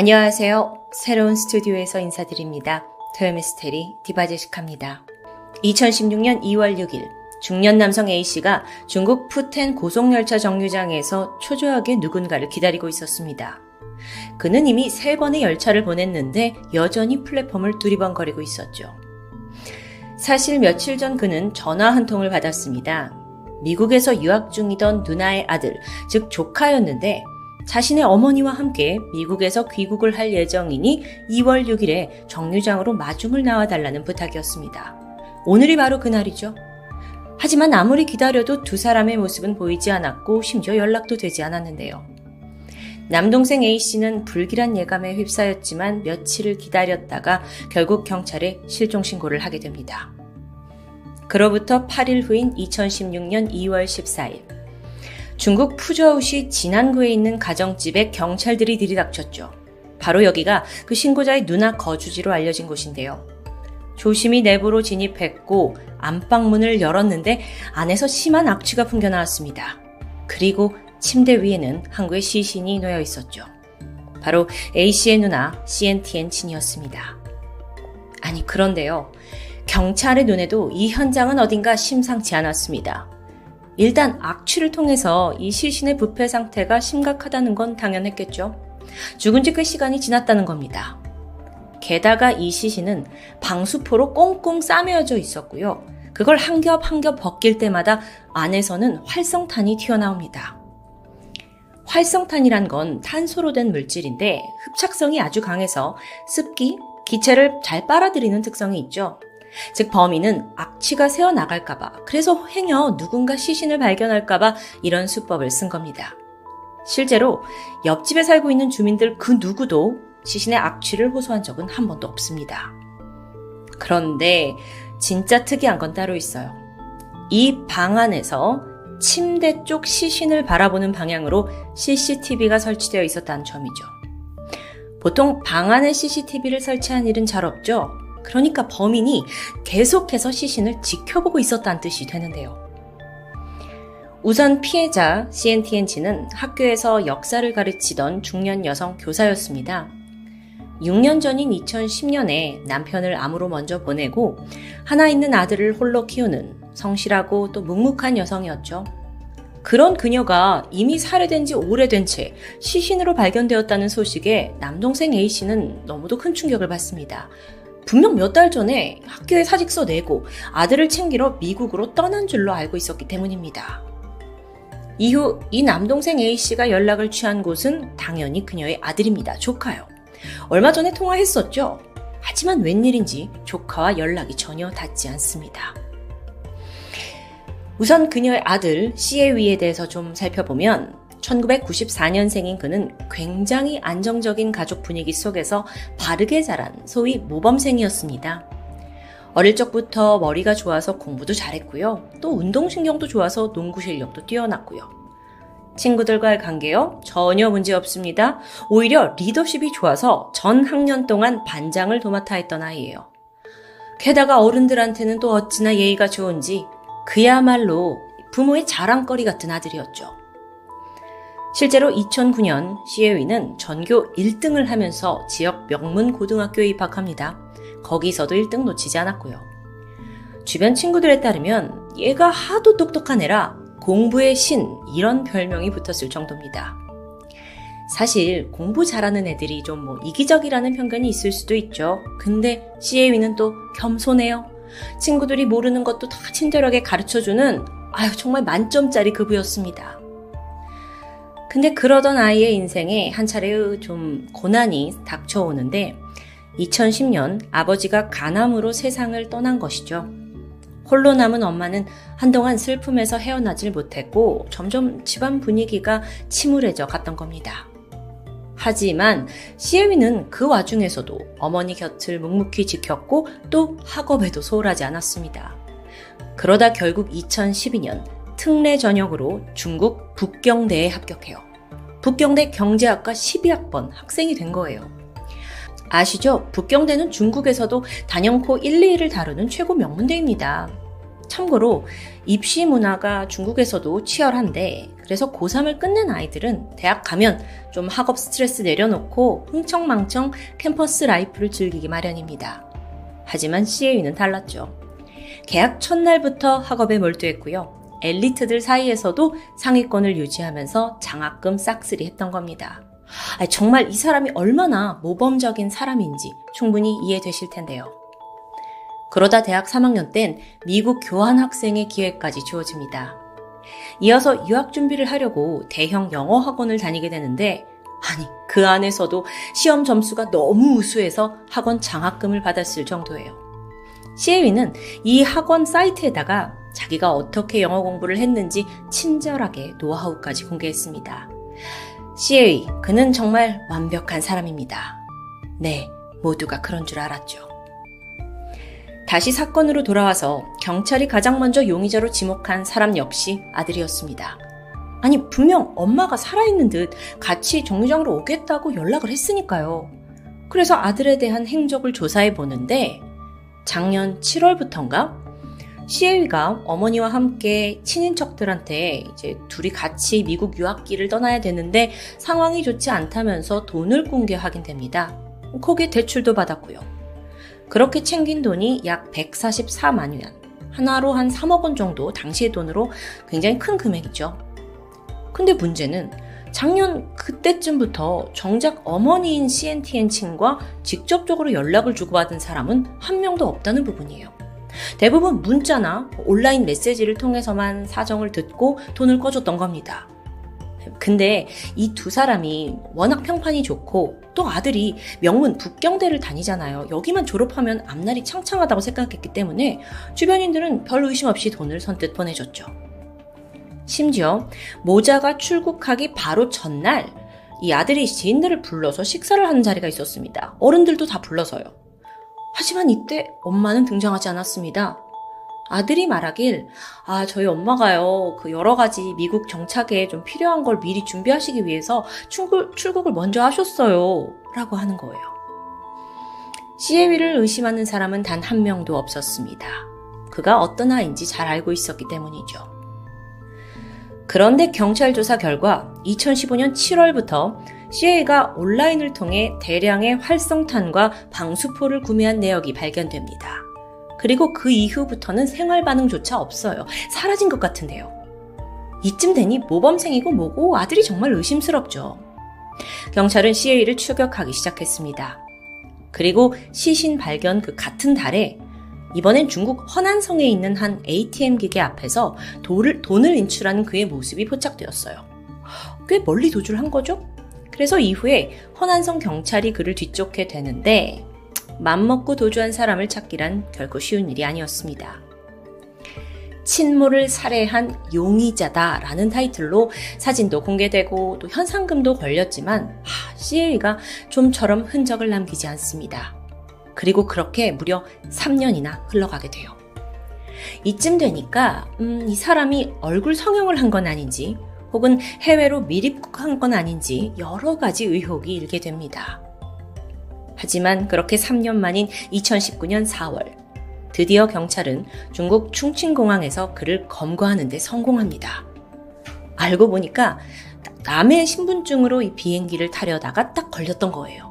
안녕하세요. 새로운 스튜디오에서 인사드립니다. 토요미스테리 디바제식합니다. 2016년 2월 6일 중년 남성 A씨가 중국 푸텐 고속열차 정류장에서 초조하게 누군가를 기다리고 있었습니다. 그는 이미 세 번의 열차를 보냈는데 여전히 플랫폼을 두리번거리고 있었죠. 사실 며칠 전 그는 전화 한 통을 받았습니다. 미국에서 유학 중이던 누나의 아들, 즉 조카였는데 자신의 어머니와 함께 미국에서 귀국을 할 예정이니 2월 6일에 정류장으로 마중을 나와달라는 부탁이었습니다. 오늘이 바로 그날이죠. 하지만 아무리 기다려도 두 사람의 모습은 보이지 않았고 심지어 연락도 되지 않았는데요. 남동생 A씨는 불길한 예감에 휩싸였지만 며칠을 기다렸다가 결국 경찰에 실종신고를 하게 됩니다. 그로부터 8일 후인 2016년 2월 14일, 중국 푸저우시 진안구에 있는 가정집에 경찰들이 들이닥쳤죠. 바로 여기가 그 신고자의 누나 거주지로 알려진 곳인데요. 조심히 내부로 진입했고 안방문을 열었는데 안에서 심한 악취가 풍겨나왔습니다. 그리고 침대 위에는 항구의 시신이 놓여 있었죠. 바로 A씨의 누나 CNTN 친이었습니다. 아니 그런데요. 경찰의 눈에도 이 현장은 어딘가 심상치 않았습니다. 일단 악취를 통해서 이 시신의 부패 상태가 심각하다는 건 당연했겠죠. 죽은 지 꽤 시간이 지났다는 겁니다. 게다가 이 시신은 방수포로 꽁꽁 싸매어져 있었고요. 그걸 한 겹 한 겹 벗길 때마다 안에서는 활성탄이 튀어나옵니다. 활성탄이란 건 탄소로 된 물질인데 흡착성이 아주 강해서 습기, 기체를 잘 빨아들이는 특성이 있죠. 즉 범인은 악취가 새어나갈까봐 그래서 행여 누군가 시신을 발견할까봐 이런 수법을 쓴 겁니다. 실제로 옆집에 살고 있는 주민들 그 누구도 시신의 악취를 호소한 적은 한 번도 없습니다. 그런데 진짜 특이한 건 따로 있어요. 이 방 안에서 침대 쪽 시신을 바라보는 방향으로 CCTV가 설치되어 있었다는 점이죠. 보통 방 안에 CCTV를 설치한 일은 잘 없죠. 그러니까 범인이 계속해서 시신을 지켜보고 있었다는 뜻이 되는데요. 우선 피해자 CNTN치는 학교에서 역사를 가르치던 중년 여성 교사였습니다. 6년 전인 2010년에 남편을 암으로 먼저 보내고 하나 있는 아들을 홀로 키우는 성실하고 또 묵묵한 여성이었죠. 그런 그녀가 이미 살해된 지 오래된 채 시신으로 발견되었다는 소식에 남동생 A씨는 너무도 큰 충격을 받습니다. 분명 몇 달 전에 학교에 사직서 내고 아들을 챙기러 미국으로 떠난 줄로 알고 있었기 때문입니다. 이후 이 남동생 A씨가 연락을 취한 곳은 당연히 그녀의 아들입니다. 조카요. 얼마 전에 통화했었죠. 하지만 웬일인지 조카와 연락이 전혀 닿지 않습니다. 우선 그녀의 아들 C의 위에 대해서 좀 살펴보면 1994년생인 그는 굉장히 안정적인 가족 분위기 속에서 바르게 자란 소위 모범생이었습니다. 어릴 적부터 머리가 좋아서 공부도 잘했고요. 또 운동신경도 좋아서 농구 실력도 뛰어났고요. 친구들과의 관계요? 전혀 문제 없습니다. 오히려 리더십이 좋아서 전 학년 동안 반장을 도맡아 했던 아이예요. 게다가 어른들한테는 또 어찌나 예의가 좋은지 그야말로 부모의 자랑거리 같은 아들이었죠. 실제로 2009년 시에위는 전교 1등을 하면서 지역 명문 고등학교에 입학합니다. 거기서도 1등 놓치지 않았고요. 주변 친구들에 따르면 얘가 하도 똑똑한 애라 공부의 신 이런 별명이 붙었을 정도입니다. 사실 공부 잘하는 애들이 좀 뭐 이기적이라는 편견이 있을 수도 있죠. 근데 시에위는 또 겸손해요. 친구들이 모르는 것도 다 친절하게 가르쳐주는 아유 정말 만점짜리 급부였습니다. 근데 그러던 아이의 인생에 한 차례 좀 고난이 닥쳐오는데 2010년 아버지가 간암으로 세상을 떠난 것이죠. 홀로 남은 엄마는 한동안 슬픔에서 헤어나질 못했고 점점 집안 분위기가 침울해져 갔던 겁니다. 하지만 시에미는 그 와중에서도 어머니 곁을 묵묵히 지켰고 또 학업에도 소홀하지 않았습니다. 그러다 결국 2012년 특례 전형으로 중국 북경대에 합격해요. 북경대 경제학과 12학번 학생이 된 거예요. 아시죠? 북경대는 중국에서도 단연코 1, 2위를 다투는 최고 명문대입니다. 참고로 입시 문화가 중국에서도 치열한데 그래서 고3을 끝낸 아이들은 대학 가면 좀 학업 스트레스 내려놓고 흥청망청 캠퍼스 life를 즐기기 마련입니다. 하지만 CAU는 달랐죠. 개학 첫날부터 학업에 몰두했고요. 엘리트들 사이에서도 상위권을 유지하면서 장학금 싹쓸이 했던 겁니다. 정말 이 사람이 얼마나 모범적인 사람인지 충분히 이해되실 텐데요. 그러다 대학 3학년 땐 미국 교환 학생의 기회까지 주어집니다. 이어서 유학 준비를 하려고 대형 영어 학원을 다니게 되는데, 아니, 그 안에서도 시험 점수가 너무 우수해서 학원 장학금을 받았을 정도예요. 시에위는 이 학원 사이트에다가 자기가 어떻게 영어 공부를 했는지 친절하게 노하우까지 공개했습니다. 시에위, 그는 정말 완벽한 사람입니다. 네, 모두가 그런 줄 알았죠. 다시 사건으로 돌아와서 경찰이 가장 먼저 용의자로 지목한 사람 역시 아들이었습니다. 아니, 분명 엄마가 살아있는 듯 같이 정류장으로 오겠다고 연락을 했으니까요. 그래서 아들에 대한 행적을 조사해 보는데 작년 7월부터인가 시에위가 어머니와 함께 친인척들한테 이제 둘이 같이 미국 유학기를 떠나야 되는데 상황이 좋지 않다면서 돈을 공개 확인됩니다. 거기에 대출도 받았고요. 그렇게 챙긴 돈이 약 144만 위안. 하나로 한 3억 원 정도 당시의 돈으로 굉장히 큰 금액이죠. 근데 문제는 작년 그때쯤부터 정작 어머니인 CNTN 친과 직접적으로 연락을 주고받은 사람은 한 명도 없다는 부분이에요. 대부분 문자나 온라인 메시지를 통해서만 사정을 듣고 돈을 꺼줬던 겁니다. 근데 이 두 사람이 워낙 평판이 좋고 또 아들이 명문 북경대를 다니잖아요. 여기만 졸업하면 앞날이 창창하다고 생각했기 때문에 주변인들은 별 의심 없이 돈을 선뜻 보내줬죠. 심지어 모자가 출국하기 바로 전날 이 아들이 지인들을 불러서 식사를 하는 자리가 있었습니다. 어른들도 다 불러서요. 하지만 이때 엄마는 등장하지 않았습니다. 아들이 말하길, 아, 저희 엄마가요, 그 여러 가지 미국 정착에 좀 필요한 걸 미리 준비하시기 위해서 출국, 출국을 먼저 하셨어요. 라고 하는 거예요. 시에위를 의심하는 사람은 단 한 명도 없었습니다. 그가 어떤 아이인지 잘 알고 있었기 때문이죠. 그런데 경찰 조사 결과 2015년 7월부터 CA가 온라인을 통해 대량의 활성탄과 방수포를 구매한 내역이 발견됩니다. 그리고 그 이후부터는 생활 반응조차 없어요. 사라진 것 같은데요. 이쯤 되니 모범생이고 뭐고 아들이 정말 의심스럽죠. 경찰은 CA를 추격하기 시작했습니다. 그리고 시신 발견 그 같은 달에 이번엔 중국 허난성에 있는 한 ATM 기계 앞에서 돈을, 돈을 인출하는 그의 모습이 포착되었어요. 꽤 멀리 도주를 한 거죠? 그래서 이후에 허난성 경찰이 그를 뒤쫓게 되는데 맘먹고 도주한 사람을 찾기란 결코 쉬운 일이 아니었습니다. 친모를 살해한 용의자다라는 타이틀로 사진도 공개되고 또 현상금도 걸렸지만 하, CA가 좀처럼 흔적을 남기지 않습니다. 그리고 그렇게 무려 3년이나 흘러가게 돼요. 이쯤 되니까 음, 이 사람이 얼굴 성형을 한 건 아닌지 혹은 해외로 미입국한 건 아닌지 여러 가지 의혹이 일게 됩니다. 하지만 그렇게 3년 만인 2019년 4월, 드디어 경찰은 중국 충칭공항에서 그를 검거하는데 성공합니다. 알고 보니까 남의 신분증으로 이 비행기를 타려다가 딱 걸렸던 거예요.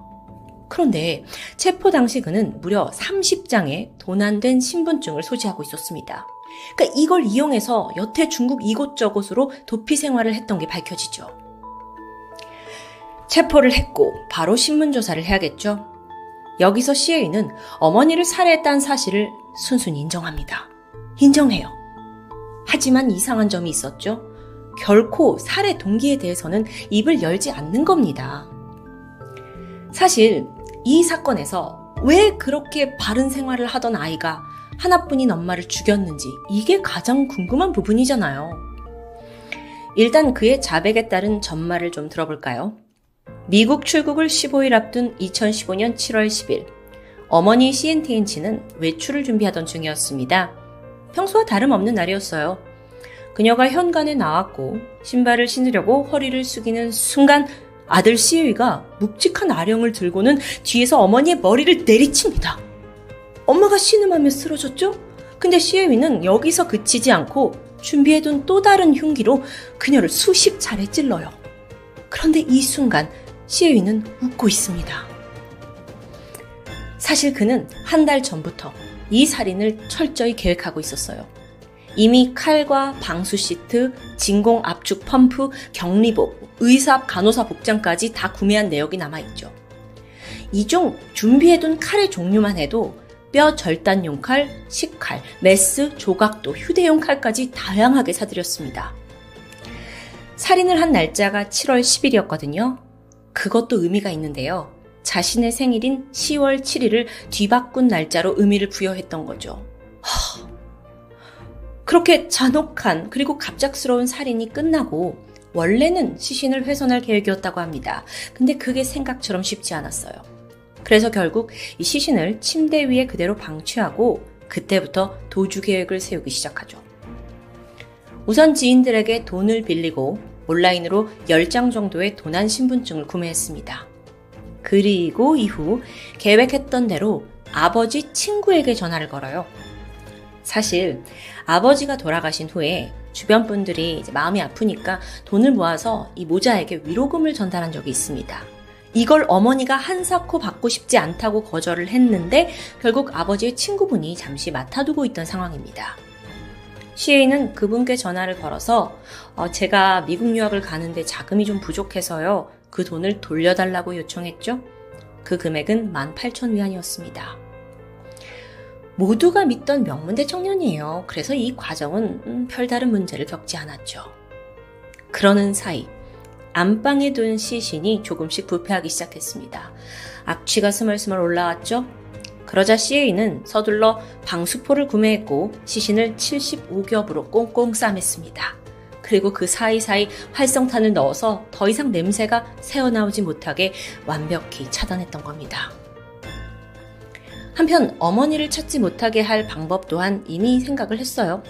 그런데 체포 당시 그는 무려 30장의 도난된 신분증을 소지하고 있었습니다. 그러니까 이걸 이용해서 여태 중국 이곳저곳으로 도피 생활을 했던 게 밝혀지죠. 체포를 했고 바로 신문조사를 해야겠죠. 여기서 CA는 어머니를 살해했다는 사실을 순순히 인정합니다. 인정해요. 하지만 이상한 점이 있었죠. 결코 살해 동기에 대해서는 입을 열지 않는 겁니다. 사실 이 사건에서 왜 그렇게 바른 생활을 하던 아이가 하나뿐인 엄마를 죽였는지 이게 가장 궁금한 부분이잖아요. 일단 그의 자백에 따른 전말을 좀 들어볼까요? 미국 출국을 15일 앞둔 2015년 7월 10일, 어머니 CNTN치는 외출을 준비하던 중이었습니다. 평소와 다름없는 날이었어요. 그녀가 현관에 나왔고 신발을 신으려고 허리를 숙이는 순간 아들 시우이가 묵직한 아령을 들고는 뒤에서 어머니의 머리를 내리칩니다. 엄마가 신음하며 쓰러졌죠? 근데 시에위는 여기서 그치지 않고 준비해둔 또 다른 흉기로 그녀를 수십 차례 찔러요. 그런데 이 순간 시에위는 웃고 있습니다. 사실 그는 한 달 전부터 이 살인을 철저히 계획하고 있었어요. 이미 칼과 방수 시트, 진공 압축 펌프, 격리복, 의사, 간호사 복장까지 다 구매한 내역이 남아있죠. 이 중 준비해둔 칼의 종류만 해도 뼈 절단용 칼, 식칼, 메스, 조각도, 휴대용 칼까지 다양하게 사들였습니다. 살인을 한 날짜가 7월 10일이었거든요. 그것도 의미가 있는데요. 자신의 생일인 10월 7일을 뒤바꾼 날짜로 의미를 부여했던 거죠. 하... 그렇게 잔혹한 그리고 갑작스러운 살인이 끝나고 원래는 시신을 훼손할 계획이었다고 합니다. 근데 그게 생각처럼 쉽지 않았어요. 그래서 결국 이 시신을 침대 위에 그대로 방치하고 그때부터 도주 계획을 세우기 시작하죠. 우선 지인들에게 돈을 빌리고 온라인으로 10장 정도의 도난 신분증을 구매했습니다. 그리고 이후 계획했던 대로 아버지 친구에게 전화를 걸어요. 사실 아버지가 돌아가신 후에 주변 분들이 마음이 아프니까 돈을 모아서 이 모자에게 위로금을 전달한 적이 있습니다. 이걸 어머니가 한사코 받고 싶지 않다고 거절을 했는데 결국 아버지의 친구분이 잠시 맡아두고 있던 상황입니다. 시에이는 그분께 전화를 걸어서 어, 제가 미국 유학을 가는데 자금이 좀 부족해서요. 그 돈을 돌려달라고 요청했죠. 그 금액은 18,000 위안이었습니다. 모두가 믿던 명문대 청년이에요. 그래서 이 과정은 음, 별다른 문제를 겪지 않았죠. 그러는 사이 안방에 둔 시신이 조금씩 부패하기 시작했습니다. 악취가 스멀스멀 올라왔죠. 그러자 CA는 서둘러 방수포를 구매했고 시신을 75겹으로 꽁꽁 싸맸습니다. 그리고 그 사이사이 활성탄을 넣어서 더 이상 냄새가 새어나오지 못하게 완벽히 차단했던 겁니다. 한편 어머니를 찾지 못하게 할 방법 또한 이미 생각을 했어요.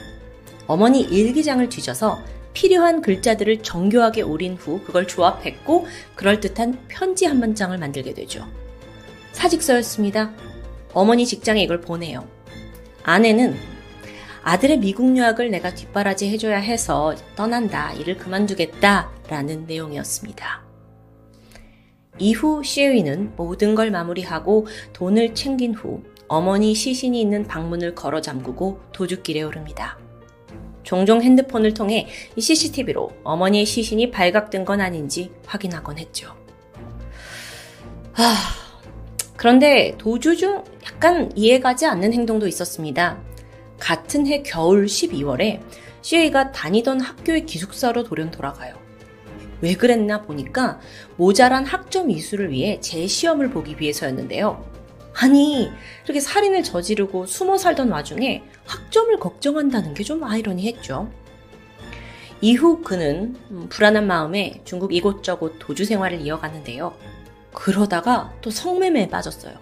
어머니 일기장을 뒤져서 필요한 글자들을 정교하게 오린 후 그걸 조합했고 그럴듯한 편지 한 문장을 만들게 되죠. 사직서였습니다. 어머니 직장에 이걸 보내요. 아내는 아들의 미국 유학을 내가 뒷바라지 해줘야 해서 떠난다. 일을 그만두겠다. 라는 내용이었습니다. 이후 시에위는 모든 걸 마무리하고 돈을 챙긴 후 어머니 시신이 있는 방문을 걸어 잠그고 도둑길에 오릅니다. 종종 핸드폰을 통해 이 CCTV로 어머니의 시신이 발각된 건 아닌지 확인하곤 했죠. 아, 그런데 도주 중 약간 이해가지 않는 행동도 있었습니다. 같은 해 겨울 12월에 CA가 다니던 학교의 기숙사로 돌연 돌아가요. 왜 그랬나 보니까 모자란 학점 이수를 위해 재시험을 보기 위해서였는데요. 아니, 이렇게 살인을 저지르고 숨어 살던 와중에 학점을 걱정한다는 게 좀 아이러니했죠. 이후 그는 음, 불안한 마음에 중국 이곳저곳 도주 생활을 이어갔는데요. 그러다가 또 성매매에 빠졌어요.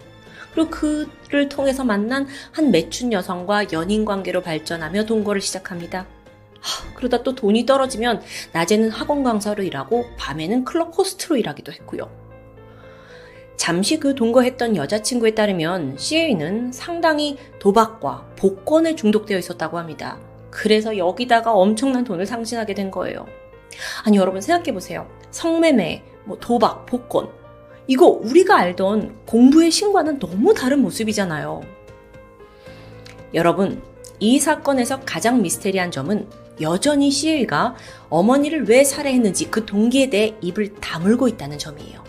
그리고 그를 통해서 만난 한 매춘 여성과 연인 관계로 발전하며 동거를 시작합니다. 하, 그러다 또 돈이 떨어지면 낮에는 학원 강사로 일하고 밤에는 클럽 호스트로 일하기도 했고요. 잠시 그 동거했던 여자친구에 따르면 CA는 상당히 도박과 복권에 중독되어 있었다고 합니다. 그래서 여기다가 엄청난 돈을 상진하게 된 거예요. 아니 여러분 생각해 보세요. 성매매, 뭐 도박, 복권 이거 우리가 알던 공부의 신과는 너무 다른 모습이잖아요. 여러분, 이 사건에서 가장 미스테리한 점은 여전히 CA가 어머니를 왜 살해했는지 그 동기에 대해 입을 다물고 있다는 점이에요.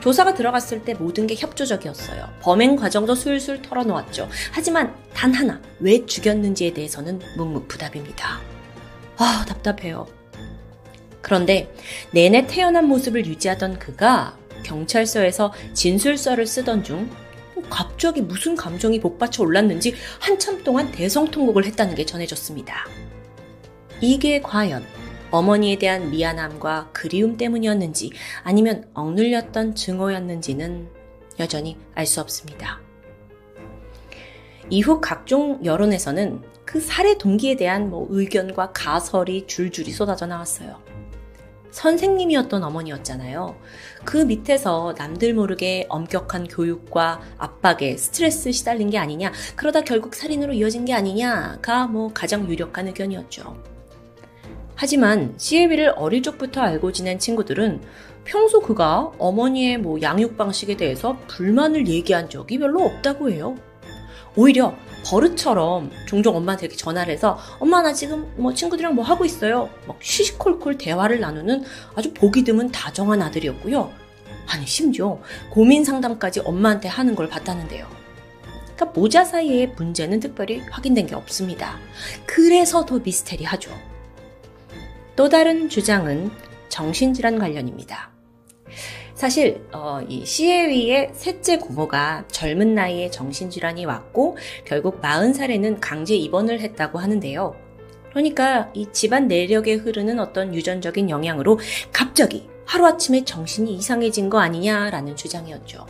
조사가 들어갔을 때 모든 게 협조적이었어요. 범행 과정도 술술 털어놓았죠. 하지만 단 하나, 왜 죽였는지에 대해서는 묵묵부답입니다. 아, 답답해요. 그런데 내내 태어난 모습을 유지하던 그가 경찰서에서 진술서를 쓰던 중 갑자기 무슨 감정이 복받쳐 올랐는지 한참 동안 대성통곡을 했다는 게 전해졌습니다. 이게 과연 어머니에 대한 미안함과 그리움 때문이었는지 아니면 억눌렸던 증오였는지는 여전히 알 수 없습니다. 이후 각종 여론에서는 그 살해 동기에 대한 뭐 의견과 가설이 줄줄이 쏟아져 나왔어요. 선생님이었던 어머니였잖아요. 그 밑에서 남들 모르게 엄격한 교육과 압박에 스트레스 시달린 게 아니냐, 그러다 결국 살인으로 이어진 게 아니냐가 뭐 가장 유력한 의견이었죠. 하지만 CLB를 어릴 적부터 알고 지낸 친구들은 평소 그가 어머니의 뭐 양육 방식에 대해서 불만을 얘기한 적이 별로 없다고 해요. 오히려 버릇처럼 종종 엄마한테 전화를 해서 엄마 나 지금 뭐 친구들이랑 뭐 하고 있어요. 막 시시콜콜 대화를 나누는 아주 보기 드문 다정한 아들이었고요. 아니 심지어 고민 상담까지 엄마한테 하는 걸 봤다는데요. 그러니까 모자 사이의 문제는 특별히 확인된 게 없습니다. 그래서 더 미스테리하죠. 또 다른 주장은 정신질환 관련입니다. 사실 어, 이 시에위의 셋째 고모가 젊은 나이에 정신질환이 왔고 결국 40살에는 강제 입원을 했다고 하는데요. 그러니까 이 집안 내력에 흐르는 어떤 유전적인 영향으로 갑자기 하루아침에 정신이 이상해진 거 아니냐라는 주장이었죠.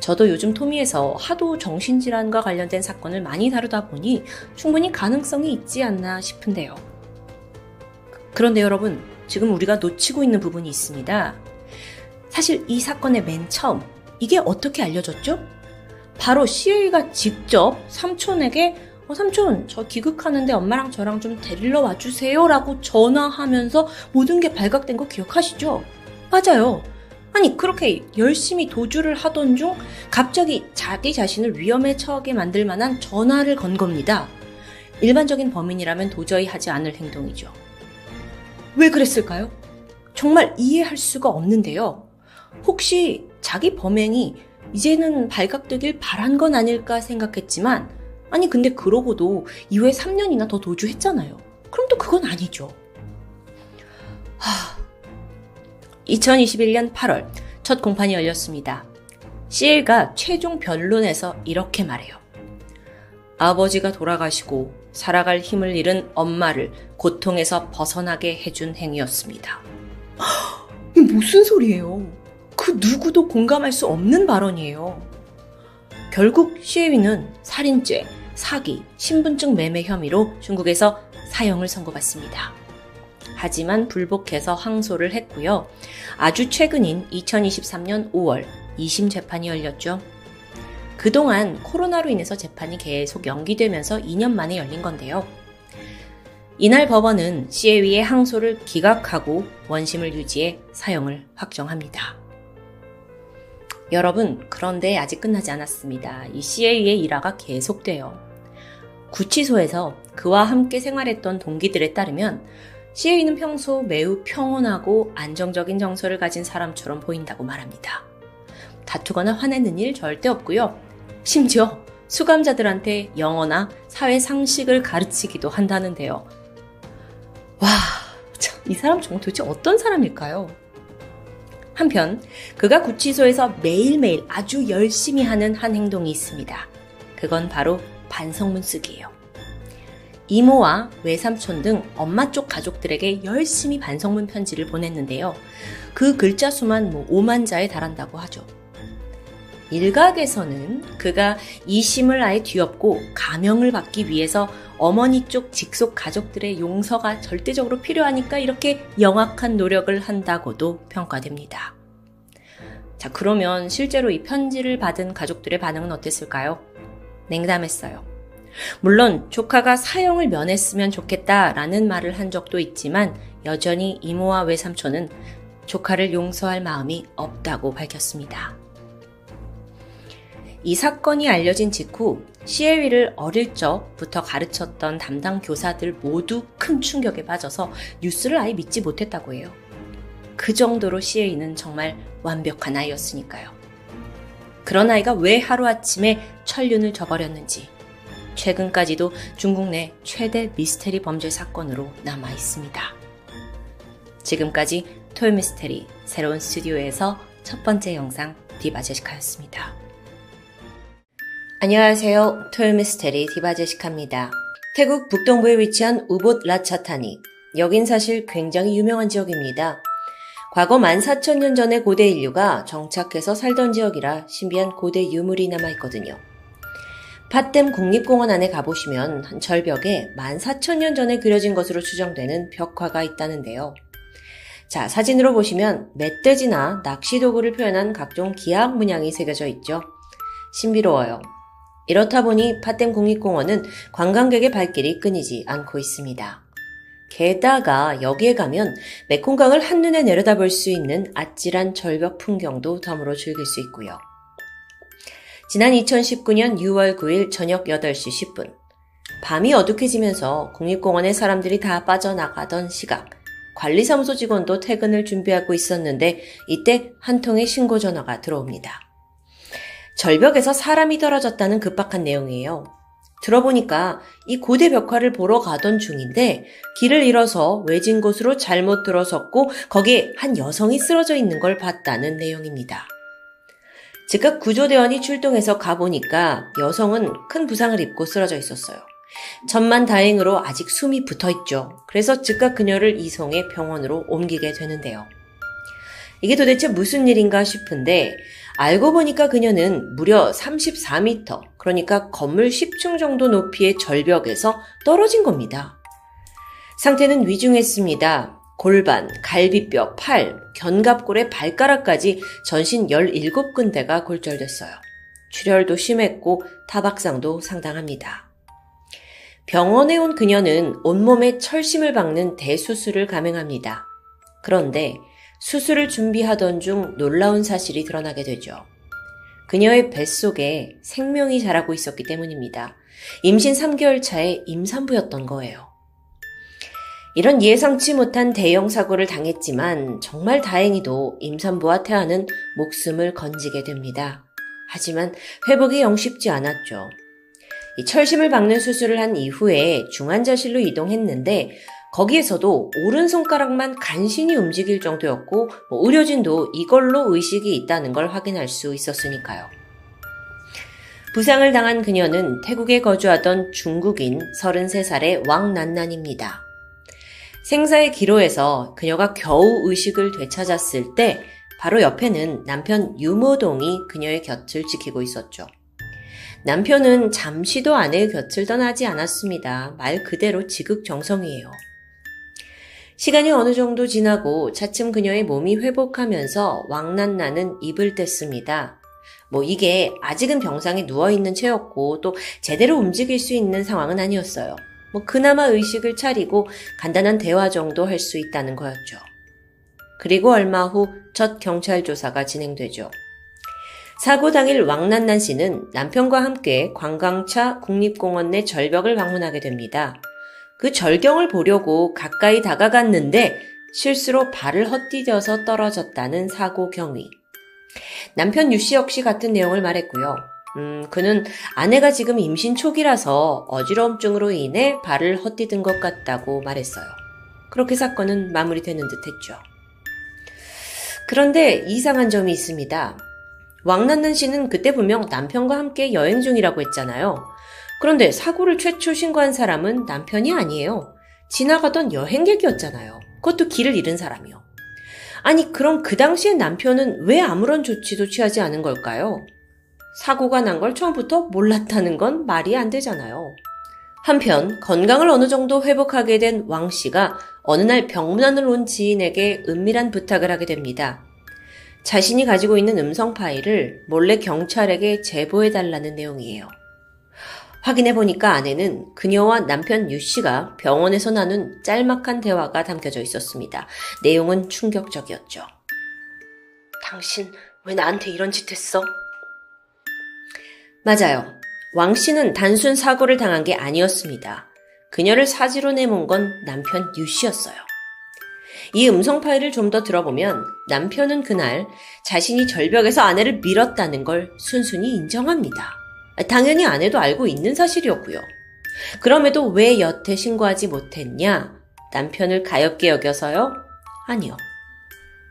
저도 요즘 토미에서 하도 정신질환과 관련된 사건을 많이 다루다 보니 충분히 가능성이 있지 않나 싶은데요. 그런데 여러분, 지금 우리가 놓치고 있는 부분이 있습니다. 사실 이 사건의 맨 처음 이게 어떻게 알려졌죠? 바로 CA가 직접 삼촌에게 어, 삼촌 저 기극하는데 엄마랑 저랑 좀 데리러 와주세요 라고 전화하면서 모든 게 발각된 거 기억하시죠? 맞아요. 아니 그렇게 열심히 도주를 하던 중 갑자기 자기 자신을 위험에 처하게 만들 만한 전화를 건 겁니다. 일반적인 범인이라면 도저히 하지 않을 행동이죠. 왜 그랬을까요? 정말 이해할 수가 없는데요. 혹시 자기 범행이 이제는 발각되길 바란 건 아닐까 생각했지만, 아니, 근데 그러고도 이후에 3년이나 더 도주했잖아요. 그럼 또 그건 아니죠. 하... 2021년 8월, 첫 공판이 열렸습니다. CL가 최종 변론에서 이렇게 말해요. 아버지가 돌아가시고 살아갈 힘을 잃은 엄마를 고통에서 벗어나게 해준 행위였습니다. 무슨 소리예요? 그 누구도 공감할 수 없는 발언이에요. 결국 시에위는 살인죄, 사기, 신분증 매매 혐의로 중국에서 사형을 선고받습니다. 하지만 불복해서 항소를 했고요. 아주 최근인 2023년 5월 2심 재판이 열렸죠. 그동안 코로나로 인해서 재판이 계속 연기되면서 2년 만에 열린 건데요. 이날 법원은 시에위의 항소를 기각하고 원심을 유지해 사형을 확정합니다. 여러분, 그런데 아직 끝나지 않았습니다. 이 CA의 일화가 계속돼요. 구치소에서 그와 함께 생활했던 동기들에 따르면 CA는 평소 매우 평온하고 안정적인 정서를 가진 사람처럼 보인다고 말합니다. 다투거나 화내는 일 절대 없고요. 심지어 수감자들한테 영어나 사회 상식을 가르치기도 한다는데요. 와, 이 사람 정말 도대체 어떤 사람일까요? 한편 그가 구치소에서 매일매일 아주 열심히 하는 한 행동이 있습니다. 그건 바로 반성문 쓰기예요. 이모와 외삼촌 등 엄마 쪽 가족들에게 열심히 반성문 편지를 보냈는데요. 그 글자 수만 뭐 5만 자에 달한다고 하죠. 일각에서는 그가 이심을 아예 뒤엎고 가명을 받기 위해서 어머니 쪽 직속 가족들의 용서가 절대적으로 필요하니까 이렇게 영악한 노력을 한다고도 평가됩니다. 자, 그러면 실제로 이 편지를 받은 가족들의 반응은 어땠을까요? 냉담했어요. 물론 조카가 사형을 면했으면 좋겠다라는 말을 한 적도 있지만 여전히 이모와 외삼촌은 조카를 용서할 마음이 없다고 밝혔습니다. 이 사건이 알려진 직후 CL위를 어릴 적부터 가르쳤던 담당 교사들 모두 큰 충격에 빠져서 뉴스를 아예 믿지 못했다고 해요. 그 정도로 CL위는 정말 완벽한 아이였으니까요. 그런 아이가 왜 하루아침에 천륜을 저버렸는지 최근까지도 중국 내 최대 미스테리 범죄 사건으로 남아 있습니다. 지금까지 토요미스테리 새로운 스튜디오에서 첫 번째 영상 디바제시카였습니다. 안녕하세요. 토요미스테리 디바제시카입니다. 태국 북동부에 위치한 우봇 라차타니. 여긴 사실 굉장히 유명한 지역입니다. 과거 14,000년 전의 고대 인류가 정착해서 살던 지역이라 신비한 고대 유물이 남아있거든요. 팥댐 국립공원 안에 가보시면 한 절벽에 14,000년 전에 그려진 것으로 추정되는 벽화가 있다는데요. 자, 사진으로 보시면 멧돼지나 낚시 도구를 표현한 각종 기악 문양이 새겨져 있죠. 신비로워요. 이렇다 보니 파댐 국립공원은 관광객의 발길이 끊이지 않고 있습니다. 게다가 여기에 가면 메콩강을 한눈에 내려다볼 수 있는 아찔한 절벽 풍경도 덤으로 즐길 수 있고요. 지난 2019년 6월 9일 저녁 8시 10분. 밤이 어둑해지면서 국립공원에 사람들이 다 빠져나가던 시각. 관리사무소 직원도 퇴근을 준비하고 있었는데 이때 한 통의 신고 전화가 들어옵니다. 절벽에서 사람이 떨어졌다는 급박한 내용이에요. 들어보니까 이 고대 벽화를 보러 가던 중인데 길을 잃어서 외진 곳으로 잘못 들어섰고 거기에 한 여성이 쓰러져 있는 걸 봤다는 내용입니다. 즉각 구조대원이 출동해서 가보니까 여성은 큰 부상을 입고 쓰러져 있었어요. 천만 다행으로 아직 숨이 붙어 있죠. 그래서 즉각 그녀를 이송해 병원으로 옮기게 되는데요. 이게 도대체 무슨 일인가 싶은데 알고 보니까 그녀는 무려 34m, 그러니까 건물 10층 정도 높이의 절벽에서 떨어진 겁니다. 상태는 위중했습니다. 골반, 갈비뼈, 팔, 견갑골의 발가락까지 전신 17군데가 골절됐어요. 출혈도 심했고 타박상도 상당합니다. 병원에 온 그녀는 온몸에 철심을 박는 대수술을 감행합니다. 그런데 수술을 준비하던 중 놀라운 사실이 드러나게 되죠. 그녀의 뱃속에 생명이 자라고 있었기 때문입니다. 임신 3개월 차에 임산부였던 거예요. 이런 예상치 못한 대형 사고를 당했지만 정말 다행히도 임산부와 태아는 목숨을 건지게 됩니다. 하지만 회복이 영 쉽지 않았죠. 이 철심을 박는 수술을 한 이후에 중환자실로 이동했는데 거기에서도 오른손가락만 간신히 움직일 정도였고 뭐 의료진도 이걸로 의식이 있다는 걸 확인할 수 있었으니까요. 부상을 당한 그녀는 태국에 거주하던 중국인 33살의 왕난난입니다. 생사의 기로에서 그녀가 겨우 의식을 되찾았을 때 바로 옆에는 남편 유모동이 그녀의 곁을 지키고 있었죠. 남편은 잠시도 아내의 곁을 떠나지 않았습니다. 말 그대로 지극정성이에요. 시간이 어느 정도 지나고 차츰 그녀의 몸이 회복하면서 왕난나는 입을 뗐습니다. 뭐 이게 아직은 병상에 누워있는 채였고 또 제대로 움직일 수 있는 상황은 아니었어요. 뭐 그나마 의식을 차리고 간단한 대화 정도 할 수 있다는 거였죠. 그리고 얼마 후 첫 경찰 조사가 진행되죠. 사고 당일 왕난난 씨는 남편과 함께 관광차 국립공원 내 절벽을 방문하게 됩니다. 그 절경을 보려고 가까이 다가갔는데 실수로 발을 헛디뎌서 떨어졌다는 사고 경위. 남편 유씨 역시 같은 내용을 말했고요. 음, 그는 아내가 지금 임신 초기라서 어지러움증으로 인해 발을 헛디딘 것 같다고 말했어요. 그렇게 사건은 마무리되는 듯 했죠. 그런데 이상한 점이 있습니다. 왕난난 씨는 그때 분명 남편과 함께 여행 중이라고 했잖아요. 그런데 사고를 최초 신고한 사람은 남편이 아니에요. 지나가던 여행객이었잖아요. 그것도 길을 잃은 사람이요. 아니, 그럼 그 당시에 남편은 왜 아무런 조치도 취하지 않은 걸까요? 사고가 난 걸 처음부터 몰랐다는 건 말이 안 되잖아요. 한편 건강을 어느 정도 회복하게 된 왕 씨가 어느 날 병문안을 온 지인에게 은밀한 부탁을 하게 됩니다. 자신이 가지고 있는 음성 파일을 몰래 경찰에게 제보해달라는 내용이에요. 확인해 보니까 안에는 그녀와 남편 유 씨가 병원에서 나눈 짤막한 대화가 담겨져 있었습니다. 내용은 충격적이었죠. 당신 왜 나한테 이런 짓 했어? 맞아요. 왕 씨는 단순 사고를 당한 게 아니었습니다. 그녀를 사지로 내몬 건 남편 유 씨였어요. 이 음성 파일을 좀 더 들어보면 남편은 그날 자신이 절벽에서 아내를 밀었다는 걸 순순히 인정합니다. 당연히 아내도 알고 있는 사실이었고요. 그럼에도 왜 여태 신고하지 못했냐? 남편을 가엽게 여겨서요? 아니요.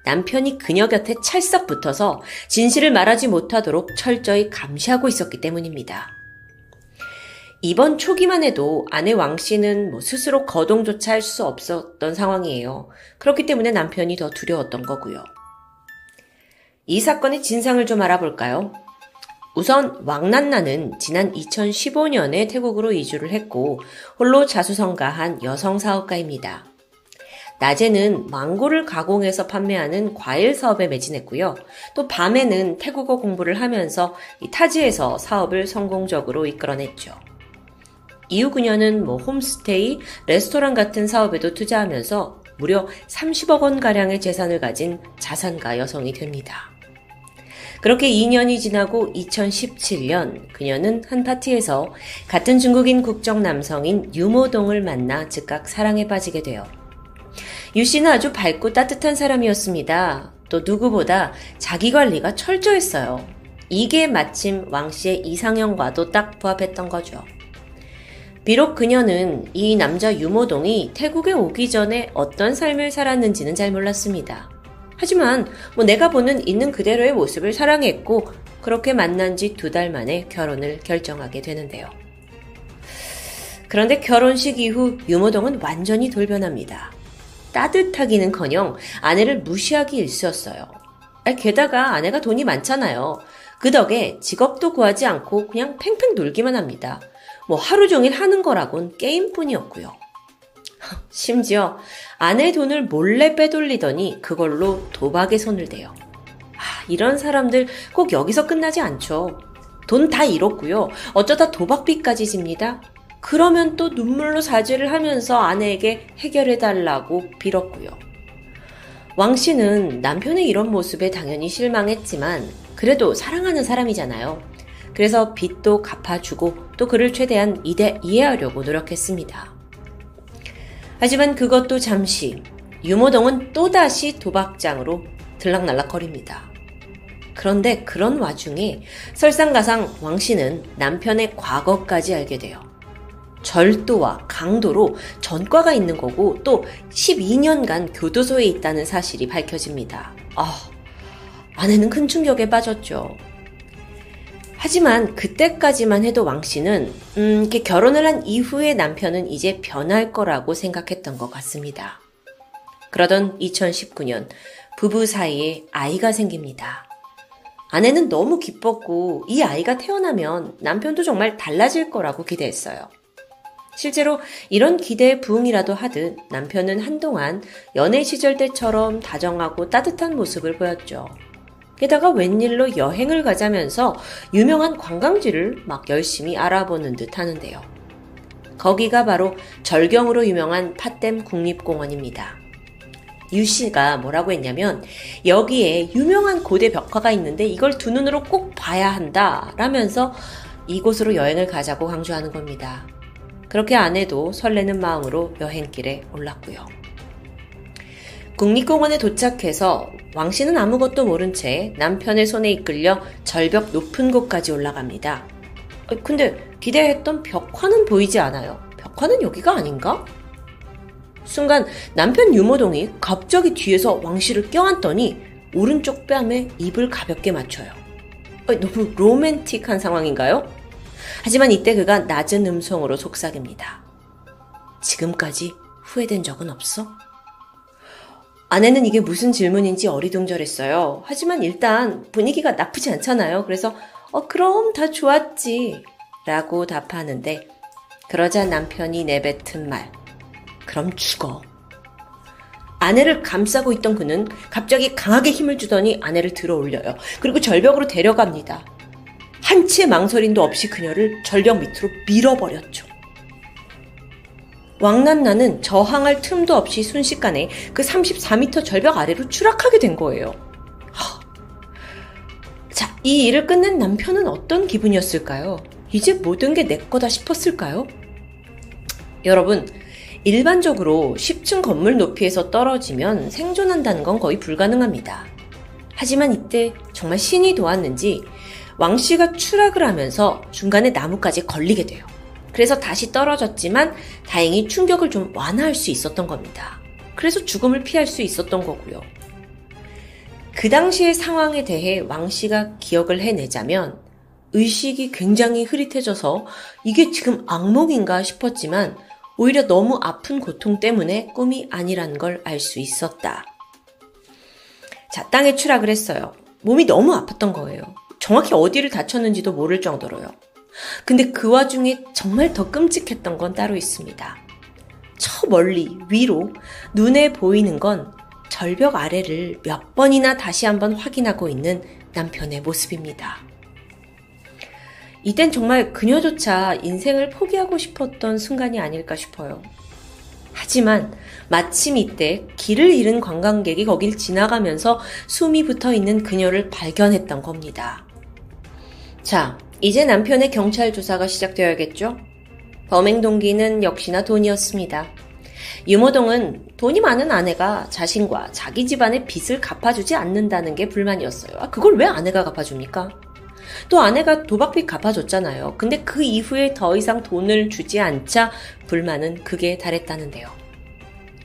남편이 그녀 곁에 찰싹 붙어서 진실을 말하지 못하도록 철저히 감시하고 있었기 때문입니다. 이번 초기만 해도 아내 왕 씨는 뭐 스스로 거동조차 할 수 없었던 상황이에요. 그렇기 때문에 남편이 더 두려웠던 거고요. 이 사건의 진상을 좀 알아볼까요? 우선 왕난나는 지난 2015년에 태국으로 이주를 했고 홀로 자수성가한 여성 사업가입니다. 낮에는 망고를 가공해서 판매하는 과일 사업에 매진했고요. 또 밤에는 태국어 공부를 하면서 타지에서 사업을 성공적으로 이끌어냈죠. 이후 그녀는 뭐 홈스테이, 레스토랑 같은 사업에도 투자하면서 무려 30억 원 가량의 재산을 가진 자산가 여성이 됩니다. 그렇게 2년이 지나고 2017년 그녀는 한 파티에서 같은 중국인 국적 남성인 유모동을 만나 즉각 사랑에 빠지게 돼요. 유 씨는 아주 밝고 따뜻한 사람이었습니다. 또 누구보다 자기 관리가 철저했어요. 이게 마침 왕 씨의 이상형과도 딱 부합했던 거죠. 비록 그녀는 이 남자 유모동이 태국에 오기 전에 어떤 삶을 살았는지는 잘 몰랐습니다. 하지만 뭐 내가 보는 있는 그대로의 모습을 사랑했고 그렇게 만난 지 두 달 만에 결혼을 결정하게 되는데요. 그런데 결혼식 이후 유모동은 완전히 돌변합니다. 따뜻하기는 커녕 아내를 무시하기 일쑤였어요. 게다가 아내가 돈이 많잖아요. 그 덕에 직업도 구하지 않고 그냥 팽팽 놀기만 합니다. 뭐 하루 종일 하는 거라곤 게임뿐이었고요. 심지어 아내 돈을 몰래 빼돌리더니 그걸로 도박에 손을 대요. 아, 이런 사람들 꼭 여기서 끝나지 않죠. 돈 다 잃었고요. 어쩌다 도박비까지 집니다. 그러면 또 눈물로 사죄를 하면서 아내에게 해결해달라고 빌었고요. 왕 씨는 남편의 이런 모습에 당연히 실망했지만 그래도 사랑하는 사람이잖아요. 그래서 빚도 갚아주고 또 그를 최대한 이해하려고 노력했습니다. 하지만 그것도 잠시 유모동은 또다시 도박장으로 들락날락거립니다. 그런데 그런 와중에 설상가상 왕 씨는 남편의 과거까지 알게 돼요. 절도와 강도로 전과가 있는 거고 또 12년간 교도소에 있다는 사실이 밝혀집니다. 아, 아내는 큰 충격에 빠졌죠. 하지만 그때까지만 해도 왕 씨는 음, 결혼을 한 이후에 남편은 이제 변할 거라고 생각했던 것 같습니다. 그러던 2019년 부부 사이에 아이가 생깁니다. 아내는 너무 기뻤고 이 아이가 태어나면 남편도 정말 달라질 거라고 기대했어요. 실제로 이런 기대에 부응이라도 하듯 남편은 한동안 연애 시절 때처럼 다정하고 따뜻한 모습을 보였죠. 게다가 웬일로 여행을 가자면서 유명한 관광지를 막 열심히 알아보는 듯 하는데요. 거기가 바로 절경으로 유명한 팥댐 국립공원입니다. 유 씨가 뭐라고 했냐면 여기에 유명한 고대 벽화가 있는데 이걸 두 눈으로 꼭 봐야 한다 라면서 이곳으로 여행을 가자고 강조하는 겁니다. 그렇게 아내도 설레는 마음으로 여행길에 올랐고요. 국립공원에 도착해서 왕 씨는 아무것도 모른 채 남편의 손에 이끌려 절벽 높은 곳까지 올라갑니다. 근데 기대했던 벽화는 보이지 않아요. 벽화는 여기가 아닌가? 순간 남편 유모동이 갑자기 뒤에서 왕 씨를 껴안더니 오른쪽 뺨에 입을 가볍게 맞춰요. 너무 로맨틱한 상황인가요? 하지만 이때 그가 낮은 음성으로 속삭입니다. 지금까지 후회된 적은 없어? 아내는 이게 무슨 질문인지 어리둥절했어요. 하지만 일단 분위기가 나쁘지 않잖아요. 그래서 어 그럼 다 좋았지 라고 답하는데 그러자 남편이 내뱉은 말 그럼 죽어. 아내를 감싸고 있던 그는 갑자기 강하게 힘을 주더니 아내를 들어 올려요. 그리고 절벽으로 데려갑니다. 한치의 망설임도 없이 그녀를 절벽 밑으로 밀어버렸죠. 왕난나는 저항할 틈도 없이 순식간에 그 34m 절벽 아래로 추락하게 된 거예요. 하. 자, 이 일을 끝낸 남편은 어떤 기분이었을까요? 이제 모든 게 내 거다 싶었을까요? 여러분, 일반적으로 10층 건물 높이에서 떨어지면 생존한다는 건 거의 불가능합니다. 하지만 이때 정말 신이 도왔는지 왕 씨가 추락을 하면서 중간에 나무까지 걸리게 돼요. 그래서 다시 떨어졌지만 다행히 충격을 좀 완화할 수 있었던 겁니다. 그래서 죽음을 피할 수 있었던 거고요. 그 당시의 상황에 대해 왕 씨가 기억을 해내자면 의식이 굉장히 흐릿해져서 이게 지금 악몽인가 싶었지만 오히려 너무 아픈 고통 때문에 꿈이 아니란 걸 알 수 있었다. 자, 땅에 추락을 했어요. 몸이 너무 아팠던 거예요. 정확히 어디를 다쳤는지도 모를 정도로요. 근데 그 와중에 정말 더 끔찍했던 건 따로 있습니다. 저 멀리 위로 눈에 보이는 건 절벽 아래를 몇 번이나 다시 한번 확인하고 있는 남편의 모습입니다. 이땐 정말 그녀조차 인생을 포기하고 싶었던 순간이 아닐까 싶어요. 하지만 마침 이때 길을 잃은 관광객이 거길 지나가면서 숨이 붙어 있는 그녀를 발견했던 겁니다. 자, 이제 남편의 경찰 조사가 시작되어야겠죠? 범행 동기는 역시나 돈이었습니다. 유모동은 돈이 많은 아내가 자신과 자기 집안의 빚을 갚아주지 않는다는 게 불만이었어요. 아, 그걸 왜 아내가 갚아줍니까? 또 아내가 도박빚 갚아줬잖아요. 근데 그 이후에 더 이상 돈을 주지 않자 불만은 극에 달했다는데요.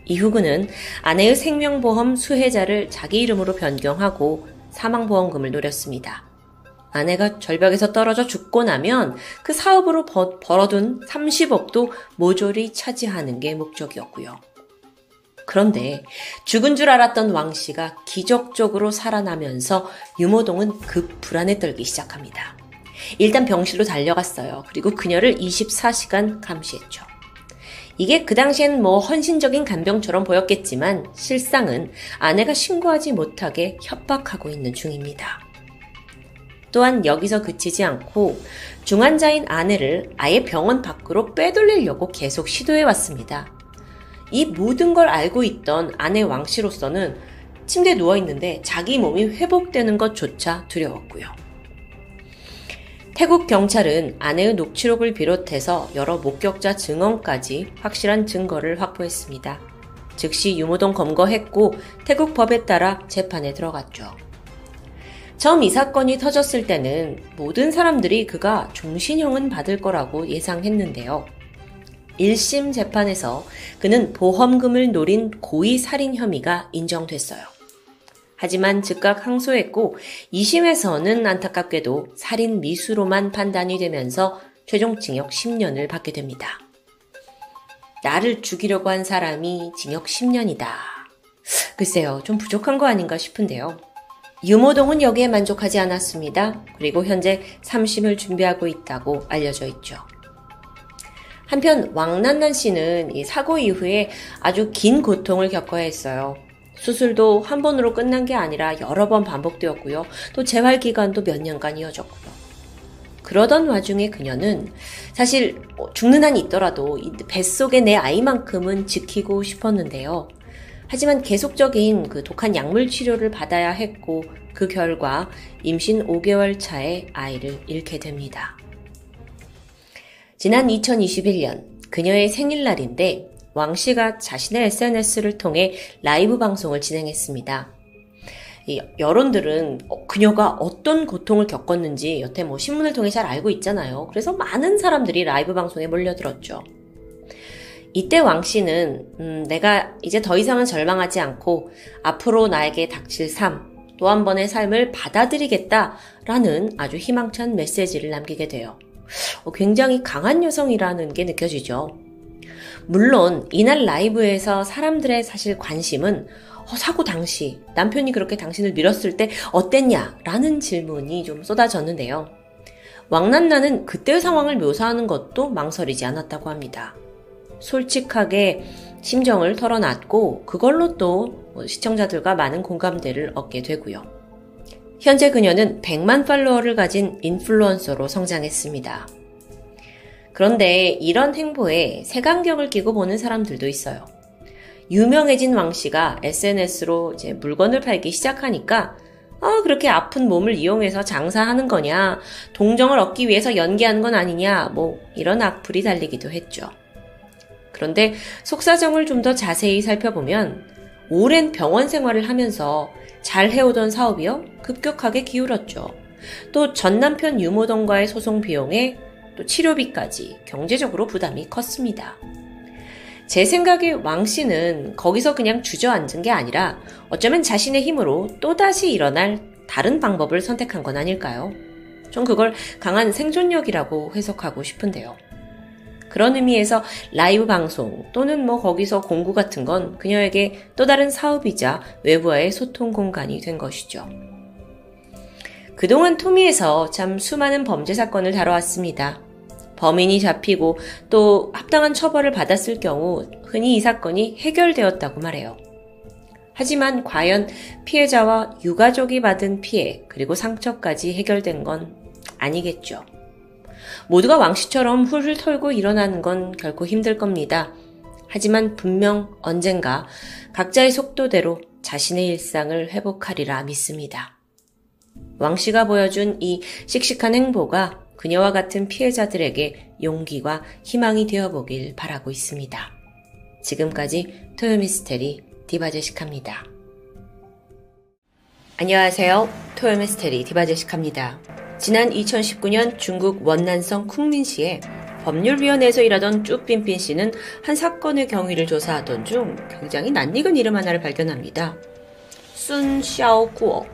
이후 그는 아내의 생명보험 수혜자를 자기 이름으로 변경하고 사망보험금을 노렸습니다. 아내가 절벽에서 떨어져 죽고 나면 그 사업으로 버, 벌어둔 30억도 모조리 차지하는 게 목적이었고요. 그런데 죽은 줄 알았던 왕 씨가 기적적으로 살아나면서 유모동은 급 불안에 떨기 시작합니다. 일단 병실로 달려갔어요. 그리고 그녀를 24시간 감시했죠. 이게 그 당시엔 뭐 헌신적인 간병처럼 보였겠지만 실상은 아내가 신고하지 못하게 협박하고 있는 중입니다. 또한 여기서 그치지 않고 중환자인 아내를 아예 병원 밖으로 빼돌리려고 계속 시도해 왔습니다. 이 모든 걸 알고 있던 아내 왕 씨로서는 침대에 누워 있는데 자기 몸이 회복되는 것조차 두려웠고요. 태국 경찰은 아내의 녹취록을 비롯해서 여러 목격자 증언까지 확실한 증거를 확보했습니다. 즉시 유무동 검거했고 태국 법에 따라 재판에 들어갔죠. 처음 이 사건이 터졌을 때는 모든 사람들이 그가 종신형은 받을 거라고 예상했는데요. 1심 재판에서 그는 보험금을 노린 고의 살인 혐의가 인정됐어요. 하지만 즉각 항소했고 2심에서는 안타깝게도 살인 미수로만 판단이 되면서 최종 징역 10년을 받게 됩니다. 나를 죽이려고 한 사람이 징역 10년이다. 글쎄요, 좀 부족한 거 아닌가 싶은데요. 유모동은 여기에 만족하지 않았습니다. 그리고 현재 3심을 준비하고 있다고 알려져 있죠. 한편 왕난난 씨는 이 사고 이후에 아주 긴 고통을 겪어야 했어요. 수술도 한 번으로 끝난 게 아니라 여러 번 반복되었고요. 또 재활 기간도 몇 년간 이어졌고요. 그러던 와중에 그녀는 사실 죽는 한이 있더라도 뱃속에 내 아이만큼은 지키고 싶었는데요. 하지만 계속적인 그 독한 약물 치료를 받아야 했고 그 결과 임신 5개월 차에 아이를 잃게 됩니다. 지난 2021년 그녀의 생일날인데 왕 씨가 자신의 SNS를 통해 라이브 방송을 진행했습니다. 여론들은 어, 그녀가 어떤 고통을 겪었는지 여태 뭐 신문을 통해 잘 알고 있잖아요. 그래서 많은 사람들이 라이브 방송에 몰려들었죠. 이때 왕 씨는 음, 내가 이제 더 이상은 절망하지 않고 앞으로 나에게 닥칠 삶, 또 한 번의 삶을 받아들이겠다라는 아주 희망찬 메시지를 남기게 돼요. 어, 굉장히 강한 여성이라는 게 느껴지죠. 물론 이날 라이브에서 사람들의 사실 관심은 어, 사고 당시 남편이 그렇게 당신을 밀었을 때 어땠냐? 라는 질문이 좀 쏟아졌는데요. 왕난나는 그때의 상황을 묘사하는 것도 망설이지 않았다고 합니다. 솔직하게 심정을 털어놨고 그걸로 또 시청자들과 많은 공감대를 얻게 되고요. 현재 그녀는 100만 팔로워를 가진 인플루언서로 성장했습니다. 그런데 이런 행보에 색안경을 끼고 보는 사람들도 있어요. 유명해진 왕 씨가 SNS로 이제 물건을 팔기 시작하니까 아, 그렇게 아픈 몸을 이용해서 장사하는 거냐, 동정을 얻기 위해서 연기하는 건 아니냐, 뭐, 이런 악플이 달리기도 했죠. 그런데 속사정을 좀 더 자세히 살펴보면, 오랜 병원 생활을 하면서 잘 해오던 사업이요 급격하게 기울었죠. 또 전 남편 유모동과의 소송 비용에 또 치료비까지 경제적으로 부담이 컸습니다. 제 생각에 왕 씨는 거기서 그냥 주저앉은 게 아니라 어쩌면 자신의 힘으로 또다시 일어날 다른 방법을 선택한 건 아닐까요? 전 그걸 강한 생존력이라고 해석하고 싶은데요. 그런 의미에서 라이브 방송 또는 뭐 거기서 공구 같은 건 그녀에게 또 다른 사업이자 외부와의 소통 공간이 된 것이죠. 그동안 토미에서 참 수많은 범죄 사건을 다뤄왔습니다. 범인이 잡히고 또 합당한 처벌을 받았을 경우 흔히 이 사건이 해결되었다고 말해요. 하지만 과연 피해자와 유가족이 받은 피해 그리고 상처까지 해결된 건 아니겠죠. 모두가 왕씨처럼 훌훌 털고 일어나는 건 결코 힘들 겁니다. 하지만 분명 언젠가 각자의 속도대로 자신의 일상을 회복하리라 믿습니다. 왕씨가 보여준 이 씩씩한 행보가 그녀와 같은 피해자들에게 용기와 희망이 되어보길 바라고 있습니다. 지금까지 토요미스테리 디바제식합니다. 안녕하세요. 토요미스테리 디바제식합니다. 지난 2019년 중국 원난성 쿵민시에 법률위원회에서 일하던 쭈빈빈 씨는 한 사건의 경위를 조사하던 중 굉장히 낯익은 이름 하나를 발견합니다. 순 샤오구어.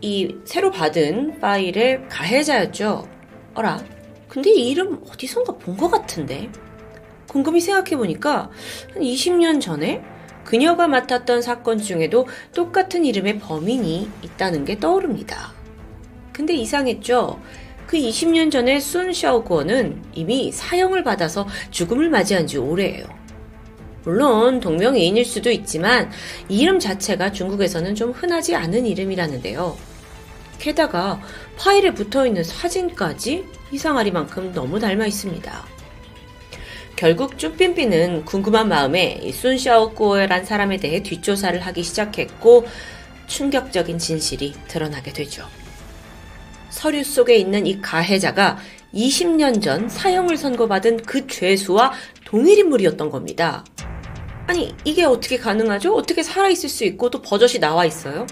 이 새로 받은 파일의 가해자였죠. 어라, 근데 이 이름 어디선가 본 것 같은데? 곰곰이 생각해보니까 한 20년 전에 그녀가 맡았던 사건 중에도 똑같은 이름의 범인이 있다는 게 떠오릅니다. 근데 이상했죠? 그 20년 전에 순 샤오구어는 이미 사형을 받아서 죽음을 맞이한 지 오래예요. 물론 동명이인일 수도 있지만 이 이름 자체가 중국에서는 좀 흔하지 않은 이름이라는데요. 게다가 파일에 붙어 있는 사진까지 이상하리만큼 너무 닮아 있습니다. 결국 쭈삠삐는 궁금한 마음에 순 샤오구어란 사람에 대해 뒷조사를 하기 시작했고 충격적인 진실이 드러나게 되죠. 서류 속에 있는 이 가해자가 20년 전 사형을 선고받은 그 죄수와 동일 인물이었던 겁니다. 아니, 이게 어떻게 가능하죠? 어떻게 살아있을 수 있고 또 버젓이 나와 있어요?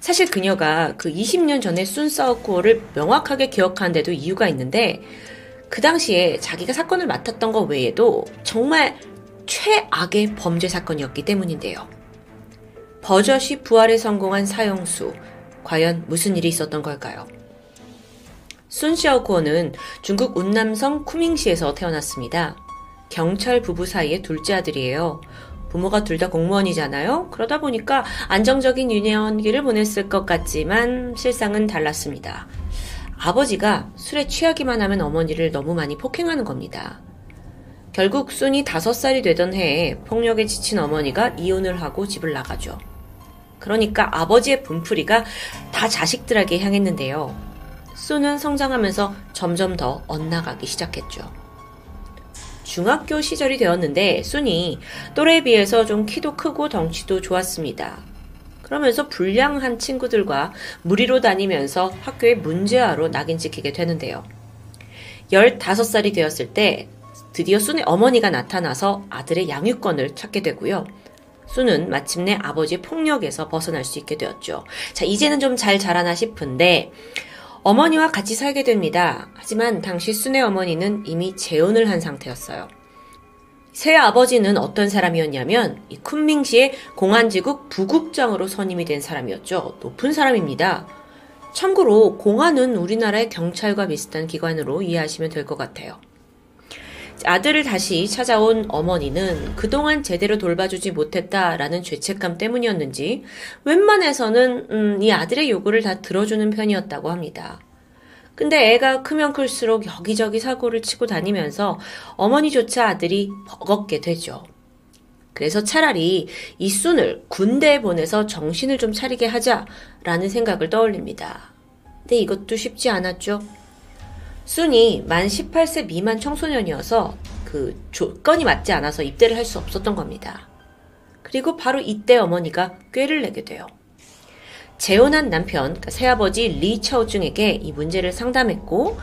사실 그녀가 그 20년 전에 순사우코어를 명확하게 기억하는 데도 이유가 있는데 그 당시에 자기가 사건을 맡았던 것 외에도 정말 최악의 범죄 사건이었기 때문인데요. 버젓이 부활에 성공한 사형수, 과연 무슨 일이 있었던 걸까요? 순시아오코어는 중국 운남성 쿠밍시에서 태어났습니다. 경찰 부부 사이의 둘째 아들이에요. 부모가 둘 다 공무원이잖아요. 그러다 보니까 안정적인 유년기를 보냈을 것 같지만 실상은 달랐습니다. 아버지가 술에 취하기만 하면 어머니를 너무 많이 폭행하는 겁니다. 결국 순이 다섯 살이 되던 해에 폭력에 지친 어머니가 이혼을 하고 집을 나가죠. 그러니까 아버지의 분풀이가 다 자식들에게 향했는데요. 수는 성장하면서 점점 더 엇나가기 시작했죠. 중학교 시절이 되었는데 순이 또래에 비해서 좀 키도 크고 덩치도 좋았습니다. 그러면서 불량한 친구들과 무리로 다니면서 학교의 문제아로 낙인 찍히게 되는데요. 15살이 되었을 때 드디어 순의 어머니가 나타나서 아들의 양육권을 찾게 되고요. 수는 마침내 아버지의 폭력에서 벗어날 수 있게 되었죠. 자, 이제는 좀 잘 자라나 싶은데, 어머니와 같이 살게 됩니다. 하지만 당시 순의 어머니는 이미 재혼을 한 상태였어요. 새 아버지는 어떤 사람이었냐면 이 쿤밍시의 공안지국 부국장으로 선임이 된 사람이었죠. 높은 사람입니다. 참고로 공안은 우리나라의 경찰과 비슷한 기관으로 이해하시면 될 것 같아요. 아들을 다시 찾아온 어머니는 그동안 제대로 돌봐주지 못했다라는 죄책감 때문이었는지 웬만해서는 음, 이 아들의 요구를 다 들어주는 편이었다고 합니다. 근데 애가 크면 클수록 여기저기 사고를 치고 다니면서 어머니조차 아들이 버겁게 되죠. 그래서 차라리 이 순을 군대에 보내서 정신을 좀 차리게 하자라는 생각을 떠올립니다. 근데 이것도 쉽지 않았죠. 순이 만 18세 미만 청소년이어서 그 조건이 맞지 않아서 입대를 할 수 없었던 겁니다. 그리고 바로 이때 어머니가 꾀를 내게 돼요. 재혼한 남편, 그러니까 새아버지 리 차오증에게 이 문제를 상담했고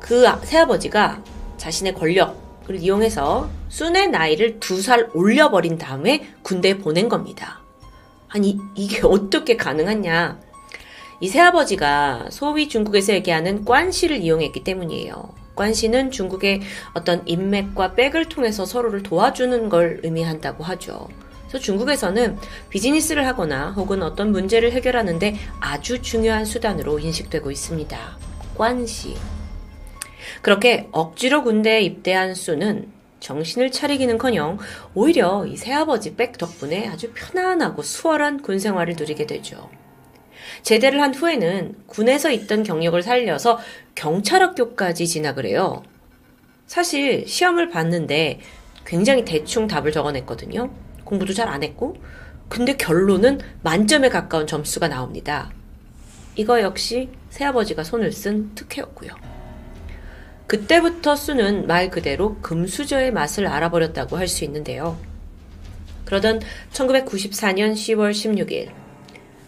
그 새아버지가 자신의 권력을 이용해서 순의 나이를 두 살 올려버린 다음에 군대에 보낸 겁니다. 아니 이게 어떻게 가능하냐? 이 새아버지가 소위 중국에서 얘기하는 관시를 이용했기 때문이에요. 관시는 중국의 어떤 인맥과 백을 통해서 서로를 도와주는 걸 의미한다고 하죠. 그래서 중국에서는 비즈니스를 하거나 혹은 어떤 문제를 해결하는데 아주 중요한 수단으로 인식되고 있습니다. 관시. 그렇게 억지로 군대에 입대한 수는 정신을 차리기는커녕 오히려 이 새아버지 백 덕분에 아주 편안하고 수월한 군 생활을 누리게 되죠. 제대를 한 후에는 군에서 있던 경력을 살려서 경찰학교까지 진학을 해요. 사실 시험을 봤는데 굉장히 대충 답을 적어냈거든요. 공부도 잘 안 했고. 근데 결론은 만점에 가까운 점수가 나옵니다. 이거 역시 새아버지가 손을 쓴 특혜였고요. 그때부터 수는 말 그대로 금수저의 맛을 알아버렸다고 할 수 있는데요. 그러던 1994년 10월 16일,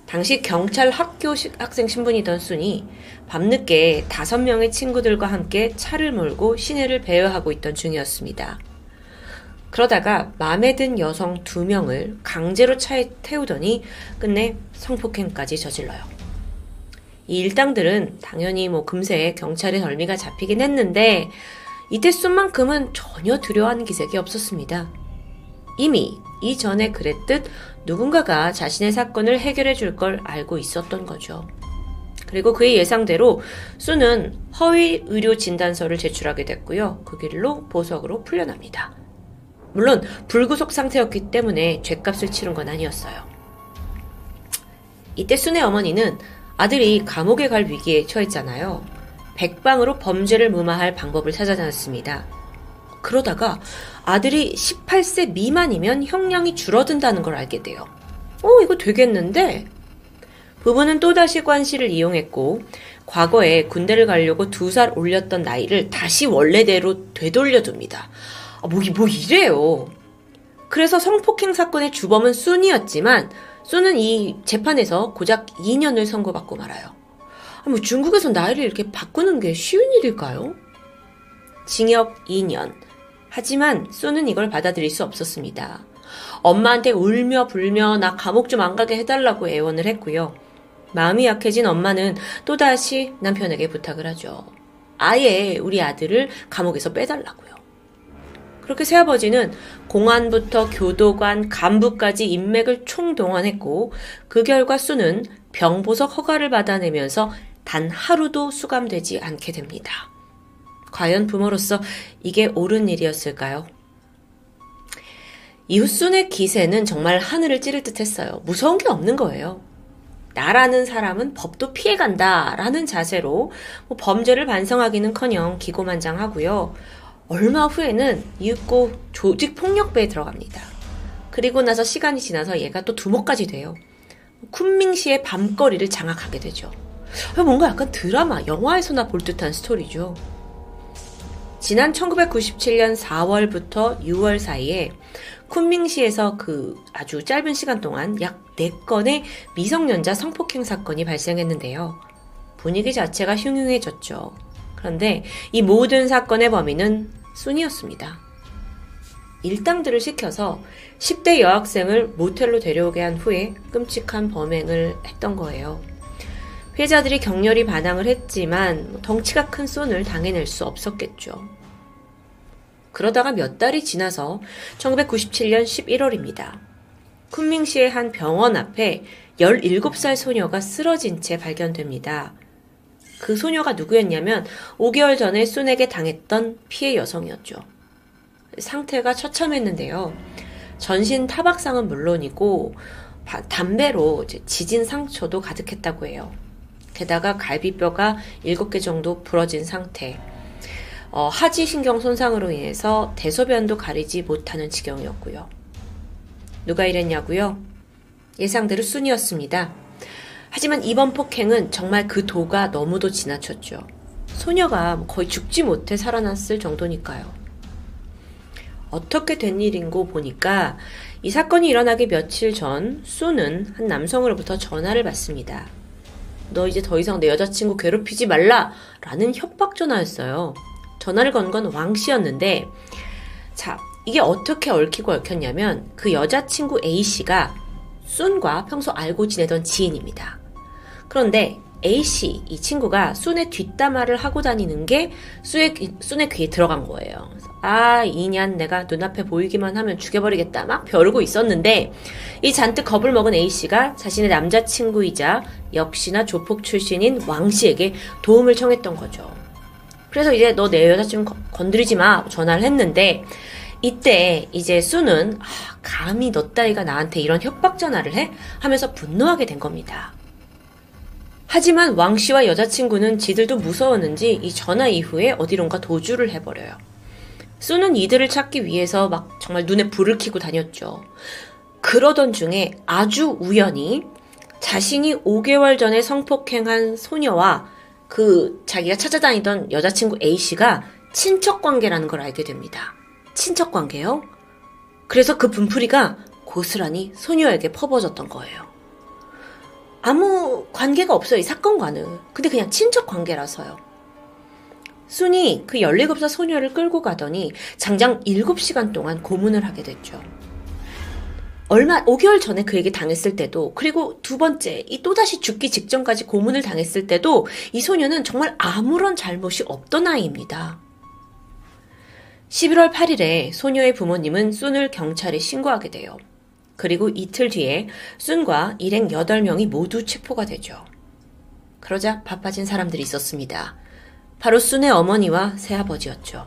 당시 경찰 학교 학생 신분이던 순이 밤늦게 다섯 명의 친구들과 함께 차를 몰고 시내를 배회하고 있던 중이었습니다. 그러다가 마음에 든 여성 두 명을 강제로 차에 태우더니 끝내 성폭행까지 저질러요. 이 일당들은 당연히 뭐 금세 경찰의 덜미가 잡히긴 했는데 이때 순만큼은 전혀 두려워하는 기색이 없었습니다. 이미 이전에 그랬듯 누군가가 자신의 사건을 해결해 줄 걸 알고 있었던 거죠. 그리고 그의 예상대로 수는 허위 의료 진단서를 제출하게 됐고요. 그 길로 보석으로 풀려납니다. 물론 불구속 상태였기 때문에 죄값을 치른 건 아니었어요. 이때 순의 어머니는 아들이 감옥에 갈 위기에 처했잖아요. 백방으로 범죄를 무마할 방법을 찾아다녔습니다. 그러다가 아들이 18세 미만이면 형량이 줄어든다는 걸 알게 돼요. 어, 이거 되겠는데? 부부는 또다시 관시를 이용했고, 과거에 군대를 가려고 두 살 올렸던 나이를 다시 원래대로 되돌려둡니다. 아, 뭐, 뭐 이래요. 그래서 성폭행 사건의 주범은 순이었지만, 순은 이 재판에서 고작 2년을 선고받고 말아요. 아, 뭐 중국에서 나이를 이렇게 바꾸는 게 쉬운 일일까요? 징역 2년. 하지만 쏘는 이걸 받아들일 수 없었습니다. 엄마한테 울며 불며 나 감옥 좀 안 가게 해달라고 애원을 했고요. 마음이 약해진 엄마는 또다시 남편에게 부탁을 하죠. 아예 우리 아들을 감옥에서 빼달라고요. 그렇게 새아버지는 공안부터 교도관, 간부까지 인맥을 총동원했고 그 결과 수는 병보석 허가를 받아내면서 단 하루도 수감되지 않게 됩니다. 과연 부모로서 이게 옳은 일이었을까요? 이웃순의 기세는 정말 하늘을 찌를 듯 했어요. 무서운 게 없는 거예요. 나라는 사람은 법도 피해간다 라는 자세로 뭐 범죄를 반성하기는 커녕 기고만장하고요. 얼마 후에는 이윽고 조직 폭력배에 들어갑니다. 그리고 나서 시간이 지나서 얘가 또 두목까지 돼요. 쿤밍시의 밤거리를 장악하게 되죠. 뭔가 약간 드라마, 영화에서나 볼 듯한 스토리죠. 지난 1997년 4월부터 6월 사이에 쿤밍시에서 그 아주 짧은 시간 동안 약 4건의 미성년자 성폭행 사건이 발생했는데요. 분위기 자체가 흉흉해졌죠. 그런데 이 모든 사건의 범인은 순이었습니다. 일당들을 시켜서 10대 여학생을 모텔로 데려오게 한 후에 끔찍한 범행을 했던 거예요. 피해자들이 격렬히 반항을 했지만 덩치가 큰 쏜을 당해낼 수 없었겠죠. 그러다가 몇 달이 지나서 1997년 11월입니다. 쿤밍시의 한 병원 앞에 17살 소녀가 쓰러진 채 발견됩니다. 그 소녀가 누구였냐면 5개월 전에 순에게 당했던 피해 여성이었죠. 상태가 처참했는데요. 전신 타박상은 물론이고 담배로 지진 상처도 가득했다고 해요. 게다가 갈비뼈가 7개 정도 부러진 상태. 어, 하지 신경 손상으로 인해서 대소변도 가리지 못하는 지경이었고요. 누가 이랬냐고요? 예상대로 순이었습니다. 하지만 이번 폭행은 정말 그 도가 너무도 지나쳤죠. 소녀가 거의 죽지 못해 살아났을 정도니까요. 어떻게 된 일인고 보니까 이 사건이 일어나기 며칠 전 수는 한 남성으로부터 전화를 받습니다. 너 이제 더 이상 내 여자친구 괴롭히지 말라! 라는 협박 전화였어요. 전화를 건 건 왕씨였는데, 자, 이게 어떻게 얽히고 얽혔냐면, 그 여자친구 A씨가 순과 평소 알고 지내던 지인입니다. 그런데 A씨, 이 친구가 순의 뒷담화를 하고 다니는 게 순의, 순의 귀에 들어간 거예요. 아, 이년 내가 눈앞에 보이기만 하면 죽여버리겠다. 막 벼르고 있었는데, 이 잔뜩 겁을 먹은 A씨가 자신의 남자친구이자 역시나 조폭 출신인 왕씨에게 도움을 청했던 거죠. 그래서 이제 너 내 여자친구 건드리지 마 전화를 했는데 이때 이제 수는 아, 감히 너 따위가 나한테 이런 협박 전화를 해? 하면서 분노하게 된 겁니다. 하지만 왕 씨와 여자친구는 지들도 무서웠는지 이 전화 이후에 어디론가 도주를 해버려요. 수는 이들을 찾기 위해서 막 정말 눈에 불을 켜고 다녔죠. 그러던 중에 아주 우연히 자신이 5개월 전에 성폭행한 소녀와 그 자기가 찾아다니던 여자친구 A씨가 친척 관계라는 걸 알게 됩니다. 친척 관계요? 그래서 그 분풀이가 고스란히 소녀에게 퍼버졌던 거예요. 아무 관계가 없어요, 이 사건과는. 근데 그냥 친척 관계라서요. 순이 그 17살 소녀를 끌고 가더니 장장 7시간 동안 고문을 하게 됐죠. 얼마 5개월 전에 그에게 당했을 때도 그리고 두 번째 이 또다시 죽기 직전까지 고문을 당했을 때도 이 소녀는 정말 아무런 잘못이 없던 아이입니다. 11월 8일에 소녀의 부모님은 순을 경찰에 신고하게 돼요. 그리고 이틀 뒤에 순과 일행 8명이 모두 체포가 되죠. 그러자 바빠진 사람들이 있었습니다. 바로 순의 어머니와 새아버지였죠.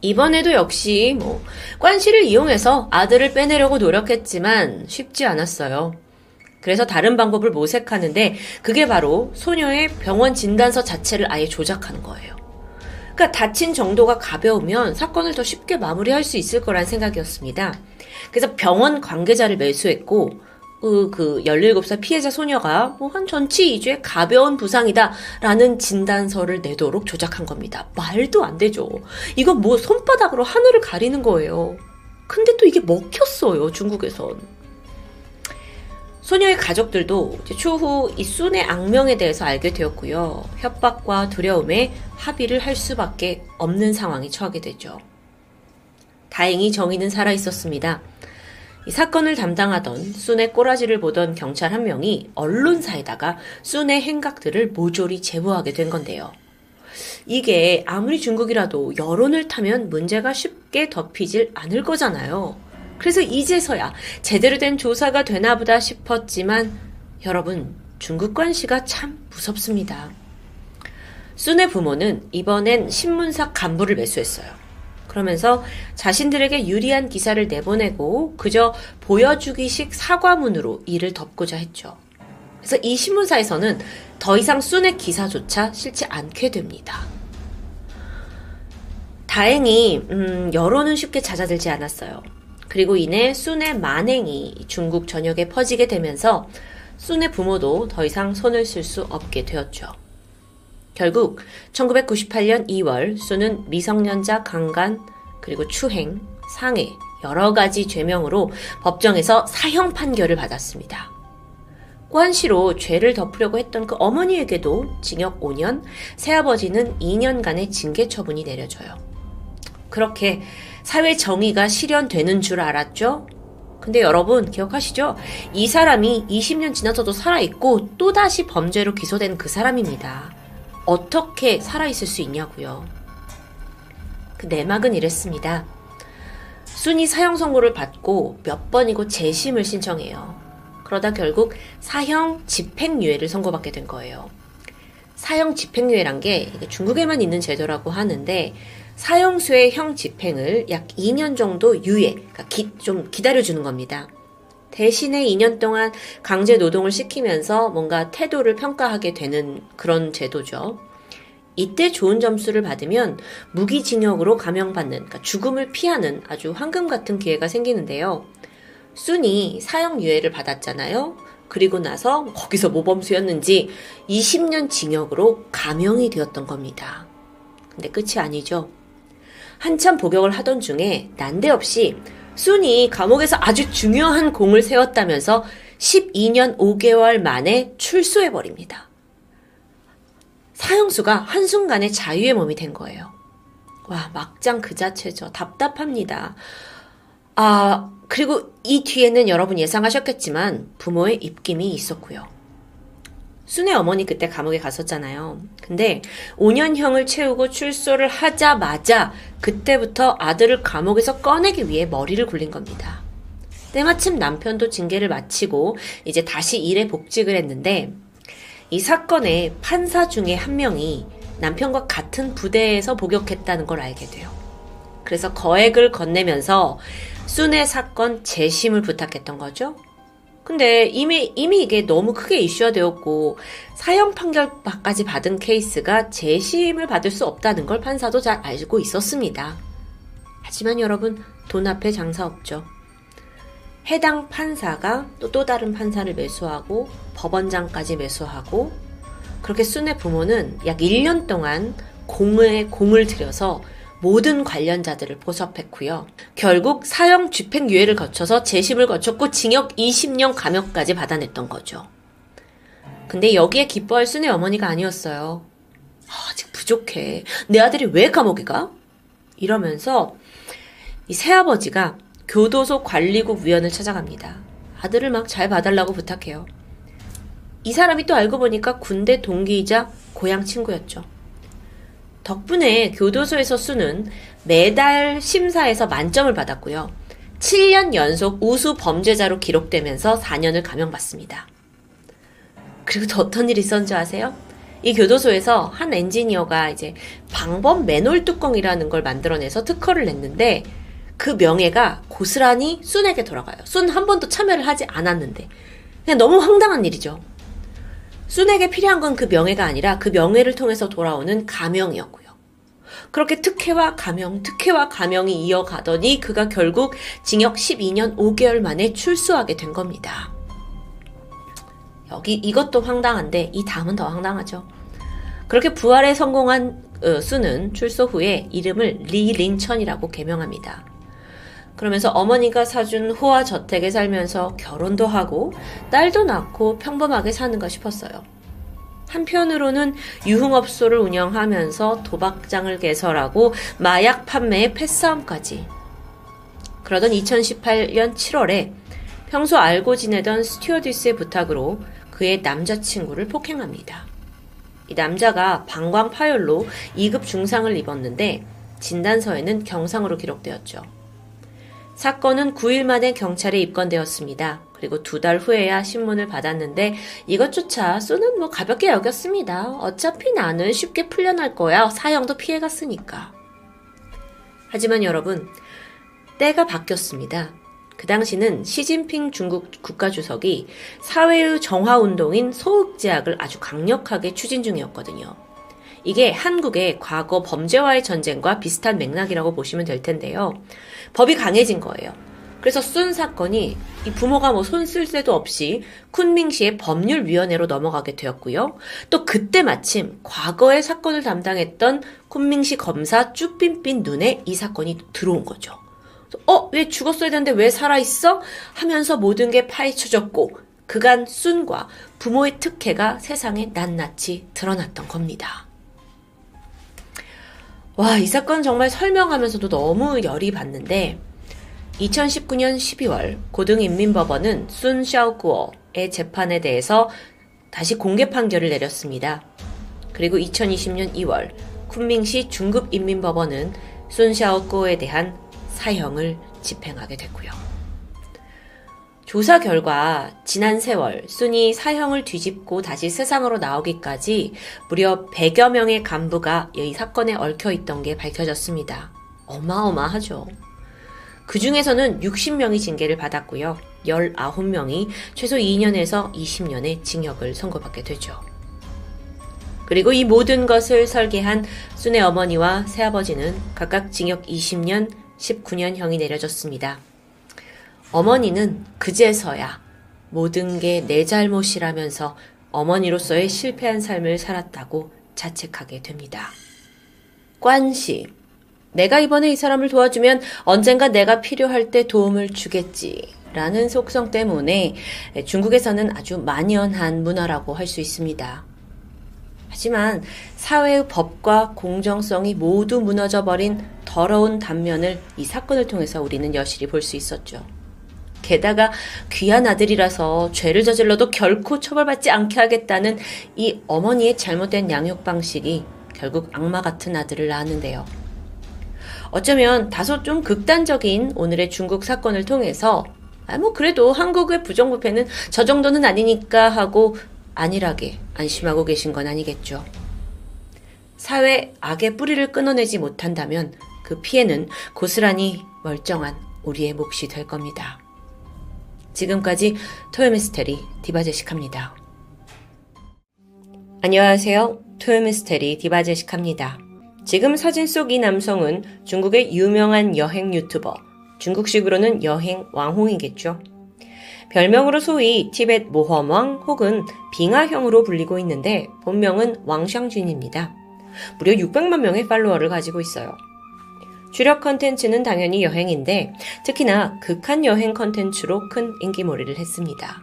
이번에도 역시 뭐 관시를 이용해서 아들을 빼내려고 노력했지만 쉽지 않았어요. 그래서 다른 방법을 모색하는데 그게 바로 소녀의 병원 진단서 자체를 아예 조작하는 거예요. 그러니까 다친 정도가 가벼우면 사건을 더 쉽게 마무리할 수 있을 거란 생각이었습니다. 그래서 병원 관계자를 매수했고 그, 그 17살 피해자 소녀가 뭐 한 전치 2주의 가벼운 부상이다라는 진단서를 내도록 조작한 겁니다. 말도 안 되죠. 이거 뭐 손바닥으로 하늘을 가리는 거예요. 근데 또 이게 먹혔어요, 중국에선. 소녀의 가족들도 추후 이 순의 악명에 대해서 알게 되었고요. 협박과 두려움에 합의를 할 수밖에 없는 상황에 처하게 되죠. 다행히 정의는 살아 있었습니다. 이 사건을 담당하던 순의 꼬라지를 보던 경찰 한 명이 언론사에다가 순의 행각들을 모조리 제보하게 된 건데요. 이게 아무리 중국이라도 여론을 타면 문제가 쉽게 덮이질 않을 거잖아요. 그래서 이제서야 제대로 된 조사가 되나 보다 싶었지만 여러분, 중국 관시가 참 무섭습니다. 순의 부모는 이번엔 신문사 간부를 매수했어요. 그러면서 자신들에게 유리한 기사를 내보내고 그저 보여주기식 사과문으로 이를 덮고자 했죠. 그래서 이 신문사에서는 더 이상 순의 기사조차 실지 않게 됩니다. 다행히 음, 여론은 쉽게 잦아들지 않았어요. 그리고 이내 순의 만행이 중국 전역에 퍼지게 되면서 순의 부모도 더 이상 손을 쓸 수 없게 되었죠. 결국 1998년 2월 수는 미성년자 강간 그리고 추행, 상해 여러 가지 죄명으로 법정에서 사형 판결을 받았습니다. 관시로 죄를 덮으려고 했던 그 어머니에게도 징역 5년, 새아버지는 2년간의 징계 처분이 내려져요. 그렇게 사회 정의가 실현되는 줄 알았죠? 근데 여러분 기억하시죠? 이 사람이 20년 지나서도 살아있고 또다시 범죄로 기소된 그 사람입니다. 어떻게 살아있을 수 있냐고요. 그 내막은 이랬습니다. 순이 사형 선고를 받고 몇 번이고 재심을 신청해요. 그러다 결국 사형 집행유예를 선고받게 된 거예요. 사형 집행유예란 게 중국에만 있는 제도라고 하는데 사형수의 형 집행을 약 2년 정도 유예, 그러니까 기, 좀 기다려주는 겁니다. 대신에 2년 동안 강제 노동을 시키면서 뭔가 태도를 평가하게 되는 그런 제도죠. 이때 좋은 점수를 받으면 무기징역으로 감형받는, 그러니까 죽음을 피하는 아주 황금 같은 기회가 생기는데요. 순이 사형유예를 받았잖아요. 그리고 나서 거기서 모범수였는지 20년 징역으로 감형이 되었던 겁니다. 근데 끝이 아니죠. 한참 복역을 하던 중에 난데없이 순이 감옥에서 아주 중요한 공을 세웠다면서 12년 5개월 만에 출소해버립니다. 사형수가 한순간에 자유의 몸이 된 거예요. 와, 막장 그 자체죠. 답답합니다. 아, 그리고 이 뒤에는 여러분 예상하셨겠지만 부모의 입김이 있었고요. 순의 어머니 그때 감옥에 갔었잖아요. 근데 5년형을 채우고 출소를 하자마자 그때부터 아들을 감옥에서 꺼내기 위해 머리를 굴린 겁니다. 때마침 남편도 징계를 마치고 이제 다시 일에 복직을 했는데 이 사건의 판사 중에 한 명이 남편과 같은 부대에서 복역했다는 걸 알게 돼요. 그래서 거액을 건네면서 순의 사건 재심을 부탁했던 거죠. 근데 이미, 이미 이게 너무 크게 이슈화 되었고, 사형 판결까지 받은 케이스가 재심을 받을 수 없다는 걸 판사도 잘 알고 있었습니다. 하지만 여러분, 돈 앞에 장사 없죠. 해당 판사가 또, 또 다른 판사를 매수하고, 법원장까지 매수하고, 그렇게 순의 부모는 약 1년 동안 공에 공을 들여서 모든 관련자들을 포섭했고요. 결국 사형 집행유예를 거쳐서 재심을 거쳤고 징역 20년 감형까지 받아냈던 거죠. 근데 여기에 기뻐할 순의 어머니가 아니었어요. 아, 아직 부족해. 내 아들이 왜 감옥에 가? 이러면서 이 새아버지가 교도소 관리국 위원을 찾아갑니다. 아들을 막 잘 봐달라고 부탁해요. 이 사람이 또 알고 보니까 군대 동기이자 고향 친구였죠. 덕분에 교도소에서 수는 매달 심사에서 만점을 받았고요. 7년 연속 우수 범죄자로 기록되면서 4년을 감형받습니다. 그리고 또 어떤 일이 있었는지 아세요? 이 교도소에서 한 엔지니어가 이제 방범 맨홀 뚜껑이라는 걸 만들어내서 특허를 냈는데 그 명예가 고스란히 순에게 돌아가요. 순 한 번도 참여를 하지 않았는데. 그냥 너무 황당한 일이죠. 순에게 필요한 건 그 명예가 아니라 그 명예를 통해서 돌아오는 가명이었고요. 그렇게 특혜와 가명, 특혜와 가명이 이어가더니 그가 결국 징역 12년 5개월 만에 출소하게 된 겁니다. 여기 이것도 황당한데 이 다음은 더 황당하죠. 그렇게 부활에 성공한 어, 수는 출소 후에 이름을 리 린천이라고 개명합니다. 그러면서 어머니가 사준 호화 저택에 살면서 결혼도 하고 딸도 낳고 평범하게 사는가 싶었어요. 한편으로는 유흥업소를 운영하면서 도박장을 개설하고 마약 판매에 패싸움까지. 그러던 2018년 7월에 평소 알고 지내던 스튜어디스의 부탁으로 그의 남자친구를 폭행합니다. 이 남자가 방광 파열로 2급 중상을 입었는데 진단서에는 경상으로 기록되었죠. 사건은 9일 만에 경찰에 입건되었습니다. 그리고 두 달 후에야 신문을 받았는데 이것조차 쏘는 뭐 가볍게 여겼습니다. 어차피 나는 쉽게 풀려날 거야. 사형도 피해갔으니까. 하지만 여러분, 때가 바뀌었습니다. 그 당시는 시진핑 중국 국가주석이 사회의 정화운동인 소흑제약을 아주 강력하게 추진 중이었거든요. 이게 한국의 과거 범죄와의 전쟁과 비슷한 맥락이라고 보시면 될 텐데요. 법이 강해진 거예요. 그래서 순 사건이 이 부모가 뭐 손 쓸 새도 없이 쿤밍시의 법률위원회로 넘어가게 되었고요. 또 그때 마침 과거의 사건을 담당했던 쿤밍시 검사 쭈삣삣 눈에 이 사건이 들어온 거죠. 어, 왜 죽었어야 되는데 왜 살아있어? 하면서 모든 게 파헤쳐졌고 그간 순과 부모의 특혜가 세상에 낱낱이 드러났던 겁니다. 와, 이 사건 정말 설명하면서도 너무 열이 받는데 2019년 12월 고등인민법원은 순 샤오구어의 재판에 대해서 다시 공개 판결을 내렸습니다. 그리고 2020년 2월 쿤밍시 중급인민법원은 순 샤오구어에 대한 사형을 집행하게 됐고요. 조사 결과 지난 세월 순이 사형을 뒤집고 다시 세상으로 나오기까지 무려 100여 명의 간부가 이 사건에 얽혀 있던 게 밝혀졌습니다. 어마어마하죠. 그 중에서는 60명이 징계를 받았고요. 19명이 최소 2년에서 20년의 징역을 선고받게 되죠. 그리고 이 모든 것을 설계한 순의 어머니와 새아버지는 각각 징역 20년, 19년형이 내려졌습니다. 어머니는 그제서야 모든 게 내 잘못이라면서 어머니로서의 실패한 삶을 살았다고 자책하게 됩니다. 관시. 내가 이번에 이 사람을 도와주면 언젠가 내가 필요할 때 도움을 주겠지. 라는 속성 때문에 중국에서는 아주 만연한 문화라고 할 수 있습니다. 하지만 사회의 법과 공정성이 모두 무너져 버린 더러운 단면을 이 사건을 통해서 우리는 여실히 볼 수 있었죠. 게다가 귀한 아들이라서 죄를 저질러도 결코 처벌받지 않게 하겠다는 이 어머니의 잘못된 양육 방식이 결국 악마 같은 아들을 낳았는데요. 어쩌면 다소 좀 극단적인 오늘의 중국 사건을 통해서 아, 뭐 그래도 한국의 부정부패는 저 정도는 아니니까 하고 안일하게 안심하고 계신 건 아니겠죠. 사회 악의 뿌리를 끊어내지 못한다면 그 피해는 고스란히 멀쩡한 우리의 몫이 될 겁니다. 지금까지 토요미스테리 디바제식합니다. 안녕하세요. 토요미스테리 디바제식합니다. 지금 사진 속 이 남성은 중국의 유명한 여행 유튜버, 중국식으로는 여행 왕홍이겠죠. 별명으로 소위 티벳 모험왕 혹은 빙하형으로 불리고 있는데 본명은 왕샹진입니다. 무려 600만 명의 팔로워를 가지고 있어요. 주력 컨텐츠는 당연히 여행인데 특히나 극한 여행 컨텐츠로 큰 인기몰이를 했습니다.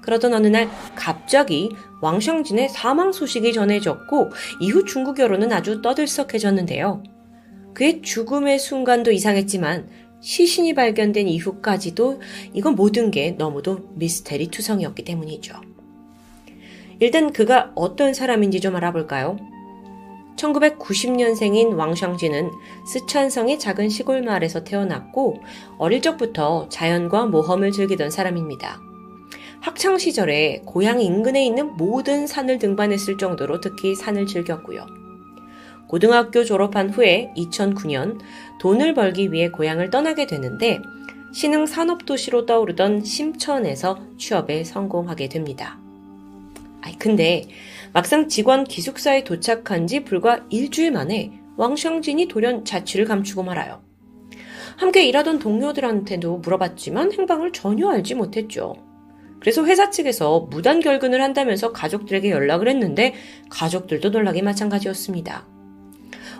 그러던 어느 날 갑자기 왕샹진의 사망 소식이 전해졌고 이후 중국 여론은 아주 떠들썩해졌는데요. 그의 죽음의 순간도 이상했지만 시신이 발견된 이후까지도 이건 모든 게 너무도 미스테리 투성이었기 때문이죠. 일단 그가 어떤 사람인지 좀 알아볼까요? 1990년생인 왕샹진은 스촨성의 작은 시골 마을에서 태어났고 어릴 적부터 자연과 모험을 즐기던 사람입니다. 학창 시절에 고향 인근에 있는 모든 산을 등반했을 정도로 특히 산을 즐겼고요. 고등학교 졸업한 후에 2009년 돈을 벌기 위해 고향을 떠나게 되는데 신흥 산업도시로 떠오르던 심천에서 취업에 성공하게 됩니다. 아이, 근데 막상 직원 기숙사에 도착한 지 불과 일주일 만에 왕샹진이 돌연 자취를 감추고 말아요. 함께 일하던 동료들한테도 물어봤지만 행방을 전혀 알지 못했죠. 그래서 회사 측에서 무단 결근을 한다면서 가족들에게 연락을 했는데 가족들도 놀라기 마찬가지였습니다.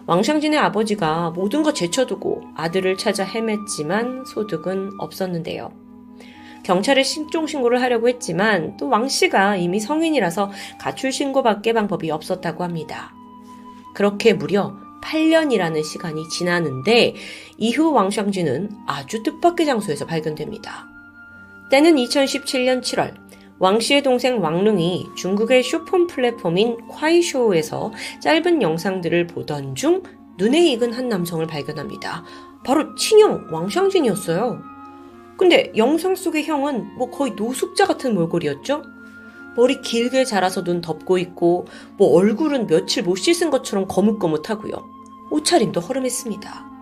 왕샹진의 아버지가 모든 것 제쳐두고 아들을 찾아 헤맸지만 소득은 없었는데요. 경찰에 신종 신고를 하려고 했지만 또 왕 씨가 이미 성인이라서 가출 신고밖에 방법이 없었다고 합니다. 그렇게 무려 8년이라는 시간이 지나는데 이후 왕샹쥐는 아주 뜻밖의 장소에서 발견됩니다. 때는 2017년 7월 왕 씨의 동생 왕룽이 중국의 쇼폰 플랫폼인 콰이쇼에서 짧은 영상들을 보던 중 눈에 익은 한 남성을 발견합니다. 바로 친형 왕샹진이었어요. 근데 영상 속의 형은 뭐 거의 노숙자 같은 몰골이었죠? 머리 길게 자라서 눈 덮고 있고, 뭐 얼굴은 며칠 못 씻은 것처럼 거뭇거뭇하고요. 옷차림도 허름했습니다.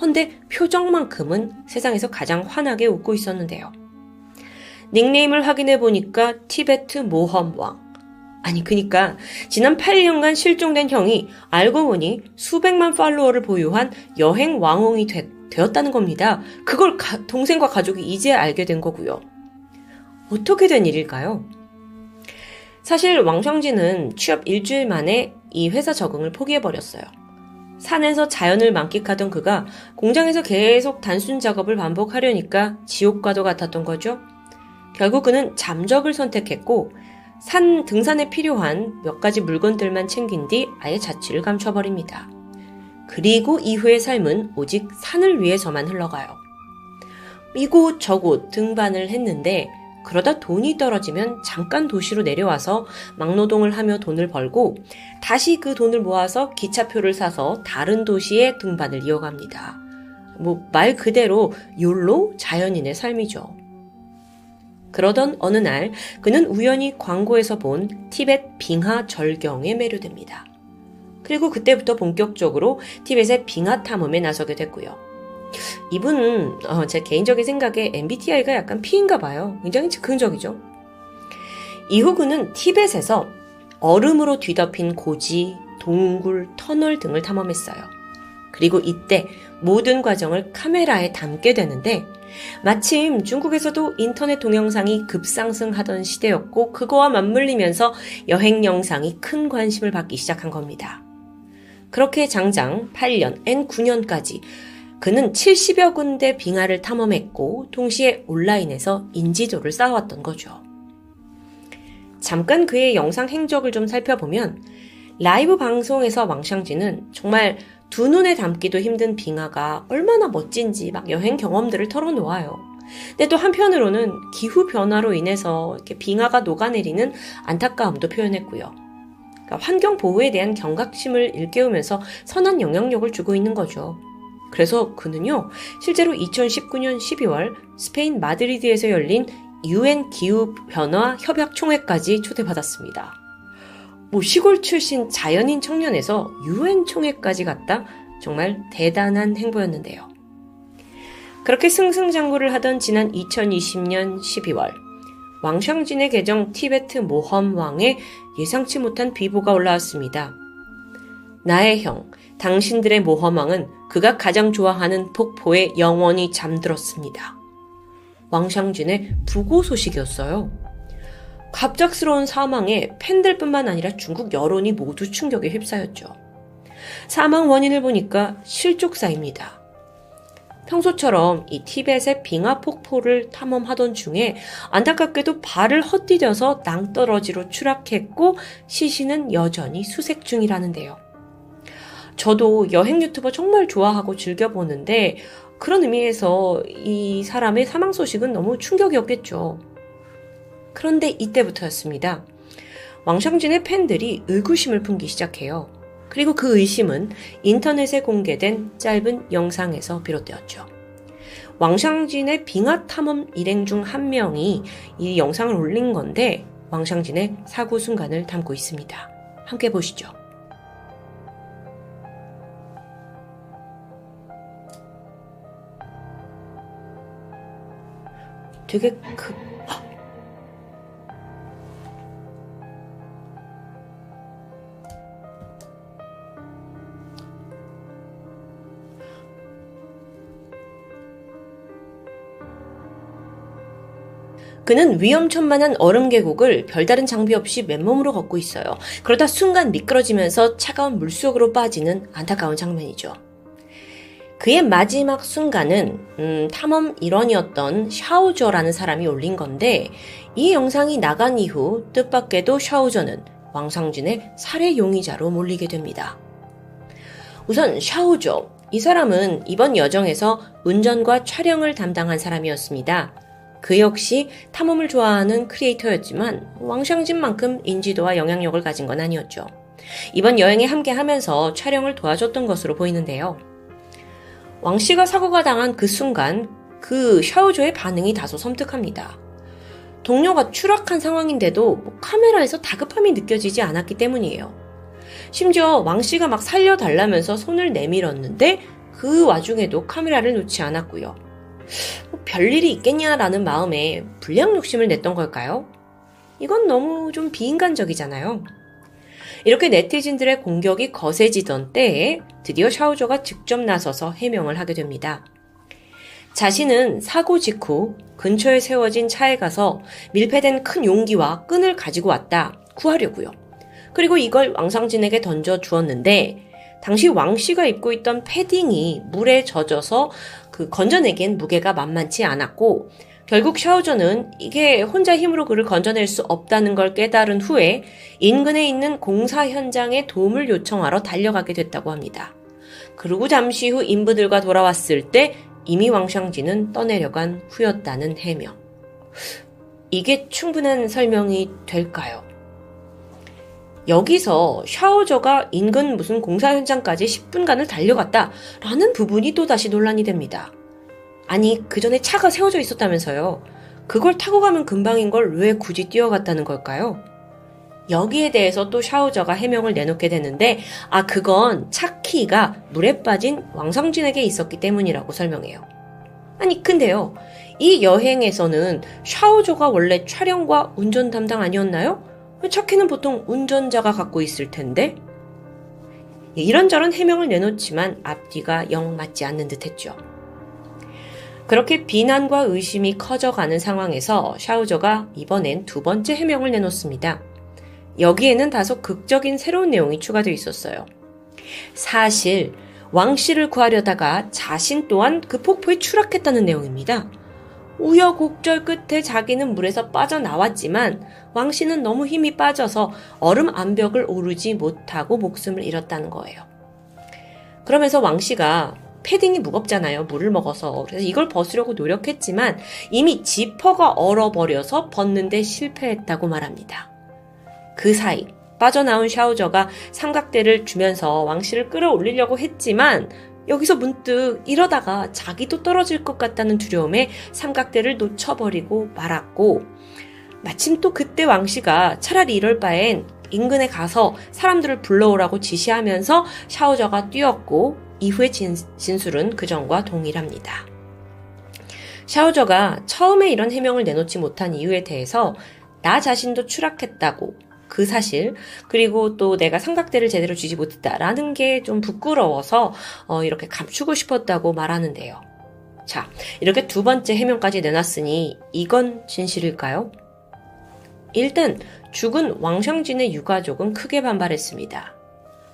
헌데 표정만큼은 세상에서 가장 환하게 웃고 있었는데요. 닉네임을 확인해 보니까 티베트 모험왕. 아니, 그니까 지난 8년간 실종된 형이 알고 보니 수백만 팔로워를 보유한 여행 왕홍이 됐, 되었다는 겁니다. 그걸 가, 동생과 가족이 이제 알게 된 거고요. 어떻게 된 일일까요? 사실 왕성진은 취업 일주일 만에 이 회사 적응을 포기해버렸어요. 산에서 자연을 만끽하던 그가 공장에서 계속 단순 작업을 반복하려니까 지옥과도 같았던 거죠. 결국 그는 잠적을 선택했고 산 등산에 필요한 몇 가지 물건들만 챙긴 뒤 아예 자취를 감춰버립니다. 그리고 이후의 삶은 오직 산을 위해서만 흘러가요. 이곳 저곳 등반을 했는데 그러다 돈이 떨어지면 잠깐 도시로 내려와서 막노동을 하며 돈을 벌고 다시 그 돈을 모아서 기차표를 사서 다른 도시에 등반을 이어갑니다. 뭐 말 그대로 욜로 자연인의 삶이죠. 그러던 어느 날 그는 우연히 광고에서 본 티벳 빙하 절경에 매료됩니다. 그리고 그때부터 본격적으로 티벳의 빙하 탐험에 나서게 됐고요. 이분은 어, 제 개인적인 생각에 MBTI가 약간 P인가 봐요. 굉장히 즉흥적이죠. 이후 그는 티벳에서 얼음으로 뒤덮인 고지, 동굴, 터널 등을 탐험했어요. 그리고 이때 모든 과정을 카메라에 담게 되는데 마침 중국에서도 인터넷 동영상이 급상승하던 시대였고 그거와 맞물리면서 여행 영상이 큰 관심을 받기 시작한 겁니다. 그렇게 장장 8년, N9년까지 그는 70여 군데 빙하를 탐험했고 동시에 온라인에서 인지도를 쌓아왔던 거죠. 잠깐 그의 영상 행적을 좀 살펴보면 라이브 방송에서 왕샹지는 정말 두 눈에 담기도 힘든 빙하가 얼마나 멋진지 막 여행 경험들을 털어놓아요. 근데 또 한편으로는 기후 변화로 인해서 이렇게 빙하가 녹아내리는 안타까움도 표현했고요. 그러니까 환경 보호에 대한 경각심을 일깨우면서 선한 영향력을 주고 있는 거죠. 그래서 그는요, 실제로 2019년 12월 스페인 마드리드에서 열린 UN 기후 변화 협약 총회까지 초대받았습니다. 뭐 시골 출신 자연인 청년에서 UN 총회까지 갔다 정말 대단한 행보였는데요. 그렇게 승승장구를 하던 지난 2020년 12월 왕샹진의 계정 티베트 모험왕에 예상치 못한 비보가 올라왔습니다. 나의 형, 당신들의 모험왕은 그가 가장 좋아하는 폭포에 영원히 잠들었습니다. 왕샹진의 부고 소식이었어요. 갑작스러운 사망에 팬들뿐만 아니라 중국 여론이 모두 충격에 휩싸였죠. 사망 원인을 보니까 실족사입니다. 평소처럼 이 티벳의 빙하 폭포를 탐험하던 중에 안타깝게도 발을 헛디뎌서 낭떠러지로 추락했고 시신은 여전히 수색 중이라는데요. 저도 여행 유튜버 정말 좋아하고 즐겨보는데 그런 의미에서 이 사람의 사망 소식은 너무 충격이었겠죠. 그런데 이때부터였습니다. 왕샹진의 팬들이 의구심을 품기 시작해요. 그리고 그 의심은 인터넷에 공개된 짧은 영상에서 비롯되었죠. 왕샹진의 빙하 탐험 일행 중 한 명이 이 영상을 올린 건데 왕샹진의 사고 순간을 담고 있습니다. 함께 보시죠. 되게 그 그는 위험천만한 얼음 계곡을 별다른 장비 없이 맨몸으로 걷고 있어요. 그러다 순간 미끄러지면서 차가운 물속으로 빠지는 안타까운 장면이죠. 그의 마지막 순간은 음, 탐험 일원이었던 샤오저라는 사람이 올린 건데 이 영상이 나간 이후 뜻밖에도 샤오저는 왕상진의 살해 용의자로 몰리게 됩니다. 우선 샤오저 이 사람은 이번 여정에서 운전과 촬영을 담당한 사람이었습니다. 그 역시 탐험을 좋아하는 크리에이터였지만 왕샹진만큼 인지도와 영향력을 가진 건 아니었죠. 이번 여행에 함께 하면서 촬영을 도와줬던 것으로 보이는데요. 왕 씨가 사고가 당한 그 순간 그 샤오조의 반응이 다소 섬뜩합니다. 동료가 추락한 상황인데도 뭐 카메라에서 다급함이 느껴지지 않았기 때문이에요. 심지어 왕 씨가 막 살려달라면서 손을 내밀었는데 그 와중에도 카메라를 놓지 않았고요. 뭐 별일이 있겠냐라는 마음에 불량 욕심을 냈던 걸까요? 이건 너무 좀 비인간적이잖아요. 이렇게 네티즌들의 공격이 거세지던 때에 드디어 샤오조가 직접 나서서 해명을 하게 됩니다. 자신은 사고 직후 근처에 세워진 차에 가서 밀폐된 큰 용기와 끈을 가지고 왔다. 구하려고요. 그리고 이걸 왕상진에게 던져 주었는데 당시 왕 씨가 입고 있던 패딩이 물에 젖어서 그 건져내기엔 무게가 만만치 않았고 결국 샤오저는 이게 혼자 힘으로 그를 건져낼 수 없다는 걸 깨달은 후에 인근에 있는 공사 현장에 도움을 요청하러 달려가게 됐다고 합니다. 그리고 잠시 후 인부들과 돌아왔을 때 이미 왕샹지는 떠내려간 후였다는 해명. 이게 충분한 설명이 될까요? 여기서 샤오저가 인근 무슨 공사 현장까지 10분간을 달려갔다라는 부분이 또다시 논란이 됩니다. 아니, 그 전에 차가 세워져 있었다면서요. 그걸 타고 가면 금방인 걸 왜 굳이 뛰어갔다는 걸까요? 여기에 대해서 또 샤오저가 해명을 내놓게 되는데, 아, 그건 차 키가 물에 빠진 왕성진에게 있었기 때문이라고 설명해요. 아니, 근데요. 이 여행에서는 샤오저가 원래 촬영과 운전 담당 아니었나요? 차 키는 보통 운전자가 갖고 있을 텐데? 이런저런 해명을 내놓지만 앞뒤가 영 맞지 않는 듯 했죠. 그렇게 비난과 의심이 커져가는 상황에서 샤우저가 이번엔 두 번째 해명을 내놓습니다. 여기에는 다소 극적인 새로운 내용이 추가되어 있었어요. 사실 왕 씨를 구하려다가 자신 또한 그 폭포에 추락했다는 내용입니다. 우여곡절 끝에 자기는 물에서 빠져나왔지만 왕 씨는 너무 힘이 빠져서 얼음 암벽을 오르지 못하고 목숨을 잃었다는 거예요. 그러면서 왕 씨가 패딩이 무겁잖아요. 물을 먹어서. 그래서 이걸 벗으려고 노력했지만 이미 지퍼가 얼어버려서 벗는데 실패했다고 말합니다. 그 사이 빠져나온 샤우저가 삼각대를 주면서 왕씨를 끌어올리려고 했지만 여기서 문득 이러다가 자기도 떨어질 것 같다는 두려움에 삼각대를 놓쳐버리고 말았고 마침 또 그때 왕씨가 차라리 이럴 바엔 인근에 가서 사람들을 불러오라고 지시하면서 샤우저가 뛰었고 이후의 진, 진술은 그전과 동일합니다. 샤오저가 처음에 이런 해명을 내놓지 못한 이유에 대해서 나 자신도 추락했다고 그 사실 그리고 또 내가 삼각대를 제대로 쥐지 못했다라는 게 좀 부끄러워서 어, 이렇게 감추고 싶었다고 말하는데요. 자, 이렇게 두 번째 해명까지 내놨으니 이건 진실일까요? 일단 죽은 왕샹진의 유가족은 크게 반발했습니다.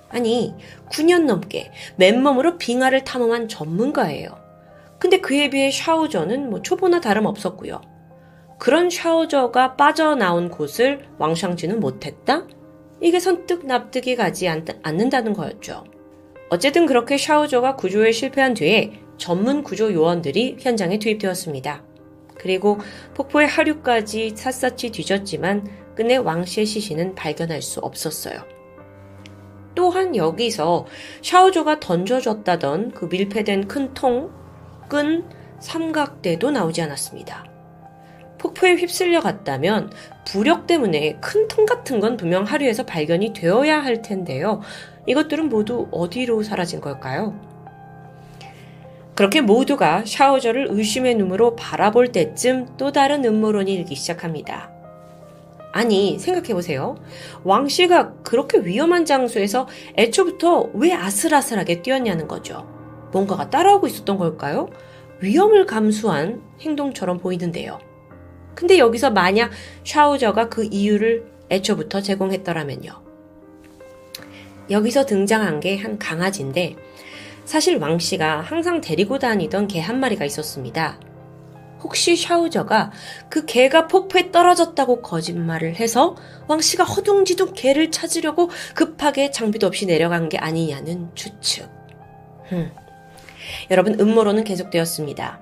아니, 9년 넘게 맨몸으로 빙하를 탐험한 전문가예요. 근데 그에 비해 샤오저는 뭐 초보나 다름없었고요. 그런 샤오저가 빠져나온 곳을 왕샹진은 못했다? 이게 선뜻 납득이 가지 않, 않는다는 거였죠. 어쨌든 그렇게 샤오저가 구조에 실패한 뒤에 전문 구조 요원들이 현장에 투입되었습니다. 그리고 폭포의 하류까지 샅샅이 뒤졌지만 끝내 왕씨의 시신은 발견할 수 없었어요. 또한 여기서 샤오조가 던져줬다던 그 밀폐된 큰 통, 끈, 삼각대도 나오지 않았습니다. 폭포에 휩쓸려 갔다면 부력 때문에 큰 통 같은 건 분명 하류에서 발견이 되어야 할 텐데요. 이것들은 모두 어디로 사라진 걸까요? 그렇게 모두가 샤오저를 의심의 눈으로 바라볼 때쯤 또 다른 음모론이 일기 시작합니다. 아니, 생각해보세요. 왕 씨가 그렇게 위험한 장소에서 애초부터 왜 아슬아슬하게 뛰었냐는 거죠. 뭔가가 따라오고 있었던 걸까요? 위험을 감수한 행동처럼 보이는데요. 근데 여기서 만약 샤오저가 그 이유를 애초부터 제공했더라면요. 여기서 등장한 게 한 강아지인데 사실 왕 씨가 항상 데리고 다니던 개 한 마리가 있었습니다. 혹시 샤우저가 그 개가 폭포에 떨어졌다고 거짓말을 해서 왕 씨가 허둥지둥 개를 찾으려고 급하게 장비도 없이 내려간 게 아니냐는 추측. 흠. 여러분 음모론은 계속되었습니다.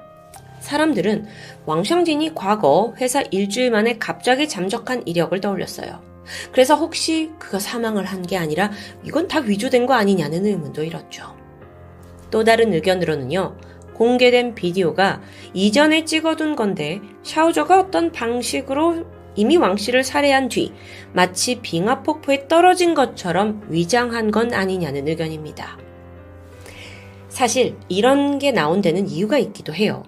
사람들은 왕샹진이 과거 회사 일주일 만에 갑자기 잠적한 이력을 떠올렸어요. 그래서 혹시 그가 사망을 한 게 아니라 이건 다 위조된 거 아니냐는 의문도 일었죠. 또 다른 의견으로는요, 공개된 비디오가 이전에 찍어둔 건데 샤오저가 어떤 방식으로 이미 왕 씨를 살해한 뒤 마치 빙하폭포에 떨어진 것처럼 위장한 건 아니냐는 의견입니다. 사실 이런 게 나온 데는 이유가 있기도 해요.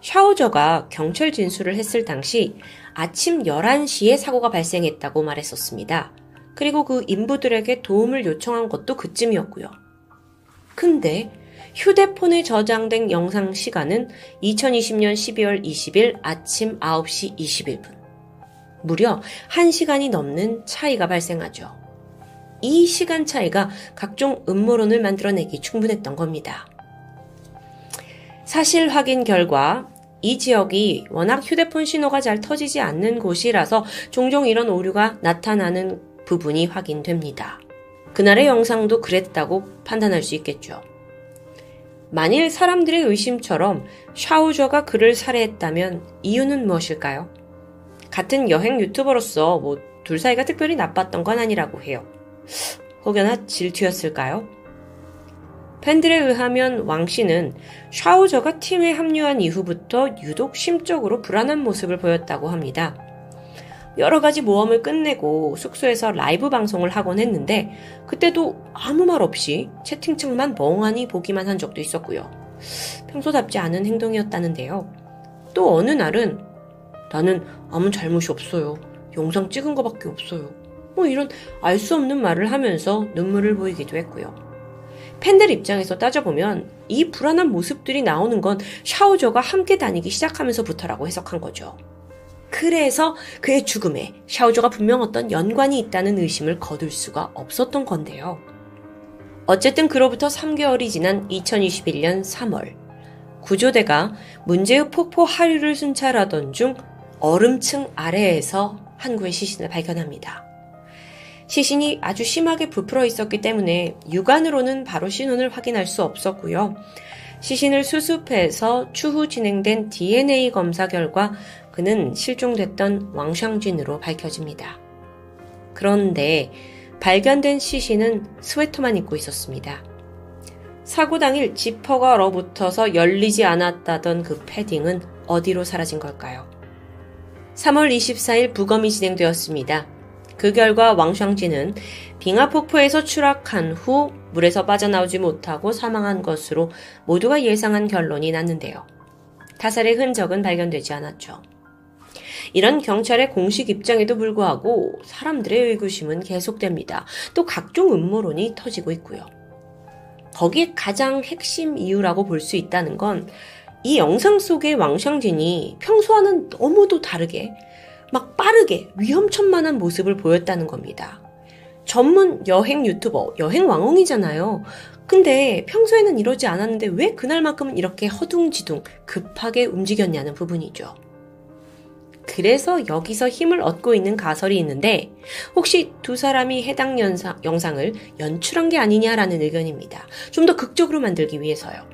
샤오저가 경찰 진술을 했을 당시 아침 11시에 사고가 발생했다고 말했었습니다. 그리고 그 인부들에게 도움을 요청한 것도 그쯤이었고요. 근데 휴대폰에 저장된 영상 시간은 2020년 12월 20일 아침 9시 21분. 무려 1시간이 넘는 차이가 발생하죠. 이 시간 차이가 각종 음모론을 만들어내기 충분했던 겁니다. 사실 확인 결과 이 지역이 워낙 휴대폰 신호가 잘 터지지 않는 곳이라서 종종 이런 오류가 나타나는 부분이 확인됩니다. 그날의 영상도 그랬다고 판단할 수 있겠죠. 만일 사람들의 의심처럼 샤우저가 그를 살해했다면 이유는 무엇일까요? 같은 여행 유튜버로서 뭐 둘 사이가 특별히 나빴던 건 아니라고 해요. 혹여나 질투였을까요? 팬들에 의하면 왕 씨는 샤우저가 팀에 합류한 이후부터 유독 심적으로 불안한 모습을 보였다고 합니다. 여러 가지 모험을 끝내고 숙소에서 라이브 방송을 하곤 했는데 그때도 아무 말 없이 채팅창만 멍하니 보기만 한 적도 있었고요. 평소답지 않은 행동이었다는데요. 또 어느 날은 나는 아무 잘못이 없어요. 영상 찍은 거밖에 없어요. 뭐 이런 알 수 없는 말을 하면서 눈물을 보이기도 했고요. 팬들 입장에서 따져보면 이 불안한 모습들이 나오는 건 샤오저가 함께 다니기 시작하면서부터라고 해석한 거죠. 그래서 그의 죽음에 샤오조가 분명 어떤 연관이 있다는 의심을 거둘 수가 없었던 건데요. 어쨌든 그로부터 3개월이 지난 2021년 3월, 구조대가 문제의 폭포 하류를 순찰하던 중 얼음층 아래에서 한 구의 시신을 발견합니다. 시신이 아주 심하게 부풀어 있었기 때문에 육안으로는 바로 신원을 확인할 수 없었고요. 시신을 수습해서 추후 진행된 DNA 검사 결과 그는 실종됐던 왕샹진으로 밝혀집니다. 그런데 발견된 시신은 스웨터만 입고 있었습니다. 사고 당일 지퍼가 얼어붙어서 열리지 않았다던 그 패딩은 어디로 사라진 걸까요? 3월 24일 부검이 진행되었습니다. 그 결과 왕샹진은 빙하 폭포에서 추락한 후 물에서 빠져나오지 못하고 사망한 것으로 모두가 예상한 결론이 났는데요. 타살의 흔적은 발견되지 않았죠. 이런 경찰의 공식 입장에도 불구하고 사람들의 의구심은 계속됩니다. 또 각종 음모론이 터지고 있고요. 거기에 가장 핵심 이유라고 볼 수 있다는 건 이 영상 속의 왕샹진이 평소와는 너무도 다르게 막 빠르게 위험천만한 모습을 보였다는 겁니다. 전문 여행 유튜버, 여행 왕홍이잖아요. 근데 평소에는 이러지 않았는데 왜 그날만큼은 이렇게 허둥지둥 급하게 움직였냐는 부분이죠. 그래서 여기서 힘을 얻고 있는 가설이 있는데 혹시 두 사람이 해당 연사, 영상을 연출한 게 아니냐라는 의견입니다. 좀 더 극적으로 만들기 위해서요.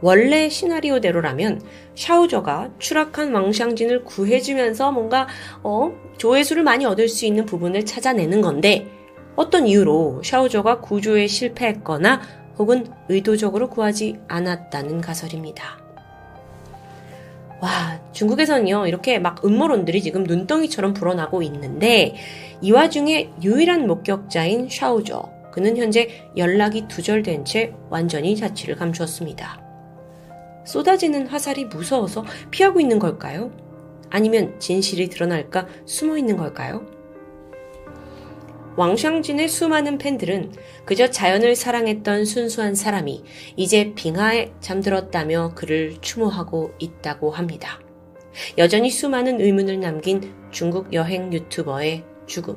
원래 시나리오대로라면 샤우저가 추락한 왕샹진을 구해주면서 뭔가 어, 조회수를 많이 얻을 수 있는 부분을 찾아내는 건데 어떤 이유로 샤우저가 구조에 실패했거나 혹은 의도적으로 구하지 않았다는 가설입니다. 와, 중국에서는요, 이렇게 막 음모론들이 지금 눈덩이처럼 불어나고 있는데, 이 와중에 유일한 목격자인 샤오저, 그는 현재 연락이 두절된 채 완전히 자취를 감추었습니다. 쏟아지는 화살이 무서워서 피하고 있는 걸까요? 아니면 진실이 드러날까 숨어 있는 걸까요? 왕샹진의 수많은 팬들은 그저 자연을 사랑했던 순수한 사람이 이제 빙하에 잠들었다며 그를 추모하고 있다고 합니다. 여전히 수많은 의문을 남긴 중국 여행 유튜버의 죽음.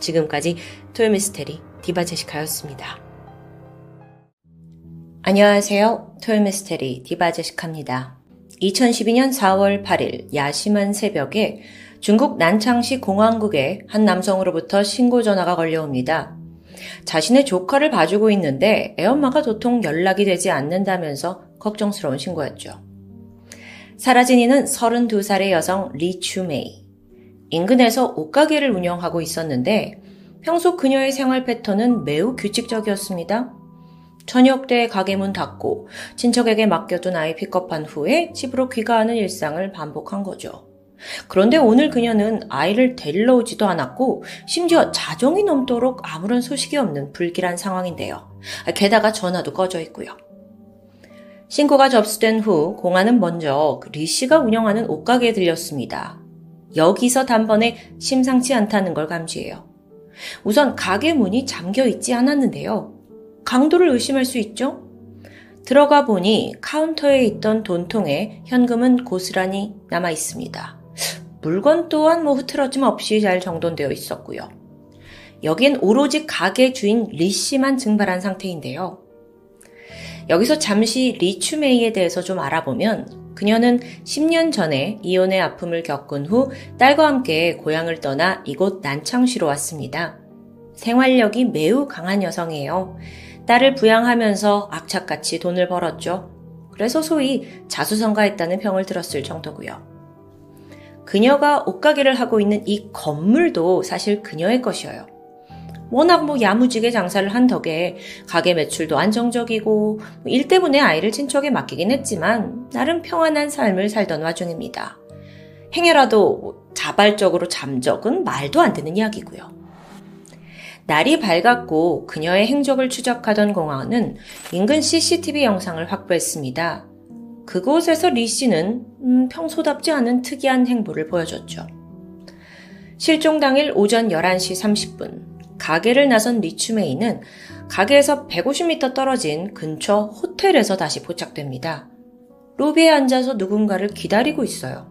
지금까지 토요미스테리 디바제시카였습니다. 안녕하세요. 토요미스테리 디바제시카입니다. 2012년 4월 8일 야심한 새벽에 중국 난창시 공항국에 한 남성으로부터 신고 전화가 걸려옵니다. 자신의 조카를 봐주고 있는데 애엄마가 도통 연락이 되지 않는다면서 걱정스러운 신고였죠. 사라진 이는 32살의 여성 리추메이. 인근에서 옷가게를 운영하고 있었는데 평소 그녀의 생활 패턴은 매우 규칙적이었습니다. 저녁 때 가게 문 닫고 친척에게 맡겨둔 아이 픽업한 후에 집으로 귀가하는 일상을 반복한 거죠. 그런데 오늘 그녀는 아이를 데리러 오지도 않았고 심지어 자정이 넘도록 아무런 소식이 없는 불길한 상황인데요. 게다가 전화도 꺼져 있고요. 신고가 접수된 후 공안은 먼저 그리 씨가 운영하는 옷가게에 들렸습니다. 여기서 단번에 심상치 않다는 걸 감지해요. 우선 가게 문이 잠겨 있지 않았는데요. 강도를 의심할 수 있죠? 들어가 보니 카운터에 있던 돈통에 현금은 고스란히 남아 있습니다. 물건 또한 뭐 흐트러짐 없이 잘 정돈되어 있었고요. 여기엔 오로지 가게 주인 리 씨만 증발한 상태인데요. 여기서 잠시 리 추메이에 대해서 좀 알아보면 그녀는 10년 전에 이혼의 아픔을 겪은 후 딸과 함께 고향을 떠나 이곳 난창시로 왔습니다. 생활력이 매우 강한 여성이에요. 딸을 부양하면서 악착같이 돈을 벌었죠. 그래서 소위 자수성가했다는 평을 들었을 정도고요. 그녀가 옷가게를 하고 있는 이 건물도 사실 그녀의 것이어요. 워낙 뭐 야무지게 장사를 한 덕에 가게 매출도 안정적이고 뭐일 때문에 아이를 친척에 맡기긴 했지만 나름 평안한 삶을 살던 와중입니다. 행여라도 자발적으로 잠적은 말도 안 되는 이야기고요. 날이 밝았고 그녀의 행적을 추적하던 공항은 인근 CCTV 영상을 확보했습니다. 그곳에서 리 씨는 음, 평소답지 않은 특이한 행보를 보여줬죠. 실종 당일 오전 11시 30분, 가게를 나선 리추메이는 가게에서 150m 떨어진 근처 호텔에서 다시 포착됩니다. 로비에 앉아서 누군가를 기다리고 있어요.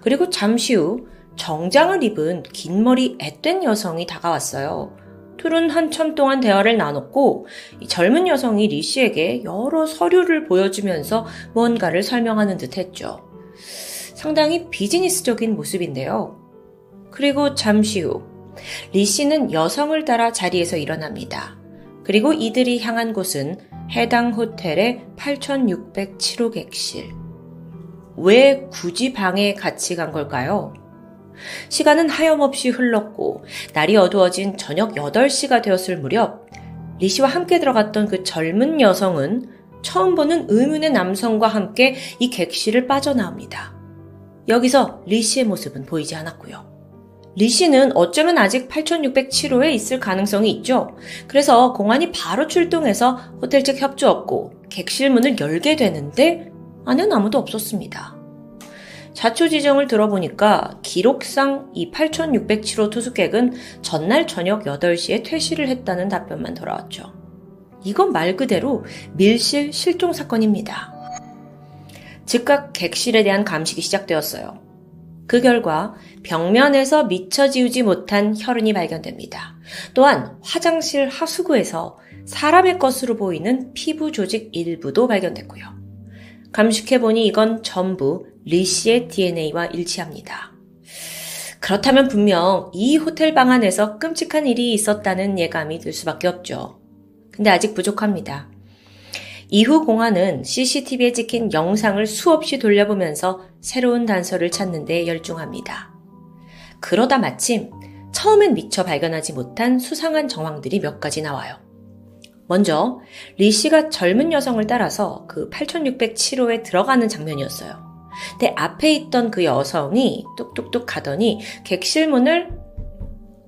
그리고 잠시 후 정장을 입은 긴 머리 앳된 여성이 다가왔어요. 둘은 한참 동안 대화를 나눴고 젊은 여성이 리 씨에게 여러 서류를 보여주면서 뭔가를 설명하는 듯 했죠. 상당히 비즈니스적인 모습인데요. 그리고 잠시 후, 리 씨는 여성을 따라 자리에서 일어납니다. 그리고 이들이 향한 곳은 해당 호텔의 8607호 객실. 왜 굳이 방에 같이 간 걸까요? 시간은 하염없이 흘렀고 날이 어두워진 저녁 8시가 되었을 무렵 리 씨와 함께 들어갔던 그 젊은 여성은 처음 보는 의문의 남성과 함께 이 객실을 빠져나옵니다. 여기서 리 씨의 모습은 보이지 않았고요. 리 씨는 어쩌면 아직 8607호에 있을 가능성이 있죠. 그래서 공안이 바로 출동해서 호텔 측 협조했고 객실 문을 열게 되는데 아내는 아무도 없었습니다. 자초지정을 들어보니까 기록상 이 8607호 투숙객은 전날 저녁 8시에 퇴실을 했다는 답변만 돌아왔죠. 이건 말 그대로 밀실 실종 사건입니다. 즉각 객실에 대한 감식이 시작되었어요. 그 결과 벽면에서 미처 지우지 못한 혈흔이 발견됩니다. 또한 화장실 하수구에서 사람의 것으로 보이는 피부 조직 일부도 발견됐고요. 감식해보니 이건 전부 리 씨의 DNA와 일치합니다. 그렇다면 분명 이 호텔 방 안에서 끔찍한 일이 있었다는 예감이 들 수밖에 없죠. 근데 아직 부족합니다. 이후 공안은 CCTV에 찍힌 영상을 수없이 돌려보면서 새로운 단서를 찾는 데 열중합니다. 그러다 마침 처음엔 미처 발견하지 못한 수상한 정황들이 몇 가지 나와요. 먼저 리 씨가 젊은 여성을 따라서 그 8607호에 들어가는 장면이었어요. 근데 앞에 있던 그 여성이 뚝뚝뚝 가더니 객실 문을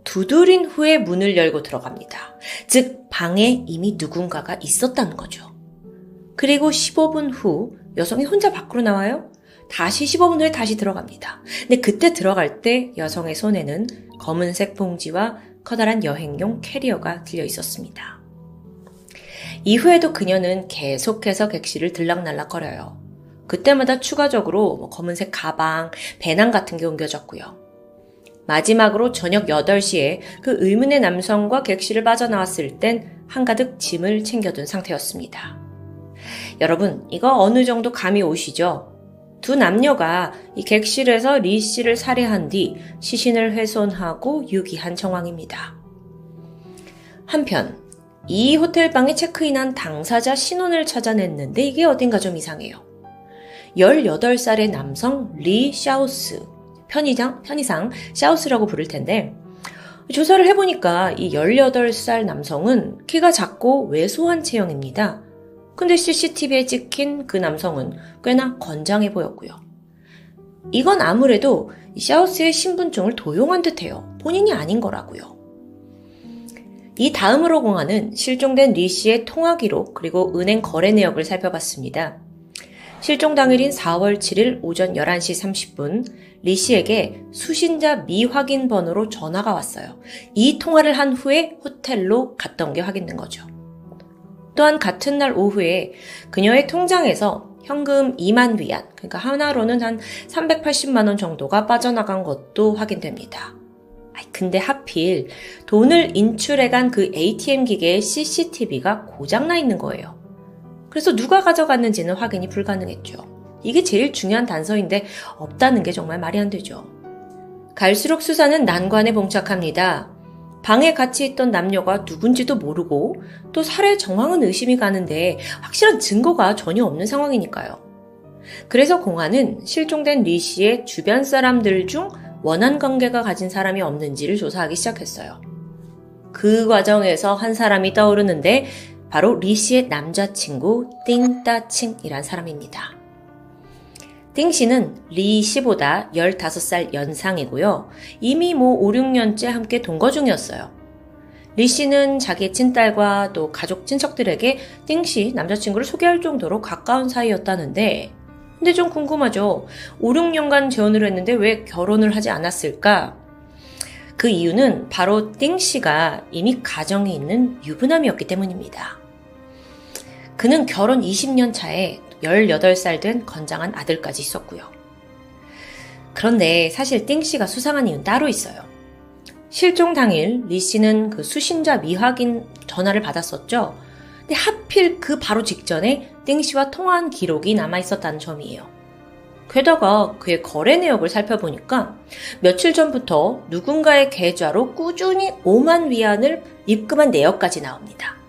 두드린 후에 문을 열고 들어갑니다. 즉, 방에 이미 누군가가 있었다는 거죠. 그리고 15분 후 여성이 혼자 밖으로 나와요. 다시 15분 후에 다시 들어갑니다. 근데 그때 들어갈 때 여성의 손에는 검은색 봉지와 커다란 여행용 캐리어가 들려 있었습니다. 이후에도 그녀는 계속해서 객실을 들락날락거려요. 그때마다 추가적으로 뭐 검은색 가방, 배낭 같은 게 옮겨졌고요. 마지막으로 저녁 8시에 그 의문의 남성과 객실을 빠져나왔을 땐 한가득 짐을 챙겨둔 상태였습니다. 여러분, 이거 어느 정도 감이 오시죠? 두 남녀가 이 객실에서 리 씨를 살해한 뒤 시신을 훼손하고 유기한 정황입니다. 한편, 이 호텔방에 체크인한 당사자 신원을 찾아냈는데 이게 어딘가 좀 이상해요. 18살의 남성 리 샤우스, 편의장, 편의상 샤우스라고 부를 텐데, 조사를 해보니까 이 18살 남성은 키가 작고 왜소한 체형입니다. 근데 CCTV에 찍힌 그 남성은 꽤나 건장해 보였고요. 이건 아무래도 샤우스의 신분증을 도용한 듯해요. 본인이 아닌 거라고요. 이 다음으로 공안은 실종된 리 씨의 통화 기록 그리고 은행 거래 내역을 살펴봤습니다. 실종 당일인 4월 7일 오전 11시 30분 리 씨에게 수신자 미확인 번호로 전화가 왔어요. 이 통화를 한 후에 호텔로 갔던 게 확인된 거죠. 또한 같은 날 오후에 그녀의 통장에서 현금 2만 위안, 그러니까 하나로는 한 380만 원 정도가 빠져나간 것도 확인됩니다. 근데 하필 돈을 인출해간 그 ATM 기계의 CCTV가 고장나 있는 거예요. 그래서 누가 가져갔는지는 확인이 불가능했죠. 이게 제일 중요한 단서인데 없다는 게 정말 말이 안 되죠. 갈수록 수사는 난관에 봉착합니다. 방에 같이 있던 남녀가 누군지도 모르고 또 살해 정황은 의심이 가는데 확실한 증거가 전혀 없는 상황이니까요. 그래서 공안은 실종된 리 씨의 주변 사람들 중 원한 관계가 가진 사람이 없는지를 조사하기 시작했어요. 그 과정에서 한 사람이 떠오르는데 바로 리 씨의 남자친구 띵따칭이란 사람입니다. 띵 씨는 리 씨보다 15살 연상이고요. 이미 뭐 5, 6년째 함께 동거 중이었어요. 리 씨는 자기 친딸과 또 가족 친척들에게 띵 씨 남자친구를 소개할 정도로 가까운 사이였다는데 근데 좀 궁금하죠. 5, 6년간 재혼을 했는데 왜 결혼을 하지 않았을까? 그 이유는 바로 띵 씨가 이미 가정이 있는 유부남이었기 때문입니다. 그는 결혼 20년 차에 18살 된 건장한 아들까지 있었고요. 그런데 사실 띵 씨가 수상한 이유는 따로 있어요. 실종 당일 리 씨는 그 수신자 미확인 전화를 받았었죠. 근데 하필 그 바로 직전에 띵 씨와 통화한 기록이 남아 있었다는 점이에요. 게다가 그의 거래 내역을 살펴보니까 며칠 전부터 누군가의 계좌로 꾸준히 5만 위안을 입금한 내역까지 나옵니다.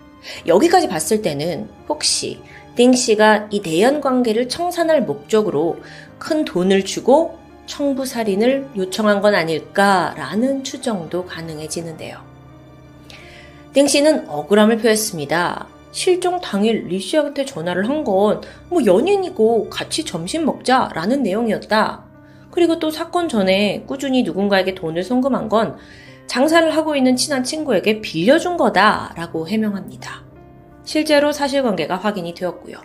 여기까지 봤을 때는 혹시 띵 씨가 이 내연 관계를 청산할 목적으로 큰 돈을 주고 청부 살인을 요청한 건 아닐까라는 추정도 가능해지는데요. 띵 씨는 억울함을 표했습니다. 실종 당일 리 씨한테 전화를 한 건 뭐 연인이고 같이 점심 먹자라는 내용이었다. 그리고 또 사건 전에 꾸준히 누군가에게 돈을 송금한 건 장사를 하고 있는 친한 친구에게 빌려준 거다라고 해명합니다. 실제로 사실관계가 확인이 되었고요.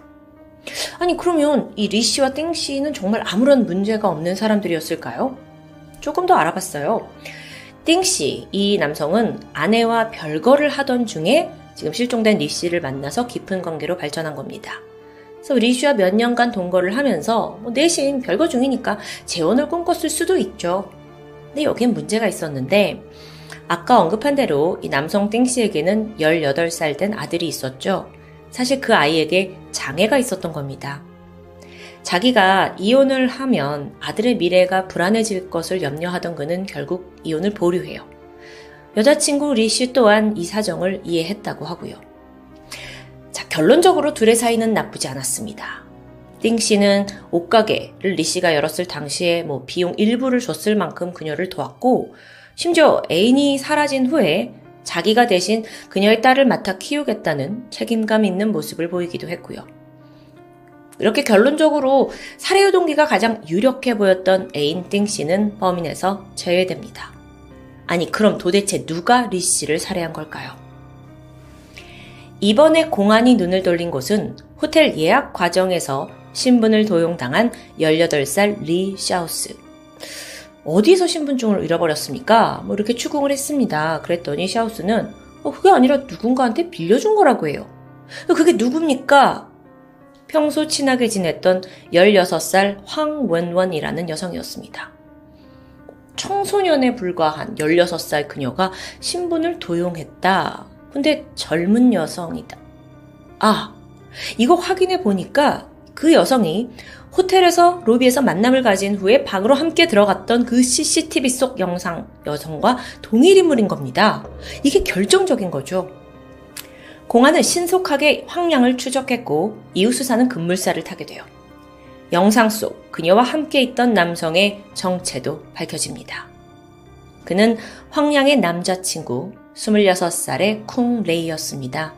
아니, 그러면 이 리 씨와 띵 씨는 정말 아무런 문제가 없는 사람들이었을까요? 조금 더 알아봤어요. 띵 씨, 이 남성은 아내와 별거를 하던 중에 지금 실종된 리 씨를 만나서 깊은 관계로 발전한 겁니다. 그래서 리 씨와 몇 년간 동거를 하면서 뭐 내심 별거 중이니까 재혼을 꿈꿨을 수도 있죠. 근데 여기엔 문제가 있었는데 아까 언급한 대로 이 남성 띵 씨에게는 18살 된 아들이 있었죠. 사실 그 아이에게 장애가 있었던 겁니다. 자기가 이혼을 하면 아들의 미래가 불안해질 것을 염려하던 그는 결국 이혼을 보류해요. 여자친구 리 씨 또한 이 사정을 이해했다고 하고요. 자, 결론적으로 둘의 사이는 나쁘지 않았습니다. 띵 씨는 옷가게를 리 씨가 열었을 당시에 뭐 비용 일부를 줬을 만큼 그녀를 도왔고, 심지어 애인이 사라진 후에 자기가 대신 그녀의 딸을 맡아 키우겠다는 책임감 있는 모습을 보이기도 했고요. 이렇게 결론적으로 살해의 동기가 가장 유력해 보였던 애인 띵 씨는 범인에서 제외됩니다. 아니, 그럼 도대체 누가 리 씨를 살해한 걸까요? 이번에 공안이 눈을 돌린 곳은 호텔 예약 과정에서 신분을 도용당한 18살 리 샤우스. 어디서 신분증을 잃어버렸습니까? 뭐 이렇게 추궁을 했습니다. 그랬더니 샤우스는 어, 그게 아니라 누군가한테 빌려준 거라고 해요. 그게 누굽니까? 평소 친하게 지냈던 16살 황원원이라는 여성이었습니다. 청소년에 불과한 16살 그녀가 신분을 도용했다. 근데 젊은 여성이다. 아, 이거 확인해 보니까 그 여성이 호텔에서 로비에서 만남을 가진 후에 방으로 함께 들어갔던 그 CCTV 속 영상 여성과 동일 인물인 겁니다. 이게 결정적인 거죠. 공안은 신속하게 황량을 추적했고 이후 수사는 급물살을 타게 돼요. 영상 속 그녀와 함께 있던 남성의 정체도 밝혀집니다. 그는 황량의 남자친구 26살의 쿵 레이였습니다.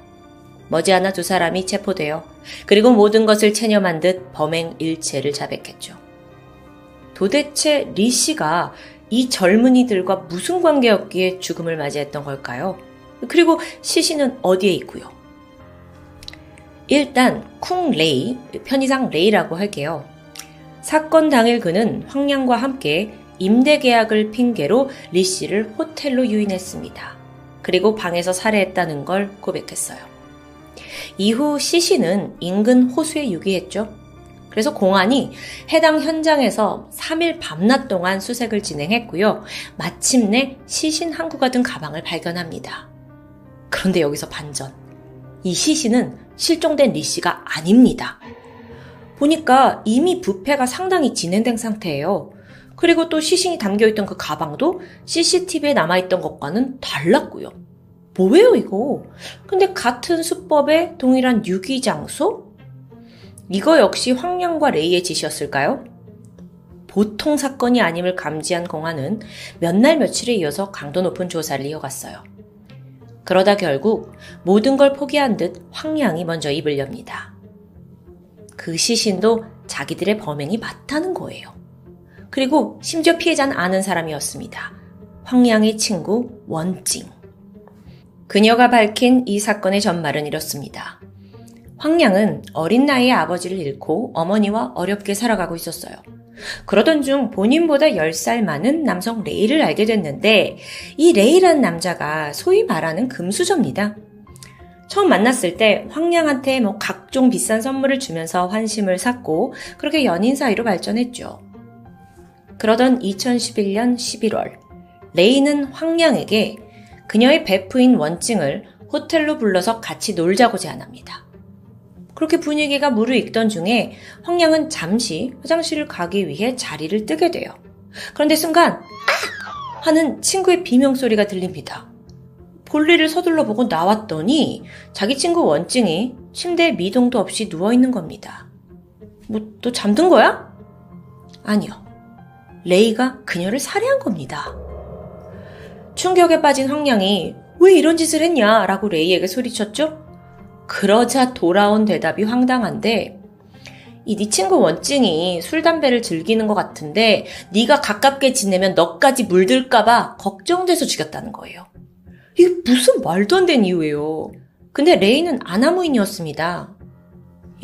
머지않아 두 사람이 체포되어 그리고 모든 것을 체념한 듯 범행 일체를 자백했죠. 도대체 리 씨가 이 젊은이들과 무슨 관계였기에 죽음을 맞이했던 걸까요? 그리고 시신은 어디에 있고요? 일단 쿵 레이, 편의상 레이라고 할게요. 사건 당일 그는 황량과 함께 임대 계약을 핑계로 리 씨를 호텔로 유인했습니다. 그리고 방에서 살해했다는 걸 고백했어요. 이후 시 씨는 인근 호수에 유기했죠. 그래서 공안이 해당 현장에서 3일 밤낮 동안 수색을 진행했고요. 마침내 시신 한 구가 든 가방을 발견합니다. 그런데 여기서 반전. 이 시신은 실종된 리 씨가 아닙니다. 보니까 이미 부패가 상당히 진행된 상태예요. 그리고 또 시신이 담겨있던 그 가방도 CCTV에 남아있던 것과는 달랐고요. 뭐예요, 이거? 근데 같은 수법에 동일한 유기장소? 이거 역시 황량과 레이의 짓이었을까요? 보통 사건이 아님을 감지한 공안은 몇 날 며칠에 이어서 강도 높은 조사를 이어갔어요. 그러다 결국 모든 걸 포기한 듯 황량이 먼저 입을 엽니다. 그 시신도 자기들의 범행이 맞다는 거예요. 그리고 심지어 피해자는 아는 사람이었습니다. 황량의 친구 원징. 그녀가 밝힌 이 사건의 전말은 이렇습니다. 황량은 어린 나이에 아버지를 잃고 어머니와 어렵게 살아가고 있었어요. 그러던 중 본인보다 10살 많은 남성 레이를 알게 됐는데 이 레이란 남자가 소위 말하는 금수저입니다. 처음 만났을 때 황량한테 뭐 각종 비싼 선물을 주면서 환심을 샀고 그렇게 연인 사이로 발전했죠. 그러던 2011년 11월 레이는 황량에게 그녀의 베프인 원증을 호텔로 불러서 같이 놀자고 제안합니다. 그렇게 분위기가 무르익던 중에 황량은 잠시 화장실을 가기 위해 자리를 뜨게 돼요. 그런데 순간 아! 하는 친구의 비명소리가 들립니다. 볼일을 서둘러 보고 나왔더니 자기 친구 원증이 침대에 미동도 없이 누워있는 겁니다. 뭐 또 잠든 거야? 아니요. 레이가 그녀를 살해한 겁니다. 충격에 빠진 황량이 왜 이런 짓을 했냐 라고 레이에게 소리쳤죠? 그러자 돌아온 대답이 황당한데 이 네 친구 원증이 술 담배를 즐기는 것 같은데 네가 가깝게 지내면 너까지 물들까봐 걱정돼서 죽였다는 거예요. 이게 무슨 말도 안 되는 이유예요. 근데 레이는 아나무인이었습니다.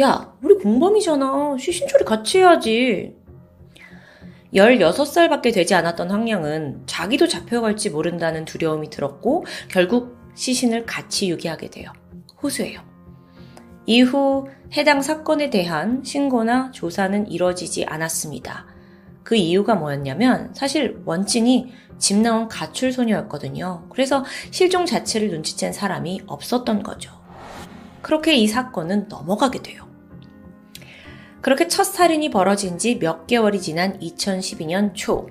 야, 우리 공범이잖아. 시신처리 같이 해야지. 16살밖에 되지 않았던 황량은 자기도 잡혀갈지 모른다는 두려움이 들었고 결국 시신을 같이 유기하게 돼요. 호수예요. 이후 해당 사건에 대한 신고나 조사는 이뤄지지 않았습니다. 그 이유가 뭐였냐면 사실 원진이 집 나온 가출 소녀였거든요. 그래서 실종 자체를 눈치챈 사람이 없었던 거죠. 그렇게 이 사건은 넘어가게 돼요. 그렇게 첫 살인이 벌어진 지 몇 개월이 지난 2012년 초,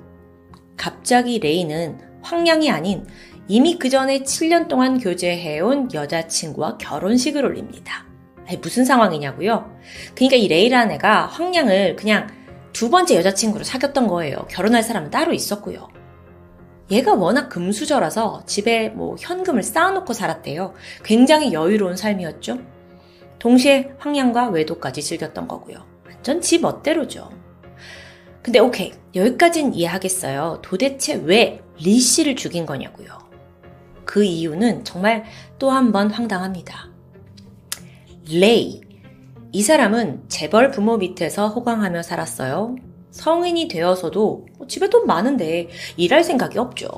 갑자기 레이는 황량이 아닌 이미 그 전에 7년 동안 교제해온 여자친구와 결혼식을 올립니다. 아니, 무슨 상황이냐고요? 그러니까 이 레이라는 애가 황량을 그냥 두 번째 여자친구로 사귀었던 거예요. 결혼할 사람은 따로 있었고요. 얘가 워낙 금수저라서 집에 뭐 현금을 쌓아놓고 살았대요. 굉장히 여유로운 삶이었죠. 동시에 황량과 외도까지 즐겼던 거고요. 완전 지 멋대로죠. 근데 오케이 여기까진 이해하겠어요. 도대체 왜 리 씨를 죽인 거냐고요. 그 이유는 정말 또 한 번 황당합니다. 레이. 이 사람은 재벌 부모 밑에서 호강하며 살았어요. 성인이 되어서도 집에 돈 많은데 일할 생각이 없죠.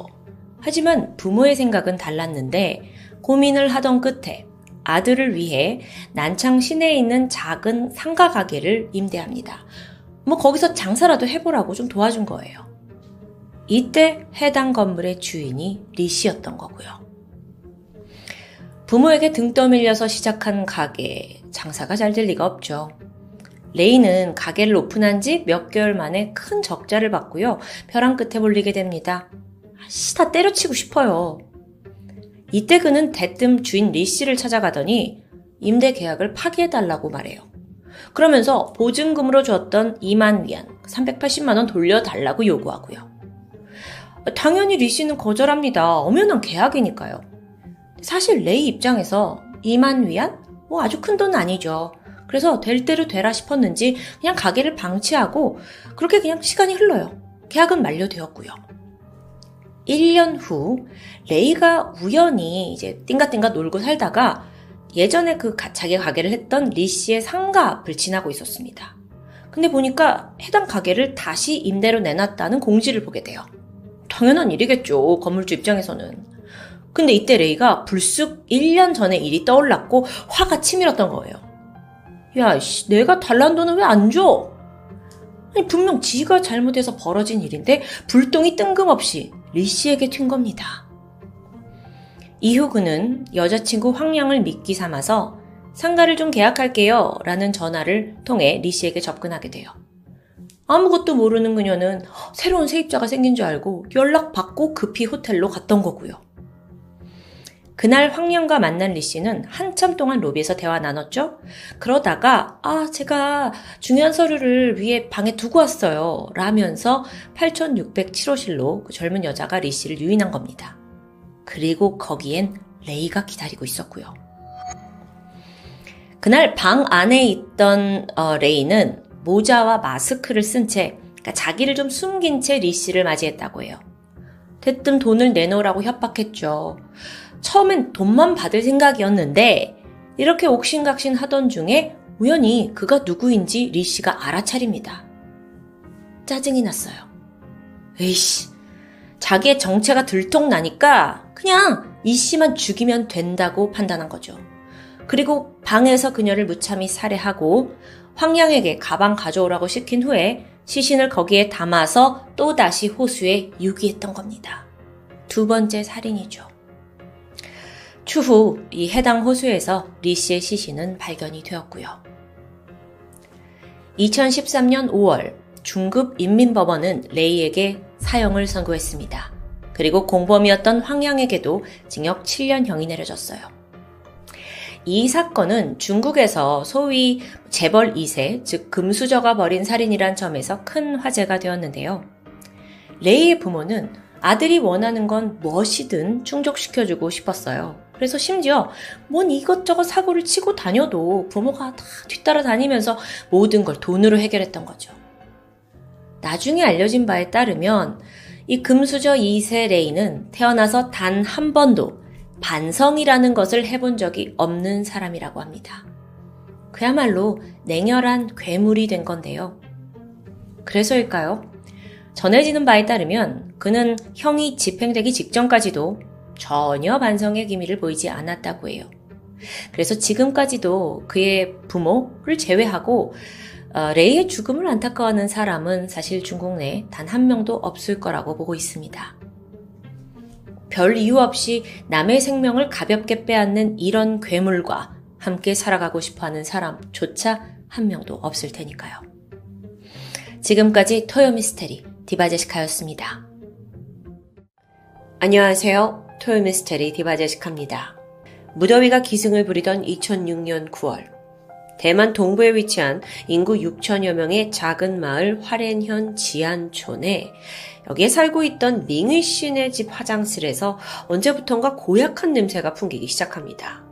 하지만 부모의 생각은 달랐는데 고민을 하던 끝에 아들을 위해 난창 시내에 있는 작은 상가 가게를 임대합니다. 뭐 거기서 장사라도 해보라고 좀 도와준 거예요. 이때 해당 건물의 주인이 리 씨였던 거고요. 부모에게 등 떠밀려서 시작한 가게, 장사가 잘 될 리가 없죠. 레이는 가게를 오픈한 지 몇 개월 만에 큰 적자를 보고요. 벼랑 끝에 몰리게 됩니다. 씨, 다 때려치고 싶어요. 이때 그는 대뜸 주인 리 씨를 찾아가더니 임대 계약을 파기해달라고 말해요. 그러면서 보증금으로 줬던 2만 위안, 380만원 돌려달라고 요구하고요. 당연히 리 씨는 거절합니다. 엄연한 계약이니까요. 사실 레이 입장에서 2만 위안? 뭐 아주 큰 돈은 아니죠. 그래서 될 대로 되라 싶었는지 그냥 가게를 방치하고 그렇게 그냥 시간이 흘러요. 계약은 만료되었고요. 1년 후 레이가 우연히 이제 띵가띵가 놀고 살다가 예전에 그 자기 가게를 했던 리 씨의 상가 앞을 지나고 있었습니다. 근데 보니까 해당 가게를 다시 임대로 내놨다는 공지를 보게 돼요. 당연한 일이겠죠. 건물주 입장에서는. 근데 이때 레이가 불쑥 1년 전에 일이 떠올랐고 화가 치밀었던 거예요. 야, 씨, 내가 달란 돈은 왜 안 줘? 아니, 분명 지가 잘못해서 벌어진 일인데 불똥이 뜬금없이 리 씨에게 튄 겁니다. 이후 그는 여자친구 황량을 미끼 삼아서 상가를 좀 계약할게요 라는 전화를 통해 리 씨에게 접근하게 돼요. 아무것도 모르는 그녀는 새로운 세입자가 생긴 줄 알고 연락받고 급히 호텔로 갔던 거고요. 그날 황량과 만난 리 씨는 한참 동안 로비에서 대화 나눴죠. 그러다가 아 제가 중요한 서류를 위에 방에 두고 왔어요. 라면서 8607호실로 그 젊은 여자가 리 씨를 유인한 겁니다. 그리고 거기엔 레이가 기다리고 있었고요. 그날 방 안에 있던 어, 레이는 모자와 마스크를 쓴 채 그러니까 자기를 좀 숨긴 채 리 씨를 맞이했다고 해요. 대뜸 돈을 내놓으라고 협박했죠. 처음엔 돈만 받을 생각이었는데 이렇게 옥신각신 하던 중에 우연히 그가 누구인지 리 씨가 알아차립니다. 짜증이 났어요. 에이씨, 자기의 정체가 들통나니까 그냥 이 씨만 죽이면 된다고 판단한 거죠. 그리고 방에서 그녀를 무참히 살해하고 황양에게 가방 가져오라고 시킨 후에 시신을 거기에 담아서 또다시 호수에 유기했던 겁니다. 두 번째 살인이죠. 추후 이 해당 호수에서 리 씨의 시신은 발견이 되었고요. 2013년 5월 중급 인민법원은 레이에게 사형을 선고했습니다. 그리고 공범이었던 황양에게도 징역 7년형이 내려졌어요. 이 사건은 중국에서 소위 재벌 2세, 즉 금수저가 벌인 살인이란 점에서 큰 화제가 되었는데요. 레이의 부모는 아들이 원하는 건 무엇이든 충족시켜주고 싶었어요. 그래서 심지어 뭔 이것저것 사고를 치고 다녀도 부모가 다 뒤따라 다니면서 모든 걸 돈으로 해결했던 거죠. 나중에 알려진 바에 따르면 이 금수저 2세 레이는 태어나서 단 한 번도 반성이라는 것을 해본 적이 없는 사람이라고 합니다. 그야말로 냉혈한 괴물이 된 건데요. 그래서일까요? 전해지는 바에 따르면 그는 형이 집행되기 직전까지도 전혀 반성의 기미를 보이지 않았다고 해요. 그래서 지금까지도 그의 부모를 제외하고 어, 레이의 죽음을 안타까워하는 사람은 사실 중국 내에 단 한 명도 없을 거라고 보고 있습니다. 별 이유 없이 남의 생명을 가볍게 빼앗는 이런 괴물과 함께 살아가고 싶어 하는 사람조차 한 명도 없을 테니까요. 지금까지 토요미스테리 디바제시카였습니다. 안녕하세요. 토요미스테리 디바제시카입니다. 무더위가 기승을 부리던 2006년 9월 대만 동부에 위치한 인구 6천여 명의 작은 마을 화롄현 지안촌에 여기에 살고 있던 밍의 씨네 집 화장실에서 언제부턴가 고약한 냄새가 풍기기 시작합니다.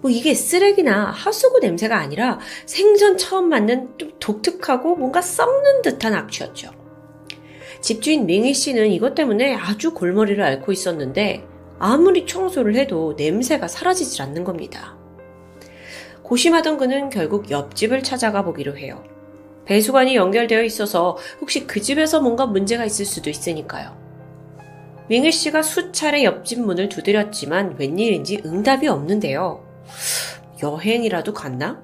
뭐 이게 쓰레기나 하수구 냄새가 아니라 생전 처음 맡는 좀 독특하고 뭔가 썩는 듯한 악취였죠. 집주인 밍희 씨는 이것 때문에 아주 골머리를 앓고 있었는데 아무리 청소를 해도 냄새가 사라지질 않는 겁니다. 고심하던 그는 결국 옆집을 찾아가 보기로 해요. 배수관이 연결되어 있어서 혹시 그 집에서 뭔가 문제가 있을 수도 있으니까요. 윙일 씨가 수차례 옆집 문을 두드렸지만 웬일인지 응답이 없는데요. 여행이라도 갔나?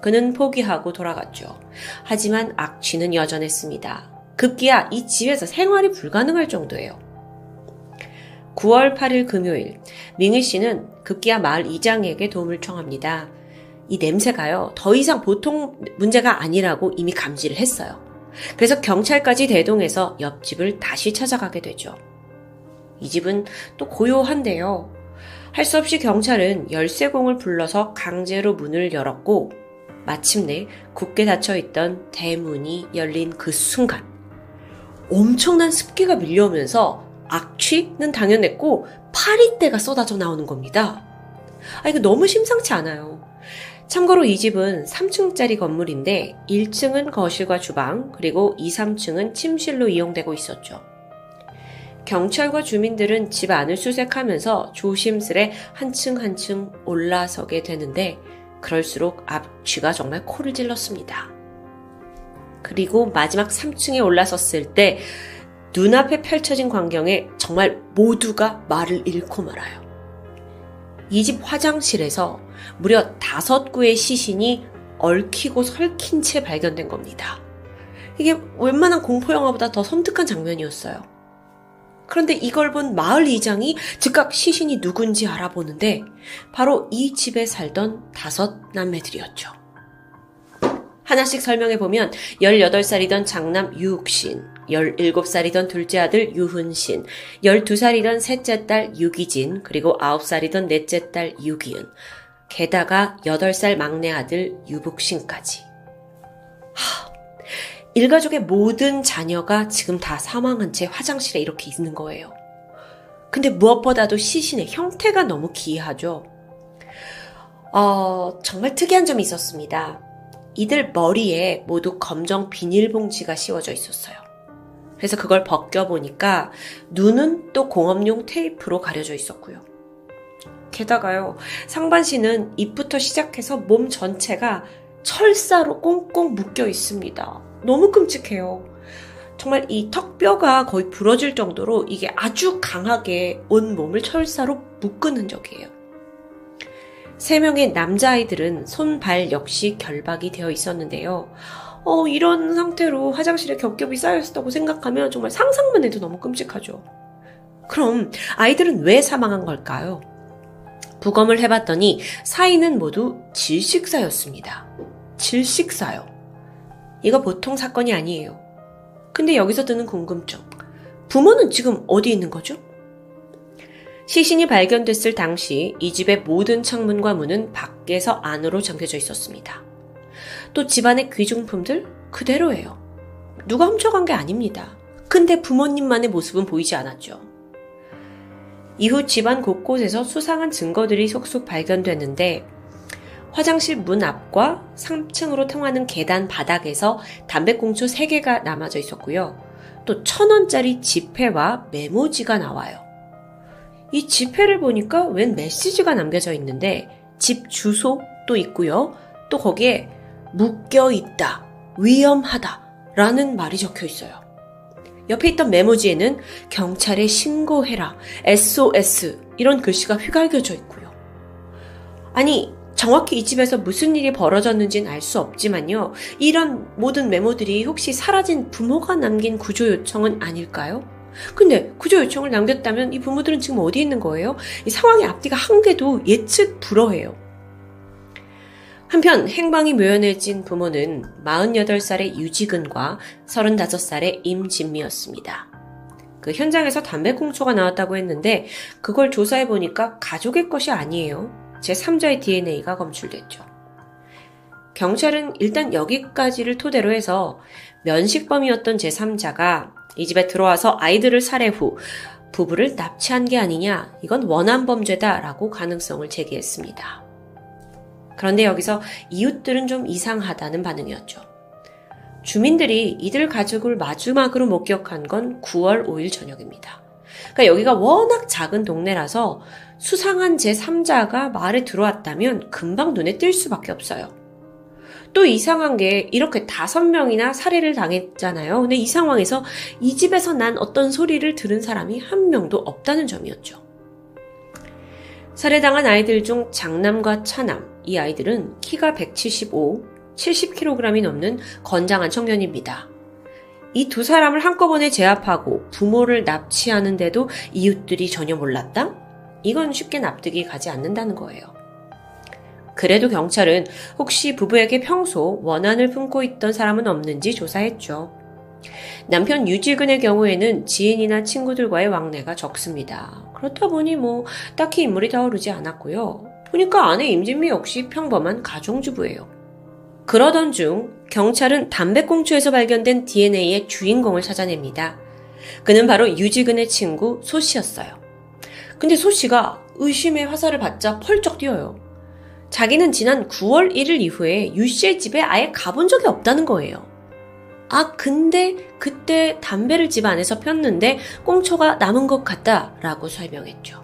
그는 포기하고 돌아갔죠. 하지만 악취는 여전했습니다. 급기야 이 집에서 생활이 불가능할 정도예요. 9월 8일 금요일, 밍일 씨는 급기야 마을 이장에게 도움을 청합니다. 이 냄새가요, 더 이상 보통 문제가 아니라고 이미 감지를 했어요. 그래서 경찰까지 대동해서 옆집을 다시 찾아가게 되죠. 이 집은 또 고요한데요. 할 수 없이 경찰은 열쇠공을 불러서 강제로 문을 열었고, 마침내 굳게 닫혀 있던 대문이 열린 그 순간, 엄청난 습기가 밀려오면서 악취는 당연했고, 파리떼가 쏟아져 나오는 겁니다. 아, 이거 너무 심상치 않아요. 참고로 이 집은 3층짜리 건물인데 1층은 거실과 주방, 그리고 2, 3층은 침실로 이용되고 있었죠. 경찰과 주민들은 집 안을 수색하면서 조심스레 한층 한층 올라서게 되는데 그럴수록 앞쥐가 정말 코를 찔렀습니다. 그리고 마지막 3층에 올라섰을 때 눈앞에 펼쳐진 광경에 정말 모두가 말을 잃고 말아요. 이 집 화장실에서 무려 다섯 구의 시신이 얽히고 설킨 채 발견된 겁니다. 이게 웬만한 공포영화보다 더 섬뜩한 장면이었어요. 그런데 이걸 본 마을 이장이 즉각 시신이 누군지 알아보는데 바로 이 집에 살던 다섯 남매들이었죠. 하나씩 설명해 보면 18살이던 장남 유욱신, 17살이던 둘째 아들 유훈신, 12살이던 셋째 딸 유기진, 그리고 9살이던 넷째 딸 유기은, 게다가 8살 막내 아들 유복신까지. 하, 일가족의 모든 자녀가 지금 다 사망한 채 화장실에 이렇게 있는 거예요. 근데 무엇보다도 시신의 형태가 너무 기이하죠. 어, 정말 특이한 점이 있었습니다. 이들 머리에 모두 검정 비닐봉지가 씌워져 있었어요. 그래서 그걸 벗겨보니까 눈은 또 공업용 테이프로 가려져 있었고요. 게다가요, 상반신은 입부터 시작해서 몸 전체가 철사로 꽁꽁 묶여 있습니다. 너무 끔찍해요. 정말 이 턱뼈가 거의 부러질 정도로 이게 아주 강하게 온 몸을 철사로 묶은 흔적이에요. 세 명의 남자아이들은 손, 발 역시 결박이 되어 있었는데요. 어, 이런 상태로 화장실에 겹겹이 쌓여있었다고 생각하면 정말 상상만 해도 너무 끔찍하죠. 그럼 아이들은 왜 사망한 걸까요? 부검을 해봤더니 사인은 모두 질식사였습니다. 질식사요. 이거 보통 사건이 아니에요. 근데 여기서 드는 궁금증. 부모는 지금 어디 있는 거죠? 시신이 발견됐을 당시 이 집의 모든 창문과 문은 밖에서 안으로 잠겨져 있었습니다. 또 집안의 귀중품들 그대로예요. 누가 훔쳐간 게 아닙니다. 근데 부모님만의 모습은 보이지 않았죠. 이후 집안 곳곳에서 수상한 증거들이 속속 발견됐는데 화장실 문 앞과 3층으로 통하는 계단 바닥에서 담배꽁초 3개가 남아져 있었고요. 또 천원짜리 지폐와 메모지가 나와요. 이 지폐를 보니까 웬 메시지가 남겨져 있는데 집 주소도 있고요. 또 거기에 묶여 있다, 위험하다 라는 말이 적혀 있어요. 옆에 있던 메모지에는 경찰에 신고해라, SOS 이런 글씨가 휘갈겨져 있고요. 아니, 정확히 이 집에서 무슨 일이 벌어졌는지는 알 수 없지만요. 이런 모든 메모들이 혹시 사라진 부모가 남긴 구조 요청은 아닐까요? 근데 구조 요청을 남겼다면 이 부모들은 지금 어디 있는 거예요? 이 상황의 앞뒤가 한 개도 예측 불허해요. 한편 행방이 묘연해진 부모는 48살의 유지근과 35살의 임진미였습니다. 그 현장에서 담배꽁초가 나왔다고 했는데 그걸 조사해 보니까 가족의 것이 아니에요. 제3자의 DNA가 검출됐죠. 경찰은 일단 여기까지를 토대로 해서 면식범이었던 제3자가 이 집에 들어와서 아이들을 살해 후 부부를 납치한 게 아니냐, 이건 원한 범죄다라고 가능성을 제기했습니다. 그런데 여기서 이웃들은 좀 이상하다는 반응이었죠. 주민들이 이들 가족을 마지막으로 목격한 건 9월 5일 저녁입니다. 그러니까 여기가 워낙 작은 동네라서 수상한 제3자가 마을에 들어왔다면 금방 눈에 띌 수밖에 없어요. 또 이상한 게 이렇게 다섯 명이나 살해를 당했잖아요. 근데 이 상황에서 이 집에서 난 어떤 소리를 들은 사람이 한 명도 없다는 점이었죠. 살해당한 아이들 중 장남과 차남, 이 아이들은 키가 175, 70kg이 넘는 건장한 청년입니다. 이 두 사람을 한꺼번에 제압하고 부모를 납치하는데도 이웃들이 전혀 몰랐다? 이건 쉽게 납득이 가지 않는다는 거예요. 그래도 경찰은 혹시 부부에게 평소 원한을 품고 있던 사람은 없는지 조사했죠. 남편 유지근의 경우에는 지인이나 친구들과의 왕래가 적습니다. 그렇다 보니 뭐 딱히 인물이 떠오르지 않았고요. 보니까 아내 임진미 역시 평범한 가정주부예요. 그러던 중 경찰은 담배꽁초에서 발견된 DNA의 주인공을 찾아냅니다. 그는 바로 유지근의 친구 소 씨였어요. 근데 소 씨가 의심의 화살을 받자 펄쩍 뛰어요. 자기는 지난 9월 1일 이후에 유 씨의 집에 아예 가본 적이 없다는 거예요. 아, 근데 그때 담배를 집 안에서 폈는데 꽁초가 남은 것 같다 라고 설명했죠.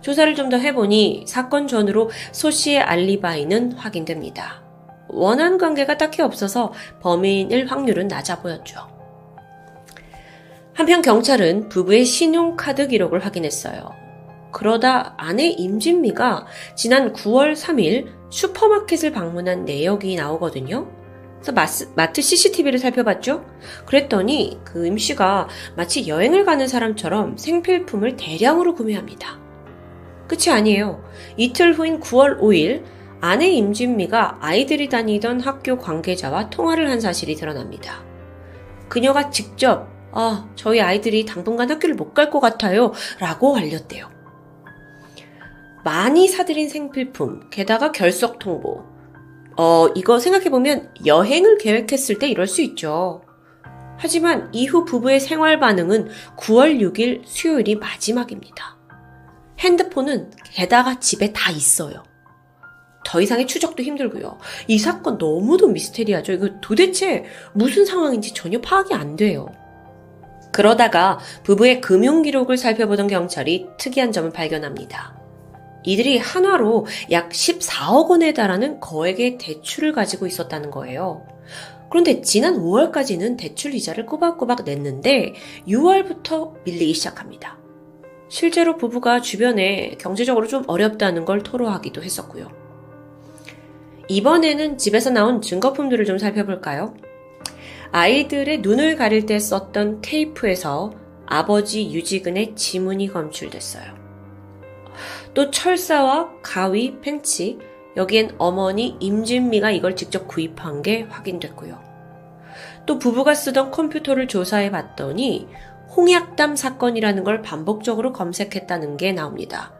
조사를 좀 더 해보니 사건 전으로 소 씨의 알리바이는 확인됩니다. 원한 관계가 딱히 없어서 범인일 확률은 낮아 보였죠. 한편 경찰은 부부의 신용카드 기록을 확인했어요. 그러다 아내 임진미가 지난 9월 3일 슈퍼마켓을 방문한 내역이 나오거든요. 그래서 마스, 마트 CCTV를 살펴봤죠. 그랬더니 그 임씨가 마치 여행을 가는 사람처럼 생필품을 대량으로 구매합니다. 끝이 아니에요. 이틀 후인 9월 5일 아내 임진미가 아이들이 다니던 학교 관계자와 통화를 한 사실이 드러납니다. 그녀가 직접 아, 저희 아이들이 당분간 학교를 못 갈 것 같아요. 라고 알렸대요. 많이 사들인 생필품, 게다가 결석 통보. 어, 이거 생각해보면 여행을 계획했을 때 이럴 수 있죠. 하지만 이후 부부의 생활 반응은 9월 6일 수요일이 마지막입니다. 핸드폰은 게다가 집에 다 있어요. 더 이상의 추적도 힘들고요. 이 사건 너무도 미스테리하죠. 이거 도대체 무슨 상황인지 전혀 파악이 안 돼요. 그러다가 부부의 금융 기록을 살펴보던 경찰이 특이한 점을 발견합니다. 이들이 한화로 약 14억 원에 달하는 거액의 대출을 가지고 있었다는 거예요. 그런데 지난 5월까지는 대출 이자를 꼬박꼬박 냈는데 6월부터 밀리기 시작합니다. 실제로 부부가 주변에 경제적으로 좀 어렵다는 걸 토로하기도 했었고요. 이번에는 집에서 나온 증거품들을 좀 살펴볼까요? 아이들의 눈을 가릴 때 썼던 테이프에서 아버지 유지근의 지문이 검출됐어요. 또 철사와 가위, 펜치, 여기엔 어머니 임진미가 이걸 직접 구입한 게 확인됐고요. 또 부부가 쓰던 컴퓨터를 조사해 봤더니 홍약담 사건이라는 걸 반복적으로 검색했다는 게 나옵니다.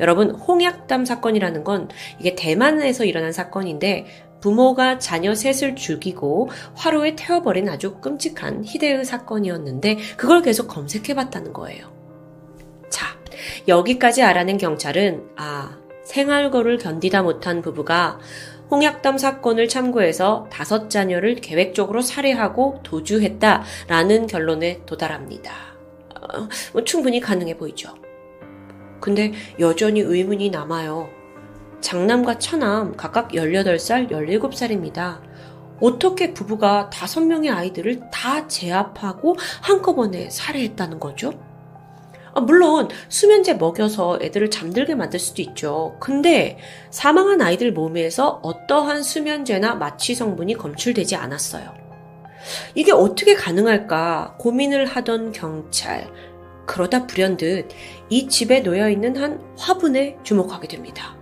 여러분, 홍약담 사건이라는 건 이게 대만에서 일어난 사건인데 부모가 자녀 셋을 죽이고 화로에 태워버린 아주 끔찍한 희대의 사건이었는데 그걸 계속 검색해 봤다는 거예요. 자, 여기까지 알아낸 경찰은 아, 생활고를 견디다 못한 부부가 홍약담 사건을 참고해서 다섯 자녀를 계획적으로 살해하고 도주했다라는 결론에 도달합니다. 어, 뭐 충분히 가능해 보이죠. 근데 여전히 의문이 남아요. 장남과 처남 각각 18살, 17살입니다. 어떻게 부부가 다섯 명의 아이들을 다 제압하고 한꺼번에 살해했다는 거죠? 아, 물론 수면제 먹여서 애들을 잠들게 만들 수도 있죠. 근데 사망한 아이들 몸에서 어떠한 수면제나 마취 성분이 검출되지 않았어요. 이게 어떻게 가능할까 고민을 하던 경찰. 그러다 불현듯 이 집에 놓여 있는 한 화분에 주목하게 됩니다.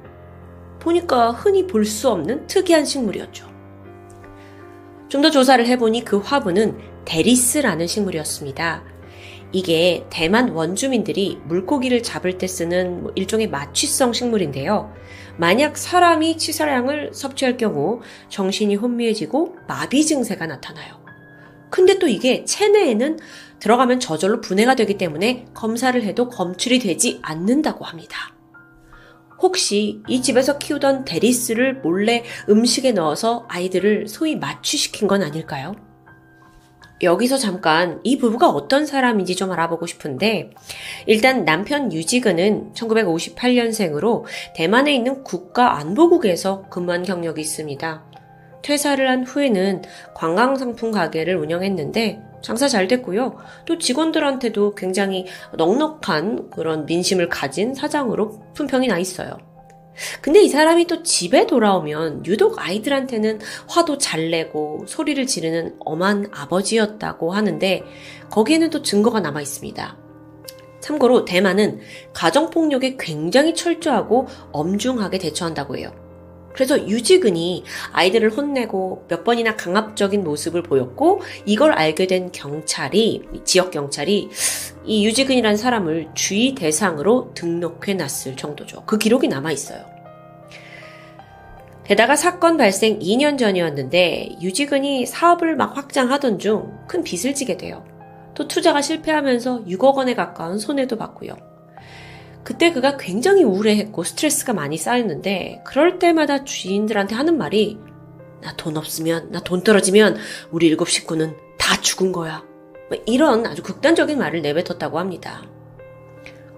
보니까 흔히 볼 수 없는 특이한 식물이었죠. 좀 더 조사를 해보니 그 화분은 데리스라는 식물이었습니다. 이게 대만 원주민들이 물고기를 잡을 때 쓰는 뭐 일종의 마취성 식물인데요. 만약 사람이 치사량을 섭취할 경우 정신이 혼미해지고 마비 증세가 나타나요. 근데 또 이게 체내에는 들어가면 저절로 분해가 되기 때문에 검사를 해도 검출이 되지 않는다고 합니다. 혹시 이 집에서 키우던 데리스를 몰래 음식에 넣어서 아이들을 소위 마취시킨 건 아닐까요? 여기서 잠깐 이 부부가 어떤 사람인지 좀 알아보고 싶은데 일단 남편 유지근은 1958년생으로 대만에 있는 국가안보국에서 근무한 경력이 있습니다. 퇴사를 한 후에는 관광상품 가게를 운영했는데 장사 잘 됐고요. 또 직원들한테도 굉장히 넉넉한 그런 민심을 가진 사장으로 품평이 나 있어요. 근데 이 사람이 또 집에 돌아오면 유독 아이들한테는 화도 잘 내고 소리를 지르는 엄한 아버지였다고 하는데 거기에는 또 증거가 남아 있습니다. 참고로 대만은 가정폭력에 굉장히 철저하고 엄중하게 대처한다고 해요. 그래서 유지근이 아이들을 혼내고 몇 번이나 강압적인 모습을 보였고 이걸 알게 된 경찰이 지역 경찰이 이 유지근이라는 사람을 주의 대상으로 등록해 놨을 정도죠. 그 기록이 남아 있어요. 게다가 사건 발생 2년 전이었는데 유지근이 사업을 막 확장하던 중 큰 빚을 지게 돼요. 또 투자가 실패하면서 6억 원에 가까운 손해도 봤고요. 그때 그가 굉장히 우울해했고 스트레스가 많이 쌓였는데 그럴 때마다 주인들한테 하는 말이 나 돈 없으면 나 돈 떨어지면 우리 일곱 식구는 다 죽은 거야. 뭐 이런 아주 극단적인 말을 내뱉었다고 합니다.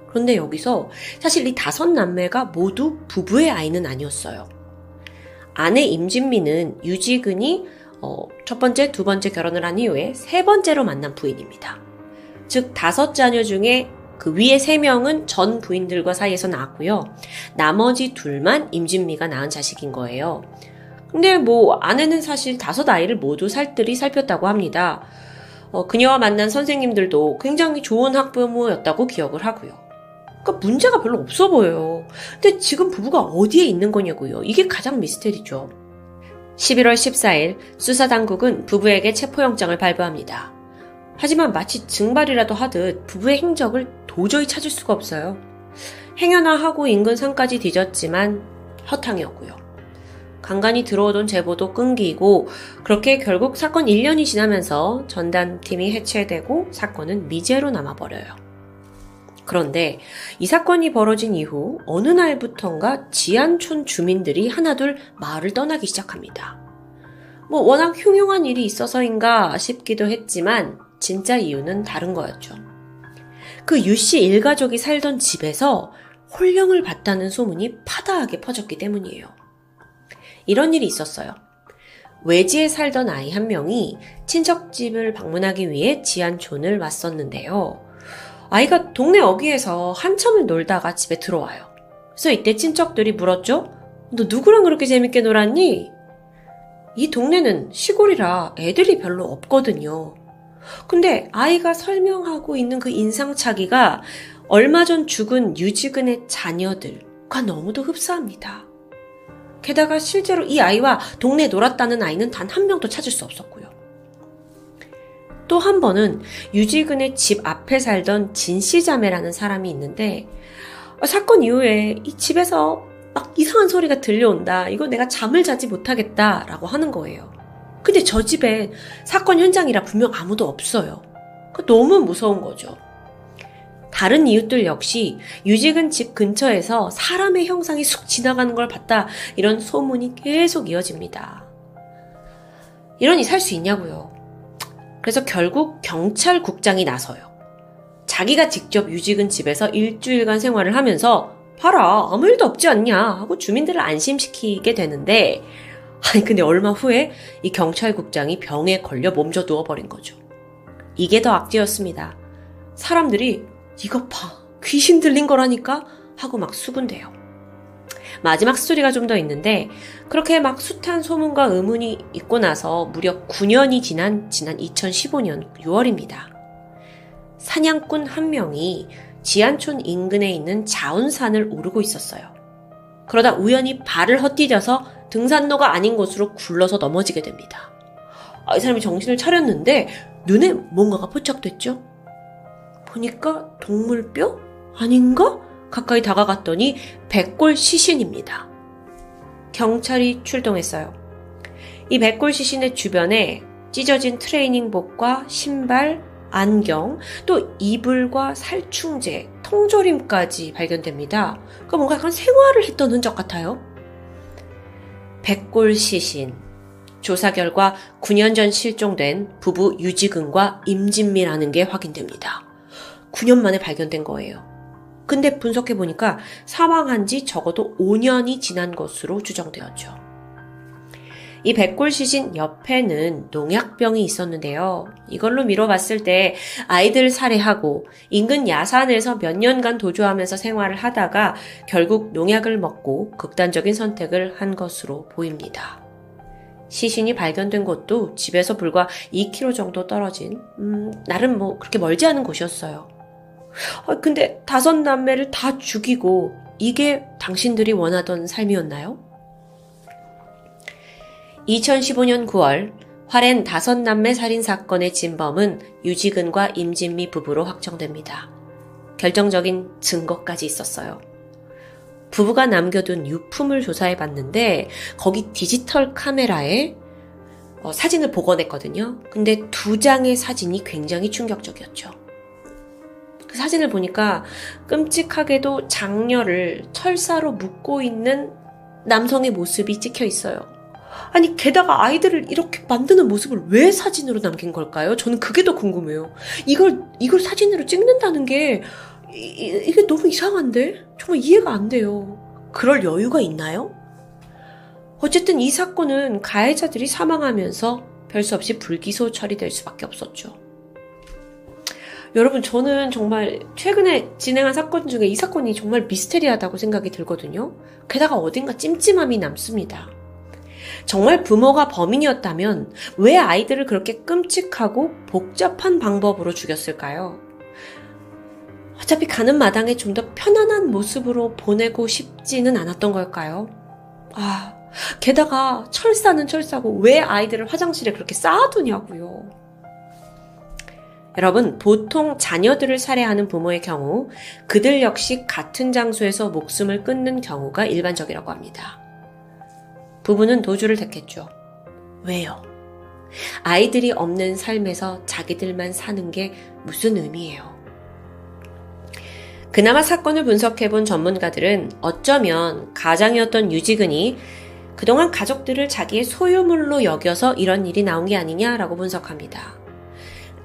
그런데 여기서 사실 이 다섯 남매가 모두 부부의 아이는 아니었어요. 아내 임진미는 유지근이 어, 첫 번째, 두 번째 결혼을 한 이후에 세 번째로 만난 부인입니다. 즉, 다섯 자녀 중에 그 위에 세 명은 전 부인들과 사이에서 낳았고요. 나머지 둘만 임진미가 낳은 자식인 거예요. 근데 뭐 아내는 사실 다섯 아이를 모두 살뜰히 살폈다고 합니다. 어, 그녀와 만난 선생님들도 굉장히 좋은 학부모였다고 기억을 하고요. 그러니까 문제가 별로 없어 보여요. 근데 지금 부부가 어디에 있는 거냐고요. 이게 가장 미스테리죠. 11월 14일 수사당국은 부부에게 체포영장을 발부합니다. 하지만 마치 증발이라도 하듯 부부의 행적을 도저히 찾을 수가 없어요. 행여나 하고 인근 산까지 뒤졌지만 허탕이었고요. 간간히 들어오던 제보도 끊기고 그렇게 결국 사건 1년이 지나면서 전담팀이 해체되고 사건은 미제로 남아버려요. 그런데 이 사건이 벌어진 이후 어느 날부턴가 지안촌 주민들이 하나둘 마을을 떠나기 시작합니다. 뭐 워낙 흉흉한 일이 있어서인가 싶기도 했지만 진짜 이유는 다른 거였죠. 그 유씨 일가족이 살던 집에서 홀령을 봤다는 소문이 파다하게 퍼졌기 때문이에요. 이런 일이 있었어요. 외지에 살던 아이 한 명이 친척집을 방문하기 위해 지안촌을 왔었는데요. 아이가 동네 어귀에서 한참을 놀다가 집에 들어와요. 그래서 이때 친척들이 물었죠? 너 누구랑 그렇게 재밌게 놀았니? 이 동네는 시골이라 애들이 별로 없거든요. 근데 아이가 설명하고 있는 그 인상차기가 얼마 전 죽은 유지근의 자녀들과 너무도 흡사합니다. 게다가 실제로 이 아이와 동네에 놀았다는 아이는 단 한 명도 찾을 수 없었고요. 또 한 번은 유지근의 집 앞에 살던 진씨 자매라는 사람이 있는데 사건 이후에 이 집에서 막 이상한 소리가 들려온다. 이거 내가 잠을 자지 못하겠다라고 하는 거예요. 근데 저 집에 사건 현장이라 분명 아무도 없어요. 너무 무서운 거죠. 다른 이웃들 역시 유직은 집 근처에서 사람의 형상이 쑥 지나가는 걸 봤다. 이런 소문이 계속 이어집니다. 이러니 살 수 있냐고요. 그래서 결국 경찰국장이 나서요. 자기가 직접 유직은 집에서 일주일간 생활을 하면서 봐라, 아무 일도 없지 않냐 하고 주민들을 안심시키게 되는데, 아니, 근데 얼마 후에 이 경찰국장이 병에 걸려 몸져 누워버린 거죠. 이게 더 악재였습니다. 사람들이, 이거 봐, 귀신 들린 거라니까? 하고 막 수군대요. 마지막 스토리가 좀 더 있는데, 그렇게 막 숱한 소문과 의문이 있고 나서 무려 9년이 지난, 지난 2015년 6월입니다. 사냥꾼 한 명이 지안촌 인근에 있는 자운산을 오르고 있었어요. 그러다 우연히 발을 헛디뎌서 등산로가 아닌 곳으로 굴러서 넘어지게 됩니다. 아, 이 사람이 정신을 차렸는데 눈에 뭔가가 포착됐죠? 보니까 동물뼈? 아닌가? 가까이 다가갔더니 백골 시신입니다. 경찰이 출동했어요. 이 백골 시신의 주변에 찢어진 트레이닝복과 신발, 안경, 또 이불과 살충제, 통조림까지 발견됩니다. 그 뭔가 약간 생활을 했던 흔적 같아요. 백골 시신. 조사 결과 9년 전 실종된 부부 유지근과 임진미라는 게 확인됩니다. 9년 만에 발견된 거예요. 근데 분석해보니까 사망한 지 적어도 5년이 지난 것으로 추정되었죠. 이 백골 시신 옆에는 농약병이 있었는데요. 이걸로 미뤄봤을 때 아이들 살해하고 인근 야산에서 몇 년간 도주하면서 생활을 하다가 결국 농약을 먹고 극단적인 선택을 한 것으로 보입니다. 시신이 발견된 곳도 집에서 불과 2km 정도 떨어진, 음, 나름 뭐 그렇게 멀지 않은 곳이었어요. 아, 근데 다섯 남매를 다 죽이고 이게 당신들이 원하던 삶이었나요? 2015년 9월 화렌 다섯 남매 살인 사건의 진범은 유지근과 임진미 부부로 확정됩니다. 결정적인 증거까지 있었어요. 부부가 남겨둔 유품을 조사해 봤는데 거기 디지털 카메라에 어, 사진을 복원했거든요. 근데 두 장의 사진이 굉장히 충격적이었죠. 그 사진을 보니까 끔찍하게도 장녀를 철사로 묶고 있는 남성의 모습이 찍혀 있어요. 아니, 게다가 아이들을 이렇게 만드는 모습을 왜 사진으로 남긴 걸까요? 저는 그게 더 궁금해요. 이걸, 이걸 사진으로 찍는다는 게, 이, 이게 너무 이상한데? 정말 이해가 안 돼요. 그럴 여유가 있나요? 어쨌든 이 사건은 가해자들이 사망하면서 별 수 없이 불기소 처리될 수밖에 없었죠. 여러분, 저는 정말 최근에 진행한 사건 중에 이 사건이 정말 미스테리하다고 생각이 들거든요. 게다가 어딘가 찜찜함이 남습니다. 정말 부모가 범인이었다면 왜 아이들을 그렇게 끔찍하고 복잡한 방법으로 죽였을까요? 어차피 가는 마당에 좀 더 편안한 모습으로 보내고 싶지는 않았던 걸까요? 아, 게다가 철사는 철사고 왜 아이들을 화장실에 그렇게 쌓아두냐고요. 여러분, 보통 자녀들을 살해하는 부모의 경우 그들 역시 같은 장소에서 목숨을 끊는 경우가 일반적이라고 합니다. 부부는 도주를 택했죠. 왜요? 아이들이 없는 삶에서 자기들만 사는 게 무슨 의미예요? 그나마 사건을 분석해본 전문가들은 어쩌면 가장이었던 유지근이 그동안 가족들을 자기의 소유물로 여겨서 이런 일이 나온 게 아니냐라고 분석합니다.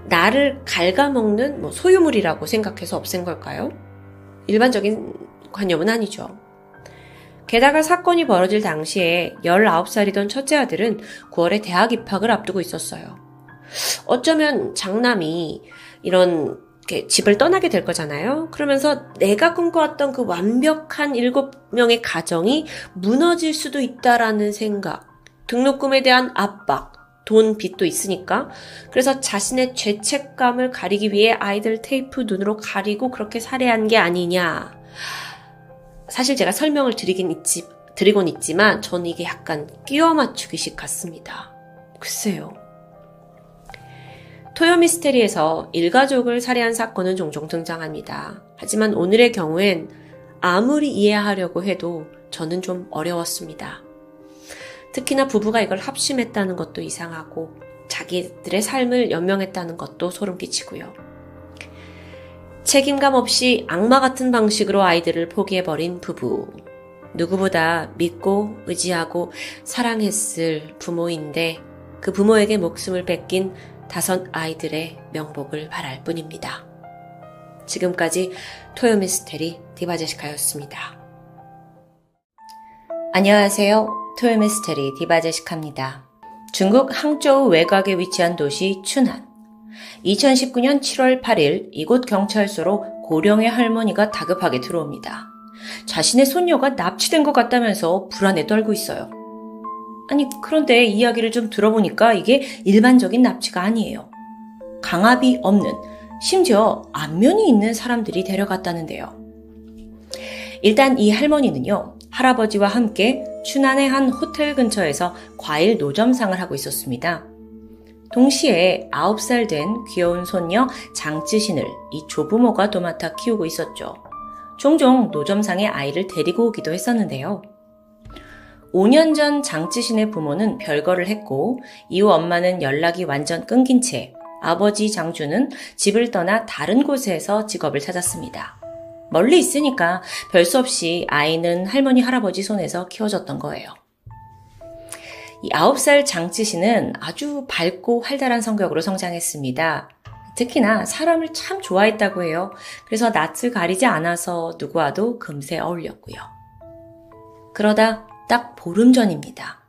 나를 갉아먹는 뭐 소유물이라고 생각해서 없앤 걸까요? 일반적인 관념은 아니죠. 게다가 사건이 벌어질 당시에 19살이던 첫째 아들은 9월에 대학 입학을 앞두고 있었어요. 어쩌면 장남이 이런 집을 떠나게 될 거잖아요. 그러면서 내가 꿈꿔왔던 그 완벽한 일곱 명의 가정이 무너질 수도 있다라는 생각, 등록금에 대한 압박, 돈 빚도 있으니까. 그래서 자신의 죄책감을 가리기 위해 아이들 테이프 눈으로 가리고 그렇게 살해한 게 아니냐. 사실 제가 설명을 드리긴 있지, 드리곤 있지만 저는 이게 약간 끼워 맞추기식 같습니다. 글쎄요. 토요 미스테리에서 일가족을 살해한 사건은 종종 등장합니다. 하지만 오늘의 경우엔 아무리 이해하려고 해도 저는 좀 어려웠습니다. 특히나 부부가 이걸 합심했다는 것도 이상하고 자기들의 삶을 연명했다는 것도 소름 끼치고요. 책임감 없이 악마 같은 방식으로 아이들을 포기해버린 부부. 누구보다 믿고 의지하고 사랑했을 부모인데 그 부모에게 목숨을 뺏긴 다섯 아이들의 명복을 바랄 뿐입니다. 지금까지 토요미스테리 디바제시카였습니다. 안녕하세요. 토요미스테리 디바제식합니다. 중국 항저우 외곽에 위치한 도시 춘안. 2019년 7월 8일 이곳 경찰서로 고령의 할머니가 다급하게 들어옵니다. 자신의 손녀가 납치된 것 같다면서 불안에 떨고 있어요. 아니, 그런데 이야기를 좀 들어보니까 이게 일반적인 납치가 아니에요. 강압이 없는, 심지어 안면이 있는 사람들이 데려갔다는데요. 일단 이 할머니는요, 할아버지와 함께 춘안의 한 호텔 근처에서 과일 노점상을 하고 있었습니다. 동시에 9살 된 귀여운 손녀 장쯔신을 이 조부모가 도맡아 키우고 있었죠. 종종 노점상에 아이를 데리고 오기도 했었는데요. 5년 전 장쯔신의 부모는 별거를 했고 이후 엄마는 연락이 완전 끊긴 채 아버지 장주는 집을 떠나 다른 곳에서 직업을 찾았습니다. 멀리 있으니까 별 수 없이 아이는 할머니, 할아버지 손에서 키워졌던 거예요. 이 9살 장치 씨는 아주 밝고 활달한 성격으로 성장했습니다. 특히나 사람을 참 좋아했다고 해요. 그래서 낯을 가리지 않아서 누구와도 금세 어울렸고요. 그러다 딱 보름 전입니다.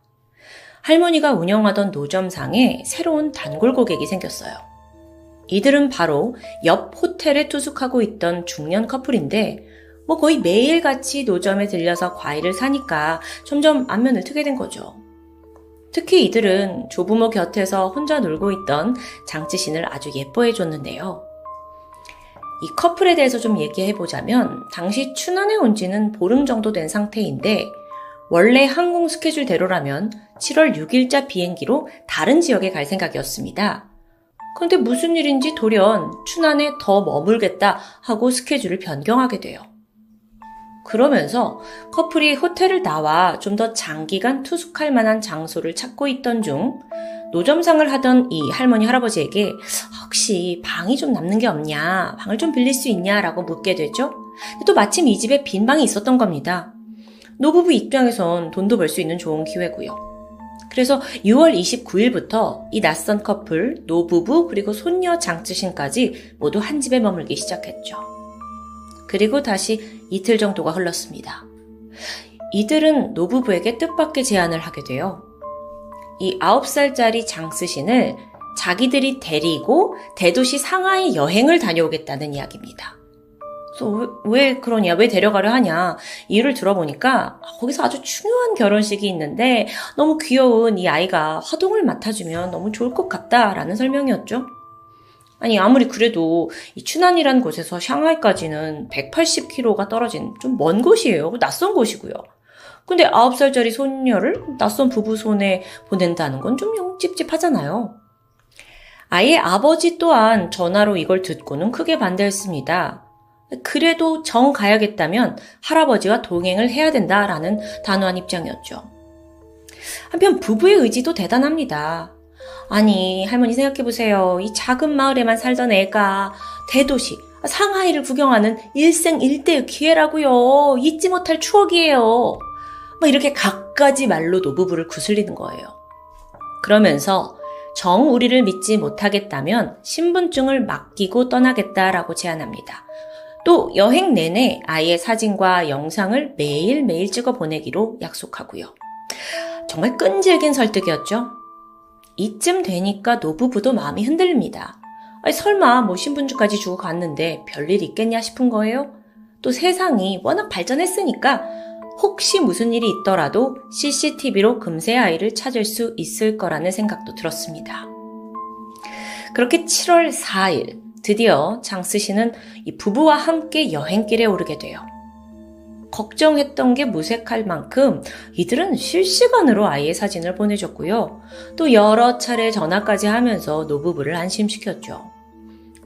할머니가 운영하던 노점상에 새로운 단골 고객이 생겼어요. 이들은 바로 옆 호텔에 투숙하고 있던 중년 커플인데 뭐 거의 매일 같이 노점에 들려서 과일을 사니까 점점 안면을 트게 된 거죠. 특히 이들은 조부모 곁에서 혼자 놀고 있던 장치신을 아주 예뻐해 줬는데요. 이 커플에 대해서 좀 얘기해 보자면 당시 춘안에 온 지는 보름 정도 된 상태인데 원래 항공 스케줄대로라면 7월 6일자 비행기로 다른 지역에 갈 생각이었습니다. 그런데 무슨 일인지 돌연 춘안에 더 머물겠다 하고 스케줄을 변경하게 돼요. 그러면서 커플이 호텔을 나와 좀 더 장기간 투숙할 만한 장소를 찾고 있던 중 노점상을 하던 이 할머니 할아버지에게 혹시 방이 좀 남는 게 없냐, 방을 좀 빌릴 수 있냐라고 묻게 되죠. 또 마침 이 집에 빈 방이 있었던 겁니다. 노부부 입장에선 돈도 벌 수 있는 좋은 기회고요. 그래서 6월 29일부터 이 낯선 커플, 노부부, 그리고 손녀 장쯔신까지 모두 한 집에 머물기 시작했죠. 그리고 다시 이틀 정도가 흘렀습니다. 이들은 노부부에게 뜻밖의 제안을 하게 돼요. 이 9살짜리 장쓰신을 자기들이 데리고 대도시 상하이 여행을 다녀오겠다는 이야기입니다. 그래서 왜 그러냐, 왜 데려가려 하냐 이유를 들어보니까 거기서 아주 중요한 결혼식이 있는데 너무 귀여운 이 아이가 화동을 맡아주면 너무 좋을 것 같다라는 설명이었죠. 아니 아무리 그래도 이 춘안이라는 곳에서 샹하이까지는 180km가 떨어진 좀 먼 곳이에요. 낯선 곳이고요. 근데 9살짜리 손녀를 낯선 부부 손에 보낸다는 건 좀 찝찝하잖아요. 아이의 아버지 또한 전화로 이걸 듣고는 크게 반대했습니다. 그래도 정 가야겠다면 할아버지와 동행을 해야 된다라는 단호한 입장이었죠. 한편 부부의 의지도 대단합니다. 아니, 할머니 생각해보세요. 이 작은 마을에만 살던 애가 대도시, 상하이를 구경하는 일생 일대의 기회라고요. 잊지 못할 추억이에요. 막 이렇게 갖가지 말로 노부부를 구슬리는 거예요. 그러면서 정 우리를 믿지 못하겠다면 신분증을 맡기고 떠나겠다라고 제안합니다. 또 여행 내내 아이의 사진과 영상을 매일매일 찍어 보내기로 약속하고요. 정말 끈질긴 설득이었죠. 이쯤 되니까 노부부도 마음이 흔들립니다. 아니, 설마 뭐 신분증까지 주고 갔는데 별일 있겠냐 싶은 거예요? 또 세상이 워낙 발전했으니까 혹시 무슨 일이 있더라도 CCTV로 금세 아이를 찾을 수 있을 거라는 생각도 들었습니다. 그렇게 7월 4일 드디어 장스 씨는 이 부부와 함께 여행길에 오르게 돼요. 걱정했던 게 무색할 만큼 이들은 실시간으로 아이의 사진을 보내줬고요. 또 여러 차례 전화까지 하면서 노부부를 안심시켰죠.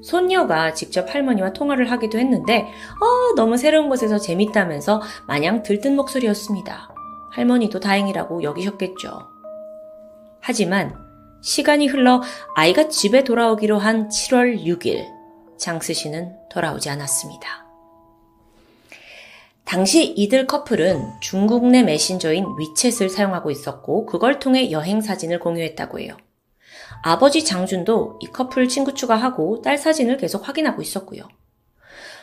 손녀가 직접 할머니와 통화를 하기도 했는데, 어, 너무 새로운 곳에서 재밌다면서 마냥 들뜬 목소리였습니다. 할머니도 다행이라고 여기셨겠죠. 하지만 시간이 흘러 아이가 집에 돌아오기로 한 7월 6일, 장스 씨는 돌아오지 않았습니다. 당시 이들 커플은 중국 내 메신저인 위챗을 사용하고 있었고, 그걸 통해 여행 사진을 공유했다고 해요. 아버지 장준도 이 커플 친구 추가하고 딸 사진을 계속 확인하고 있었고요.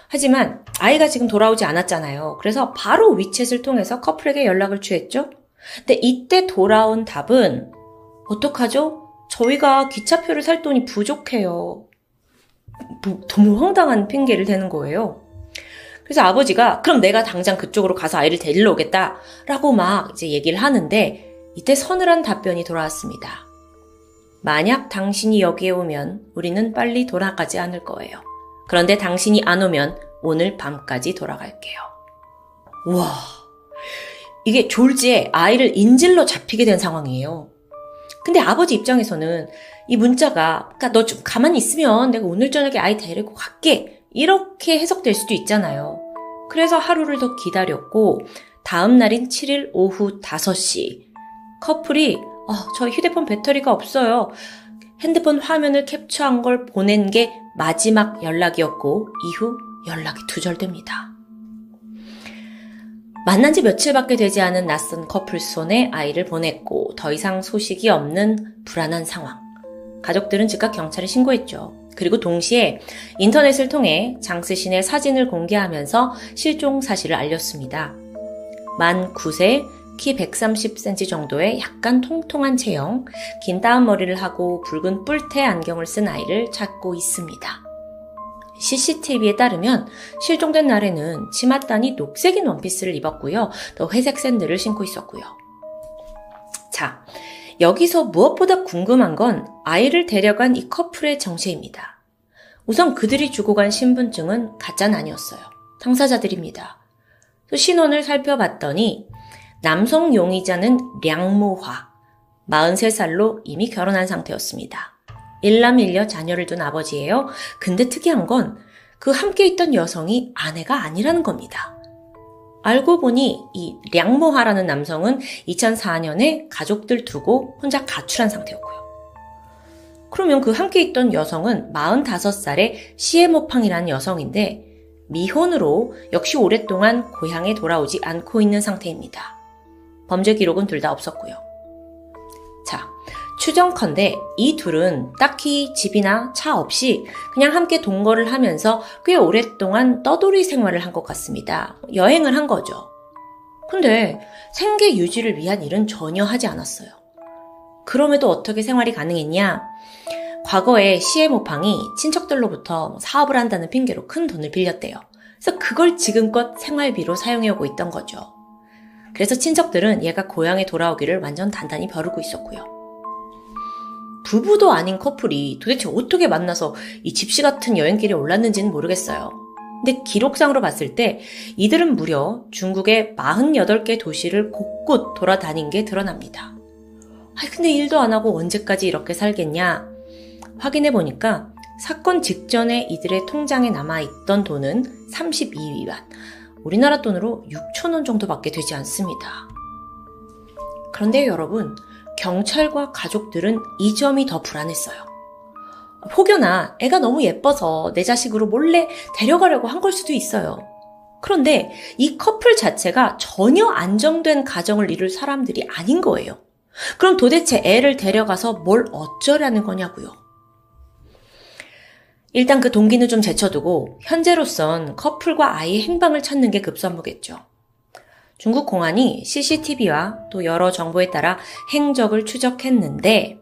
하지만 아이가 지금 돌아오지 않았잖아요. 그래서 바로 위챗을 통해서 커플에게 연락을 취했죠. 근데 이때 돌아온 답은 어떡하죠? 저희가 기차표를 살 돈이 부족해요. 뭐, 너무 황당한 핑계를 대는 거예요. 그래서 아버지가 그럼 내가 당장 그쪽으로 가서 아이를 데리러 오겠다 라고 막 이제 얘기를 하는데 이때 서늘한 답변이 돌아왔습니다. 만약 당신이 여기에 오면 우리는 빨리 돌아가지 않을 거예요. 그런데 당신이 안 오면 오늘 밤까지 돌아갈게요. 와, 이게 졸지에 아이를 인질로 잡히게 된 상황이에요. 근데 아버지 입장에서는 이 문자가, 그러니까 너 좀 가만히 있으면 내가 오늘 저녁에 아이 데리고 갈게. 이렇게 해석될 수도 있잖아요. 그래서 하루를 더 기다렸고, 다음 날인 7일 오후 5시, 커플이, 어, 저 휴대폰 배터리가 없어요. 핸드폰 화면을 캡처한 걸 보낸 게 마지막 연락이었고, 이후 연락이 두절됩니다. 만난 지 며칠밖에 되지 않은 낯선 커플 손에 아이를 보냈고 더 이상 소식이 없는 불안한 상황. 가족들은 즉각 경찰에 신고했죠. 그리고 동시에 인터넷을 통해 장스신의 사진을 공개하면서 실종 사실을 알렸습니다. 만 9세, 키 130cm 정도의 약간 통통한 체형, 긴 따은 머리를 하고 붉은 뿔테 안경을 쓴 아이를 찾고 있습니다. CCTV에 따르면 실종된 날에는 치맛단이 녹색인 원피스를 입었고요. 또 회색 샌들을 신고 있었고요. 자, 여기서 무엇보다 궁금한 건 아이를 데려간 이 커플의 정체입니다. 우선 그들이 주고 간 신분증은 가짜는 아니었어요. 당사자들입니다. 또 신원을 살펴봤더니 남성 용의자는 량모화, 43살로 이미 결혼한 상태였습니다. 일남일녀 자녀를 둔 아버지예요. 근데 특이한 건 그 함께 있던 여성이 아내가 아니라는 겁니다. 알고 보니 이 량모하라는 남성은 2004년에 가족들 두고 혼자 가출한 상태였고요. 그러면 그 함께 있던 여성은 45살의 시에모팡이라는 여성인데 미혼으로 역시 오랫동안 고향에 돌아오지 않고 있는 상태입니다. 범죄 기록은 둘 다 없었고요. 자, 추정컨대 이 둘은 딱히 집이나 차 없이 그냥 함께 동거를 하면서 꽤 오랫동안 떠돌이 생활을 한 것 같습니다. 여행을 한 거죠. 근데 생계 유지를 위한 일은 전혀 하지 않았어요. 그럼에도 어떻게 생활이 가능했냐? 과거에 시에모팡이 친척들로부터 뭐 사업을 한다는 핑계로 큰 돈을 빌렸대요. 그래서 그걸 지금껏 생활비로 사용해오고 있던 거죠. 그래서 친척들은 얘가 고향에 돌아오기를 완전 단단히 벼르고 있었고요. 부부도 아닌 커플이 도대체 어떻게 만나서 이 집시 같은 여행길에 올랐는지는 모르겠어요. 근데 기록상으로 봤을 때 이들은 무려 중국의 48개 도시를 곳곳 돌아다닌 게 드러납니다. 아 근데 일도 안 하고 언제까지 이렇게 살겠냐? 확인해 보니까 사건 직전에 이들의 통장에 남아있던 돈은 32위안, 우리나라 돈으로 6천원 정도밖에 되지 않습니다. 그런데 여러분, 경찰과 가족들은 이 점이 더 불안했어요. 혹여나 애가 너무 예뻐서 내 자식으로 몰래 데려가려고 한 걸 수도 있어요. 그런데 이 커플 자체가 전혀 안정된 가정을 이룰 사람들이 아닌 거예요. 그럼 도대체 애를 데려가서 뭘 어쩌라는 거냐고요. 일단 그 동기는 좀 제쳐두고 현재로선 커플과 아이의 행방을 찾는 게 급선무겠죠. 중국 공안이 CCTV와 또 여러 정보에 따라 행적을 추적했는데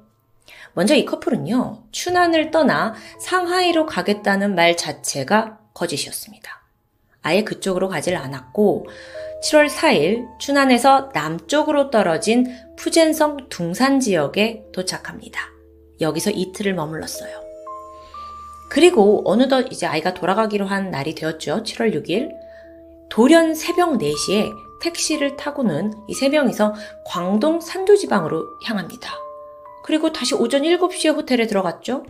먼저 이 커플은요, 춘안을 떠나 상하이로 가겠다는 말 자체가 거짓이었습니다. 아예 그쪽으로 가질 않았고 7월 4일 춘안에서 남쪽으로 떨어진 푸젠성 둥산 지역에 도착합니다. 여기서 이틀을 머물렀어요. 그리고 어느덧 이제 아이가 돌아가기로 한 날이 되었죠. 7월 6일. 돌연 새벽 4시에 택시를 타고는 이 세 명이서 광동 산두지방으로 향합니다. 그리고 다시 오전 7시에 호텔에 들어갔죠.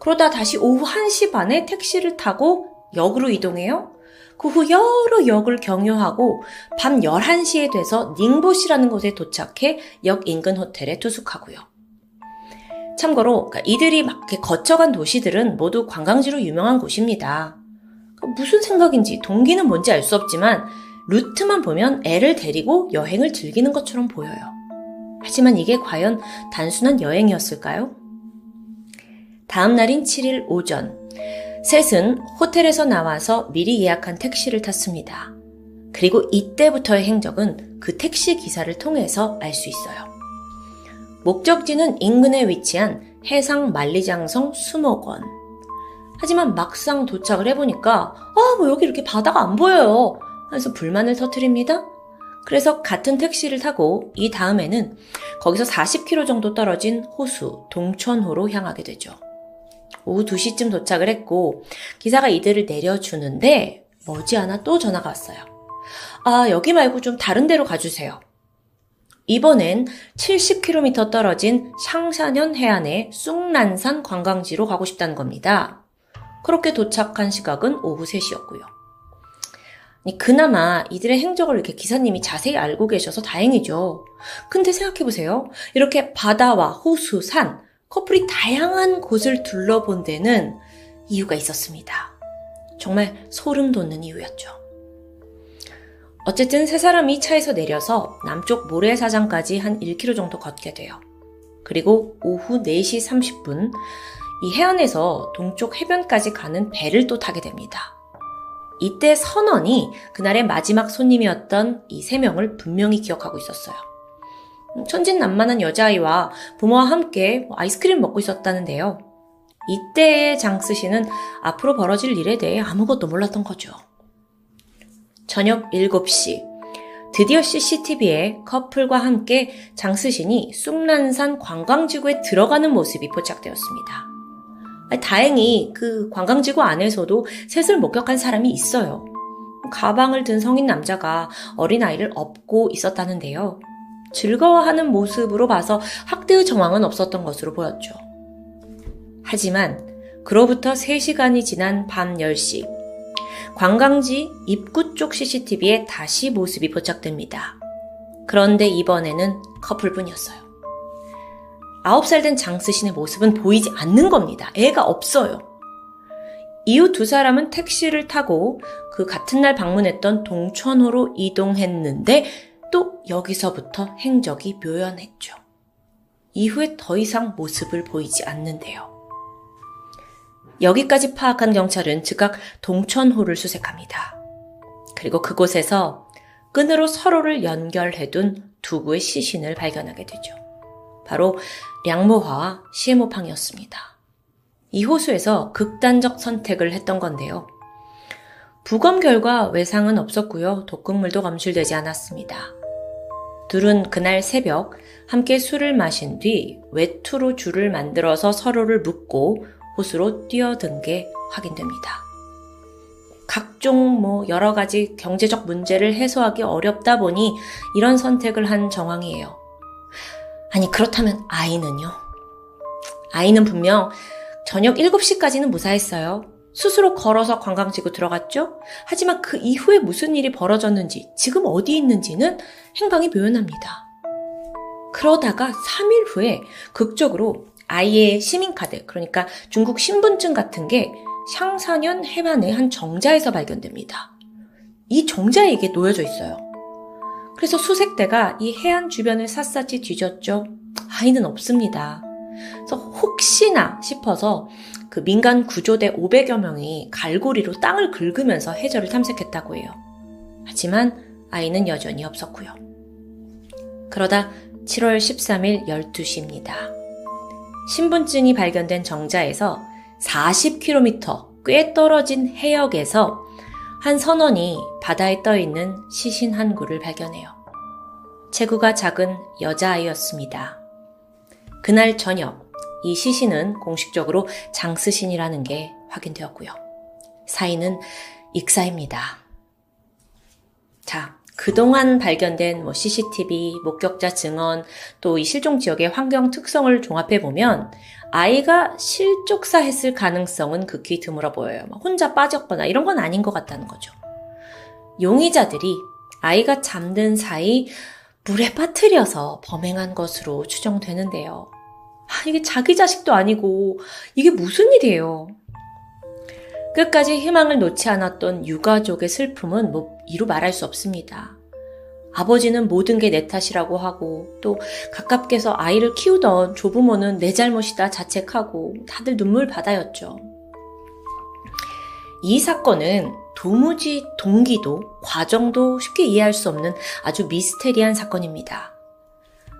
그러다 다시 오후 1시 반에 택시를 타고 역으로 이동해요. 그 후 여러 역을 경유하고 밤 11시에 돼서 닝보시라는 곳에 도착해 역 인근 호텔에 투숙하고요. 참고로 그러니까 이들이 막 거쳐간 도시들은 모두 관광지로 유명한 곳입니다. 그러니까 무슨 생각인지 동기는 뭔지 알 수 없지만 루트만 보면 애를 데리고 여행을 즐기는 것처럼 보여요. 하지만 이게 과연 단순한 여행이었을까요? 다음 날인 7일 오전, 셋은 호텔에서 나와서 미리 예약한 택시를 탔습니다. 그리고 이때부터의 행적은 그 택시 기사를 통해서 알 수 있어요. 목적지는 인근에 위치한 해상 만리장성 수목원. 하지만 막상 도착을 해보니까, 아, 뭐 여기 이렇게 바다가 안 보여요. 하면서 불만을 터트립니다. 그래서 같은 택시를 타고 이 다음에는 거기서 40km 정도 떨어진 호수 동천호로 향하게 되죠. 오후 2시쯤 도착을 했고 기사가 이들을 내려주는데 머지않아 또 전화가 왔어요. 아, 여기 말고 좀 다른 데로 가주세요. 이번엔 70km 떨어진 샹샤년 해안의 쑥난산 관광지로 가고 싶다는 겁니다. 그렇게 도착한 시각은 오후 3시였고요. 그나마 이들의 행적을 이렇게 기사님이 자세히 알고 계셔서 다행이죠. 근데 생각해보세요. 이렇게 바다와 호수, 산, 커플이 다양한 곳을 둘러본 데는 이유가 있었습니다. 정말 소름 돋는 이유였죠. 어쨌든 세 사람이 차에서 내려서 남쪽 모래사장까지 한 1km 정도 걷게 돼요. 그리고 오후 4시 30분 이 해안에서 동쪽 해변까지 가는 배를 또 타게 됩니다. 이때 선원이 그날의 마지막 손님이었던 이 세 명을 분명히 기억하고 있었어요. 천진난만한 여자아이와 부모와 함께 아이스크림 먹고 있었다는데요. 이때의 장스 씨는 앞으로 벌어질 일에 대해 아무것도 몰랐던 거죠. 저녁 7시. 드디어 CCTV에 커플과 함께 장스신이 쑥난산 관광지구에 들어가는 모습이 포착되었습니다. 다행히 그 관광지구 안에서도 셋을 목격한 사람이 있어요. 가방을 든 성인 남자가 어린아이를 업고 있었다는데요. 즐거워하는 모습으로 봐서 학대의 정황은 없었던 것으로 보였죠. 하지만 그로부터 3시간이 지난 밤 10시, 관광지 입구 쪽 CCTV에 다시 모습이 포착됩니다. 그런데 이번에는 커플뿐이었어요. 9살 된 장스신의 모습은 보이지 않는 겁니다. 애가 없어요. 이후 두 사람은 택시를 타고 그 같은 날 방문했던 동천호로 이동했는데 또 여기서부터 행적이 묘연했죠. 이후에 더 이상 모습을 보이지 않는데요. 여기까지 파악한 경찰은 즉각 동천호를 수색합니다. 그리고 그곳에서 끈으로 서로를 연결해둔 두 구의 시신을 발견하게 되죠. 바로 량모화와 시에모팡이었습니다. 이 호수에서 극단적 선택을 했던 건데요. 부검 결과 외상은 없었고요. 독극물도 검출되지 않았습니다. 둘은 그날 새벽 함께 술을 마신 뒤 외투로 줄을 만들어서 서로를 묶고 호수로 뛰어든 게 확인됩니다. 각종 뭐 여러 가지 경제적 문제를 해소하기 어렵다 보니 이런 선택을 한 정황이에요. 아니, 그렇다면 아이는요? 아이는 분명 저녁 7시까지는 무사했어요. 스스로 걸어서 관광지구 들어갔죠? 하지만 그 이후에 무슨 일이 벌어졌는지, 지금 어디 있는지는 행방이 묘연합니다. 그러다가 3일 후에 극적으로 아이의 시민카드, 그러니까 중국 신분증 같은 게 샹사년 해반의 한 정자에서 발견됩니다. 이 정자에 이게 놓여져 있어요. 그래서 수색대가 이 해안 주변을 샅샅이 뒤졌죠. 아이는 없습니다. 그래서 혹시나 싶어서 그 민간 구조대 500여 명이 갈고리로 땅을 긁으면서 해저를 탐색했다고 해요. 하지만 아이는 여전히 없었고요. 그러다 7월 13일 12시입니다. 신분증이 발견된 정자에서 40km 꽤 떨어진 해역에서 한 선원이 바다에 떠 있는 시신 한 구를 발견해요. 체구가 작은 여자아이였습니다. 그날 저녁 이 시신은 공식적으로 장스신이라는 게 확인되었고요. 사인은 익사입니다. 자, 그동안 발견된 뭐 CCTV, 목격자 증언, 또 이 실종 지역의 환경 특성을 종합해 보면 아이가 실족사했을 가능성은 극히 드물어 보여요. 혼자 빠졌거나 이런 건 아닌 것 같다는 거죠. 용의자들이 아이가 잠든 사이 물에 빠뜨려서 범행한 것으로 추정되는데요. 아, 이게 자기 자식도 아니고 이게 무슨 일이에요? 끝까지 희망을 놓지 않았던 유가족의 슬픔은 뭐 이루 말할 수 없습니다. 아버지는 모든 게 내 탓이라고 하고 또 가깝게서 아이를 키우던 조부모는 내 잘못이다 자책하고 다들 눈물 바다였죠. 이 사건은 도무지 동기도 과정도 쉽게 이해할 수 없는 아주 미스테리한 사건입니다.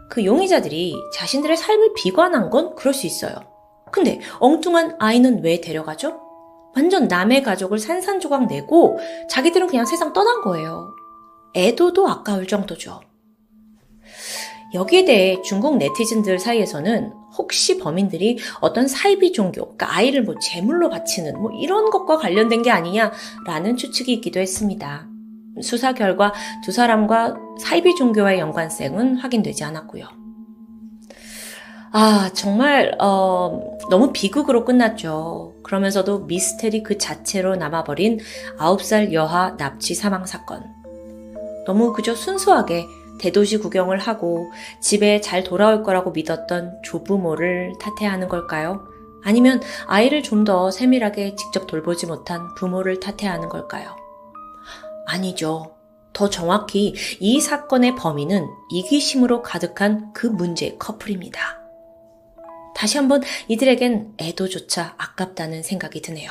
그 용의자들이 자신들의 삶을 비관한 건 그럴 수 있어요. 근데 엉뚱한 아이는 왜 데려가죠? 완전 남의 가족을 산산조각 내고 자기들은 그냥 세상 떠난 거예요. 애도도 아까울 정도죠. 여기에 대해 중국 네티즌들 사이에서는 혹시 범인들이 어떤 사이비 종교, 그러니까 아이를 뭐 제물로 바치는 뭐 이런 것과 관련된 게 아니냐라는 추측이 있기도 했습니다. 수사 결과 두 사람과 사이비 종교와의 연관성은 확인되지 않았고요. 아, 정말 어, 너무 비극으로 끝났죠. 그러면서도 미스테리 그 자체로 남아버린 9살 여하 납치 사망 사건. 너무 그저 순수하게 대도시 구경을 하고 집에 잘 돌아올 거라고 믿었던 조부모를 탓해야 하는 걸까요? 아니면 아이를 좀 더 세밀하게 직접 돌보지 못한 부모를 탓해야 하는 걸까요? 아니죠. 더 정확히 이 사건의 범인은 이기심으로 가득한 그 문제의 커플입니다. 다시 한번 이들에겐 애도조차 아깝다는 생각이 드네요.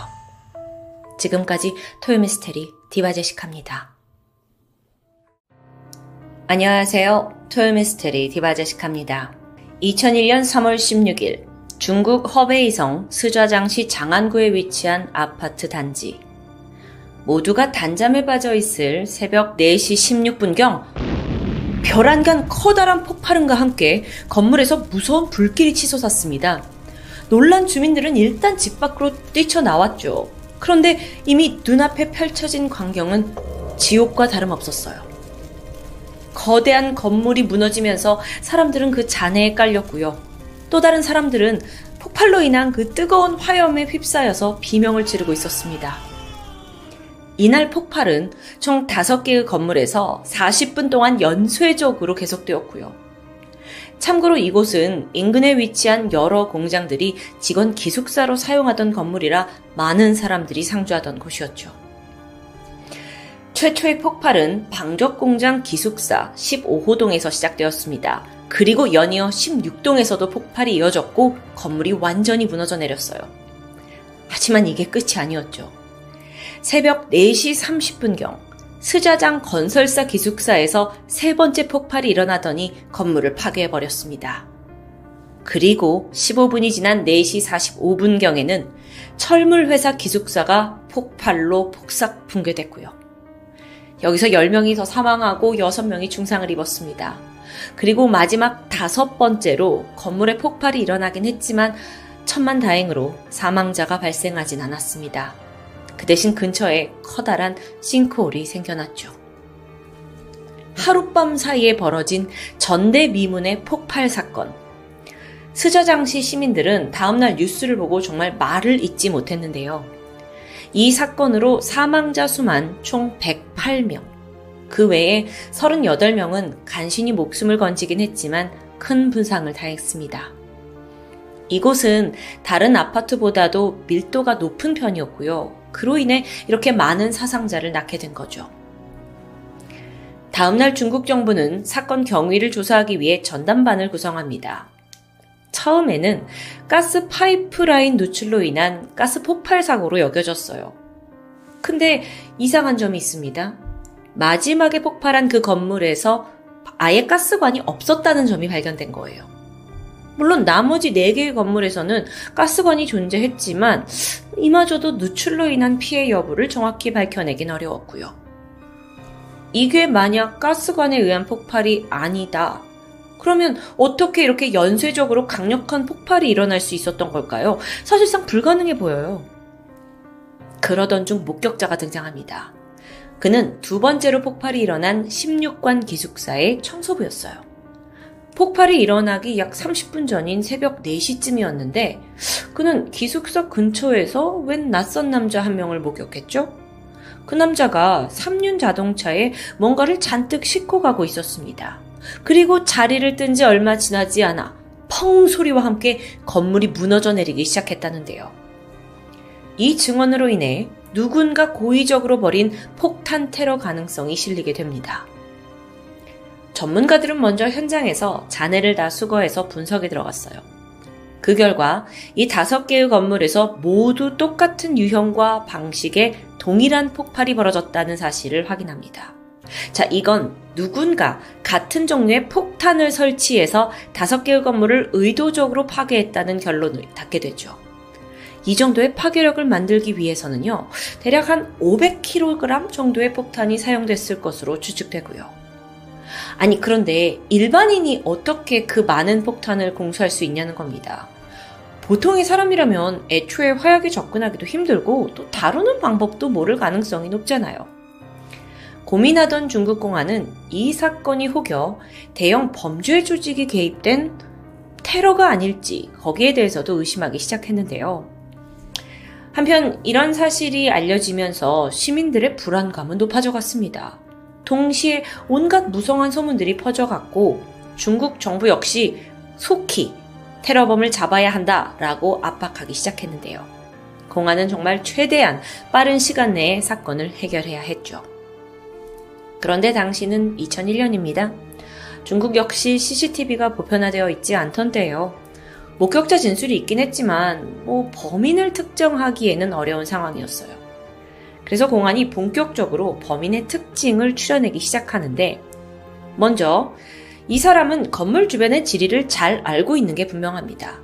지금까지 토요미스테리 디바제식합니다. 안녕하세요. 토요미스테리 디바제식합니다. 2001년 3월 16일 중국 허베이성 스좌장시 장안구에 위치한 아파트 단지. 모두가 단잠에 빠져 있을 새벽 4시 16분경 별안간 커다란 폭발음과 함께 건물에서 무서운 불길이 치솟았습니다. 놀란 주민들은 일단 집 밖으로 뛰쳐나왔죠. 그런데 이미 눈앞에 펼쳐진 광경은 지옥과 다름없었어요. 거대한 건물이 무너지면서 사람들은 그 잔해에 깔렸고요. 또 다른 사람들은 폭발로 인한 그 뜨거운 화염에 휩싸여서 비명을 지르고 있었습니다. 이날 폭발은 총 5개의 건물에서 40분 동안 연쇄적으로 계속되었고요. 참고로 이곳은 인근에 위치한 여러 공장들이 직원 기숙사로 사용하던 건물이라 많은 사람들이 상주하던 곳이었죠. 최초의 폭발은 방적공장 기숙사 15호동에서 시작되었습니다. 그리고 연이어 16동에서도 폭발이 이어졌고 건물이 완전히 무너져 내렸어요. 하지만 이게 끝이 아니었죠. 새벽 4시 30분경 스자장 건설사 기숙사에서 세 번째 폭발이 일어나더니 건물을 파괴해버렸습니다. 그리고 15분이 지난 4시 45분경에는 철물회사 기숙사가 폭발로 폭삭 붕괴됐고요. 여기서 10명이 더 사망하고 6명이 중상을 입었습니다. 그리고 마지막 다섯 번째로 건물에 폭발이 일어나긴 했지만 천만 다행으로 사망자가 발생하진 않았습니다. 그 대신 근처에 커다란 싱크홀이 생겨났죠. 하룻밤 사이에 벌어진 전대미문의 폭발 사건. 스저장시 시민들은 다음날 뉴스를 보고 정말 말을 잇지 못했는데요. 이 사건으로 사망자 수만 총 108명. 그 외에 38명은 간신히 목숨을 건지긴 했지만 큰 분상을 당했습니다. 이곳은 다른 아파트보다도 밀도가 높은 편이었고요. 그로 인해 이렇게 많은 사상자를 낳게 된 거죠. 다음날 중국 정부는 사건 경위를 조사하기 위해 전담반을 구성합니다. 처음에는 가스 파이프라인 누출로 인한 가스 폭발 사고로 여겨졌어요. 근데 이상한 점이 있습니다. 마지막에 폭발한 그 건물에서 아예 가스관이 없었다는 점이 발견된 거예요. 물론 나머지 4개의 건물에서는 가스관이 존재했지만 이마저도 누출로 인한 피해 여부를 정확히 밝혀내긴 어려웠고요. 이게 만약 가스관에 의한 폭발이 아니다 그러면 어떻게 이렇게 연쇄적으로 강력한 폭발이 일어날 수 있었던 걸까요? 사실상 불가능해 보여요. 그러던 중 목격자가 등장합니다. 그는 두 번째로 폭발이 일어난 16관 기숙사의 청소부였어요. 폭발이 일어나기 약 30분 전인 새벽 4시쯤이었는데 그는 기숙사 근처에서 웬 낯선 남자 한 명을 목격했죠? 그 남자가 3륜 자동차에 뭔가를 잔뜩 싣고 가고 있었습니다. 그리고 자리를 뜬 지 얼마 지나지 않아 펑 소리와 함께 건물이 무너져 내리기 시작했다는데요. 이 증언으로 인해 누군가 고의적으로 벌인 폭탄 테러 가능성이 실리게 됩니다. 전문가들은 먼저 현장에서 잔해를 다 수거해서 분석에 들어갔어요. 그 결과 이 다섯 개의 건물에서 모두 똑같은 유형과 방식의 동일한 폭발이 벌어졌다는 사실을 확인합니다. 자, 이건 누군가 같은 종류의 폭탄을 설치해서 다섯 개의 건물을 의도적으로 파괴했다는 결론을 닫게 되죠. 이 정도의 파괴력을 만들기 위해서는요, 대략 한 500kg 정도의 폭탄이 사용됐을 것으로 추측되고요. 아니, 그런데 일반인이 어떻게 그 많은 폭탄을 공수할 수 있냐는 겁니다. 보통의 사람이라면 애초에 화약에 접근하기도 힘들고 또 다루는 방법도 모를 가능성이 높잖아요. 고민하던 중국 공안은 이 사건이 혹여 대형 범죄 조직이 개입된 테러가 아닐지 거기에 대해서도 의심하기 시작했는데요. 한편 이런 사실이 알려지면서 시민들의 불안감은 높아져갔습니다. 동시에 온갖 무성한 소문들이 퍼져갔고 중국 정부 역시 속히 테러범을 잡아야 한다라고 압박하기 시작했는데요. 공안은 정말 최대한 빠른 시간 내에 사건을 해결해야 했죠. 그런데 당시는 2001년입니다. 중국 역시 CCTV가 보편화되어 있지 않던 때예요. 목격자 진술이 있긴 했지만 뭐 범인을 특정하기에는 어려운 상황이었어요. 그래서 공안이 본격적으로 범인의 특징을 추려내기 시작하는데 먼저 이 사람은 건물 주변의 지리를 잘 알고 있는 게 분명합니다.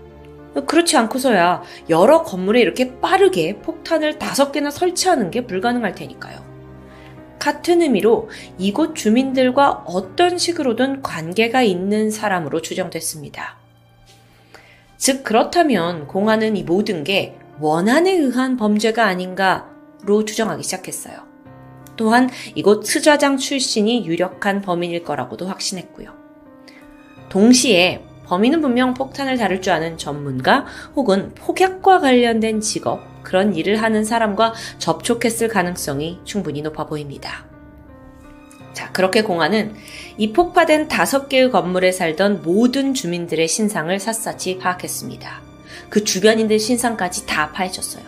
그렇지 않고서야 여러 건물에 이렇게 빠르게 폭탄을 다섯 개나 설치하는 게 불가능할 테니까요. 같은 의미로 이곳 주민들과 어떤 식으로든 관계가 있는 사람으로 추정됐습니다. 즉, 그렇다면 공안은 이 모든 게 원한에 의한 범죄가 아닌가로 추정하기 시작했어요. 또한 이곳 스좌장 출신이 유력한 범인일 거라고도 확신했고요. 동시에 범인은 분명 폭탄을 다룰 줄 아는 전문가 혹은 폭약과 관련된 직업, 그런 일을 하는 사람과 접촉했을 가능성이 충분히 높아 보입니다. 자, 그렇게 공안은 이 폭파된 다섯 개의 건물에 살던 모든 주민들의 신상을 샅샅이 파악했습니다. 그 주변인들 신상까지 다 파헤쳤어요.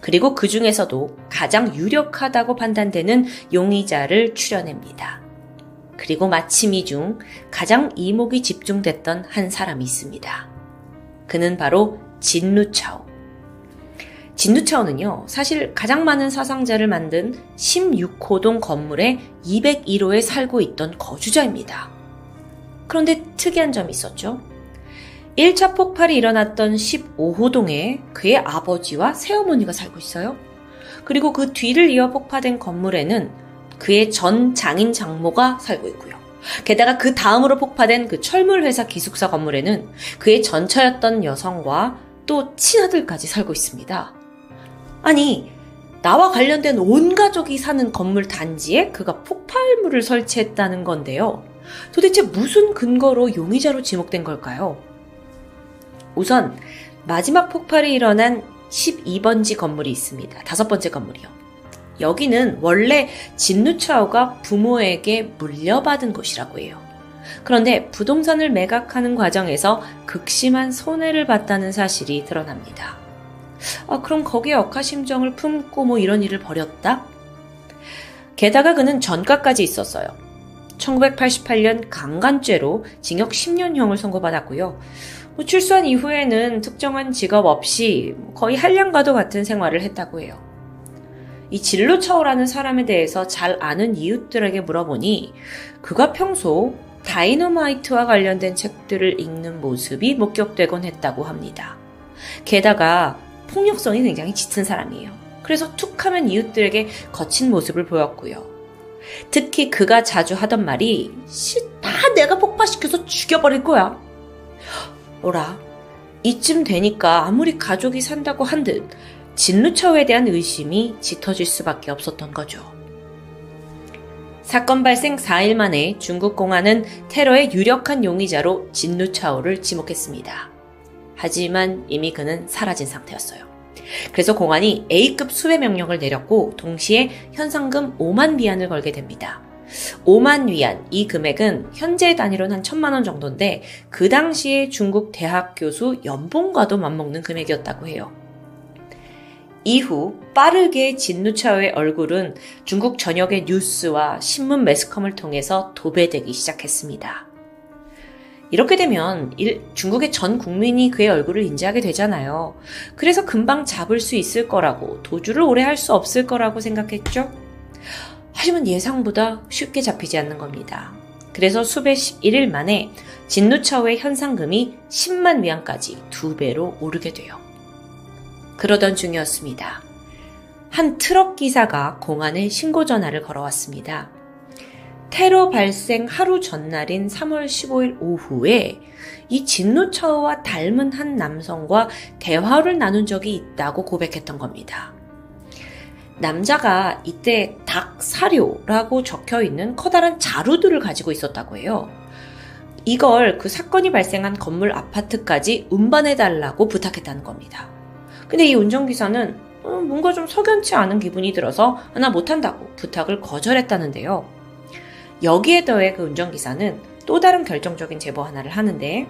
그리고 그 중에서도 가장 유력하다고 판단되는 용의자를 추려냅니다. 그리고 마침 이 중 가장 이목이 집중됐던 한 사람이 있습니다. 그는 바로 진루차오. 진루차오는요, 사실 가장 많은 사상자를 만든 16호동 건물의 201호에 살고 있던 거주자입니다. 그런데 특이한 점이 있었죠. 1차 폭발이 일어났던 15호동에 그의 아버지와 새어머니가 살고 있어요. 그리고 그 뒤를 이어 폭파된 건물에는 그의 전 장인 장모가 살고 있고요. 게다가 그 다음으로 폭파된 그 철물 회사 기숙사 건물에는 그의 전처였던 여성과 또 친아들까지 살고 있습니다. 아니, 나와 관련된 온 가족이 사는 건물 단지에 그가 폭발물을 설치했다는 건데요. 도대체 무슨 근거로 용의자로 지목된 걸까요? 우선 마지막 폭발이 일어난 12번지 건물이 있습니다. 다섯 번째 건물이요. 여기는 원래 진누차오가 부모에게 물려받은 곳이라고 해요. 그런데 부동산을 매각하는 과정에서 극심한 손해를 봤다는 사실이 드러납니다. 아, 그럼 거기에 억하심정을 품고 뭐 이런 일을 벌였다? 게다가 그는 전과까지 있었어요. 1988년 강간죄로 징역 10년형을 선고받았고요. 뭐 출소한 이후에는 특정한 직업 없이 거의 한량과도 같은 생활을 했다고 해요. 이 진로차오라는 사람에 대해서 잘 아는 이웃들에게 물어보니 그가 평소 다이너마이트와 관련된 책들을 읽는 모습이 목격되곤 했다고 합니다. 게다가 폭력성이 굉장히 짙은 사람이에요. 그래서 툭 하면 이웃들에게 거친 모습을 보였고요. 특히 그가 자주 하던 말이 다 내가 폭파시켜서 죽여버릴 거야. 오라 이쯤 되니까 아무리 가족이 산다고 한듯 진루차오에 대한 의심이 짙어질 수밖에 없었던 거죠. 사건 발생 4일 만에 중국 공안은 테러의 유력한 용의자로 진루차오를 지목했습니다. 하지만 이미 그는 사라진 상태였어요. 그래서 공안이 A급 수배 명령을 내렸고 동시에 현상금 5만 위안을 걸게 됩니다. 5만 위안, 이 금액은 현재 단위로는 한 천만 원 정도인데 그 당시에 중국 대학 교수 연봉과도 맞먹는 금액이었다고 해요. 이후 빠르게 진누차오의 얼굴은 중국 전역의 뉴스와 신문 매스컴을 통해서 도배되기 시작했습니다. 이렇게 되면 일, 중국의 전 국민이 그의 얼굴을 인지하게 되잖아요. 그래서 금방 잡을 수 있을 거라고 도주를 오래 할 수 없을 거라고 생각했죠. 하지만 예상보다 쉽게 잡히지 않는 겁니다. 그래서 수백 일일 만에 진누차오의 현상금이 10만 위안까지 두 배로 오르게 돼요. 그러던 중이었습니다. 한 트럭 기사가 공안에 신고 전화를 걸어왔습니다. 테러 발생 하루 전날인 3월 15일 오후에 이 진누차오와 닮은 한 남성과 대화를 나눈 적이 있다고 고백했던 겁니다. 남자가 이때 닭 사료라고 적혀 있는 커다란 자루들을 가지고 있었다고 해요. 이걸 그 사건이 발생한 건물 아파트까지 운반해달라고 부탁했다는 겁니다. 근데 이 운전기사는 어, 뭔가 좀 석연치 않은 기분이 들어서 하나 못한다고 부탁을 거절했다는데요. 여기에 더해 그 운전기사는 또 다른 결정적인 제보 하나를 하는데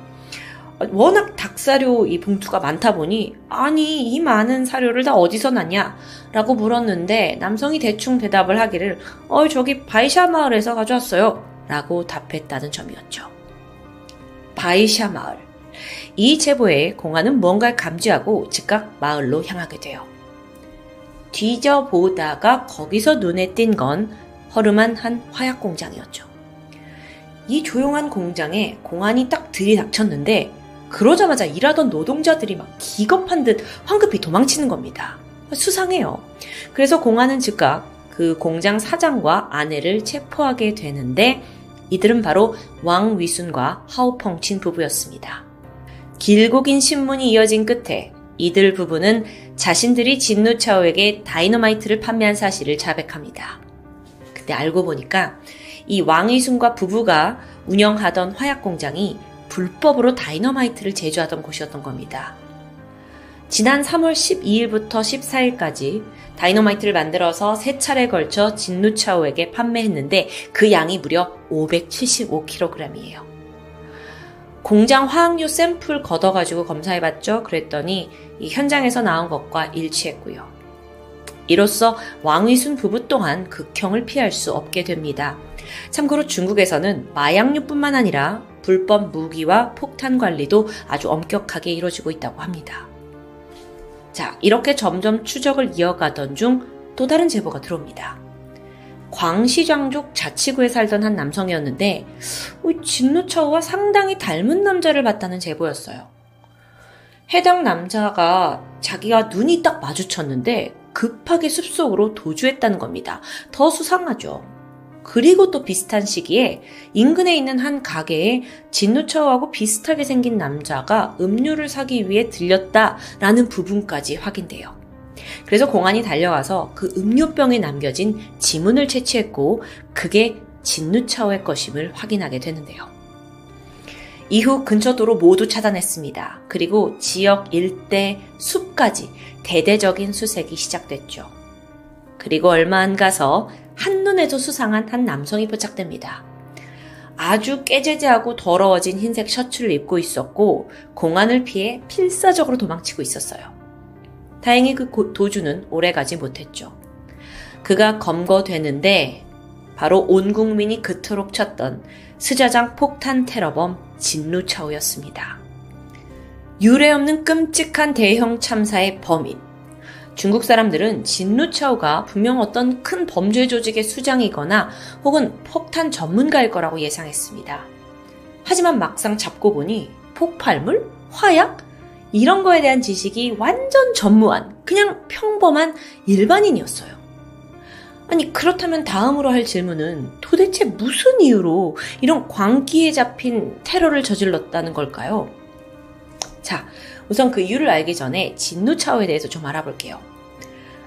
워낙 닭사료 이 봉투가 많다 보니 아니 이 많은 사료를 다 어디서 났냐 라고 물었는데 남성이 대충 대답을 하기를 어 저기 바이샤 마을에서 가져왔어요 라고 답했다는 점이었죠. 바이샤 마을 이 제보에 공안은 뭔가를 감지하고 즉각 마을로 향하게 돼요. 뒤져보다가 거기서 눈에 띈 건 허름한 한 화약 공장이었죠. 이 조용한 공장에 공안이 딱 들이닥쳤는데 그러자마자 일하던 노동자들이 막 기겁한 듯 황급히 도망치는 겁니다. 수상해요. 그래서 공안은 즉각 그 공장 사장과 아내를 체포하게 되는데 이들은 바로 왕위순과 하오펑친 부부였습니다. 길고 긴 신문이 이어진 끝에 이들 부부는 자신들이 진누차오에게 다이너마이트를 판매한 사실을 자백합니다. 그때 알고 보니까 이 왕이순과 부부가 운영하던 화약 공장이 불법으로 다이너마이트를 제조하던 곳이었던 겁니다. 지난 3월 12일부터 14일까지 다이너마이트를 만들어서 세 차례 걸쳐 진누차오에게 판매했는데 그 양이 무려 575kg이에요. 공장 화학류 샘플 걷어가지고 검사해봤죠. 그랬더니 이 현장에서 나온 것과 일치했고요. 이로써 왕위순 부부 또한 극형을 피할 수 없게 됩니다. 참고로 중국에서는 마약류뿐만 아니라 불법 무기와 폭탄 관리도 아주 엄격하게 이루어지고 있다고 합니다. 자, 이렇게 점점 추적을 이어가던 중 또 다른 제보가 들어옵니다. 광시장족 자치구에 살던 한 남성이었는데 진누차오와 상당히 닮은 남자를 봤다는 제보였어요. 해당 남자가 자기가 눈이 딱 마주쳤는데 급하게 숲속으로 도주했다는 겁니다. 더 수상하죠. 그리고 또 비슷한 시기에 인근에 있는 한 가게에 진누차오하고 비슷하게 생긴 남자가 음료를 사기 위해 들렸다라는 부분까지 확인돼요. 그래서 공안이 달려와서 그 음료병에 남겨진 지문을 채취했고 그게 진누차오의 것임을 확인하게 되는데요. 이후 근처 도로 모두 차단했습니다. 그리고 지역 일대 숲까지 대대적인 수색이 시작됐죠. 그리고 얼마 안 가서 한눈에도 수상한 한 남성이 포착됩니다. 아주 깨재재하고 더러워진 흰색 셔츠를 입고 있었고 공안을 피해 필사적으로 도망치고 있었어요. 다행히 그 도주는 오래가지 못했죠. 그가 검거되는데 바로 온 국민이 그토록 찾던 스자장 폭탄 테러범 진루차오였습니다. 유례 없는 끔찍한 대형 참사의 범인. 중국 사람들은 진루차오가 분명 어떤 큰 범죄 조직의 수장이거나 혹은 폭탄 전문가일 거라고 예상했습니다. 하지만 막상 잡고 보니 폭발물? 화약? 이런 거에 대한 지식이 완전 전무한, 그냥 평범한 일반인이었어요. 아니, 그렇다면 다음으로 할 질문은 도대체 무슨 이유로 이런 광기에 잡힌 테러를 저질렀다는 걸까요? 자, 우선 그 이유를 알기 전에 진누차오에 대해서 좀 알아볼게요.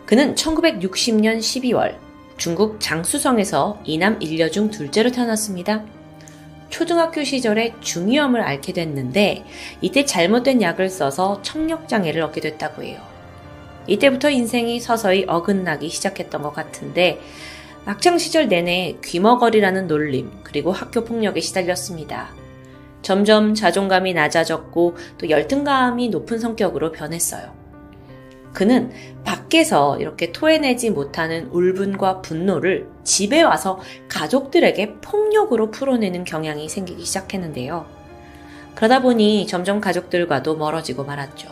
그는 1960년 12월 중국 장수성에서 이남 일녀 중 둘째로 태어났습니다. 초등학교 시절에 중이염을 앓게 됐는데 이때 잘못된 약을 써서 청력장애를 얻게 됐다고 해요. 이때부터 인생이 서서히 어긋나기 시작했던 것 같은데 학창 시절 내내 귀머거리라는 놀림 그리고 학교 폭력에 시달렸습니다. 점점 자존감이 낮아졌고 또 열등감이 높은 성격으로 변했어요. 그는 밖에서 이렇게 토해내지 못하는 울분과 분노를 집에 와서 가족들에게 폭력으로 풀어내는 경향이 생기기 시작했는데요. 그러다 보니 점점 가족들과도 멀어지고 말았죠.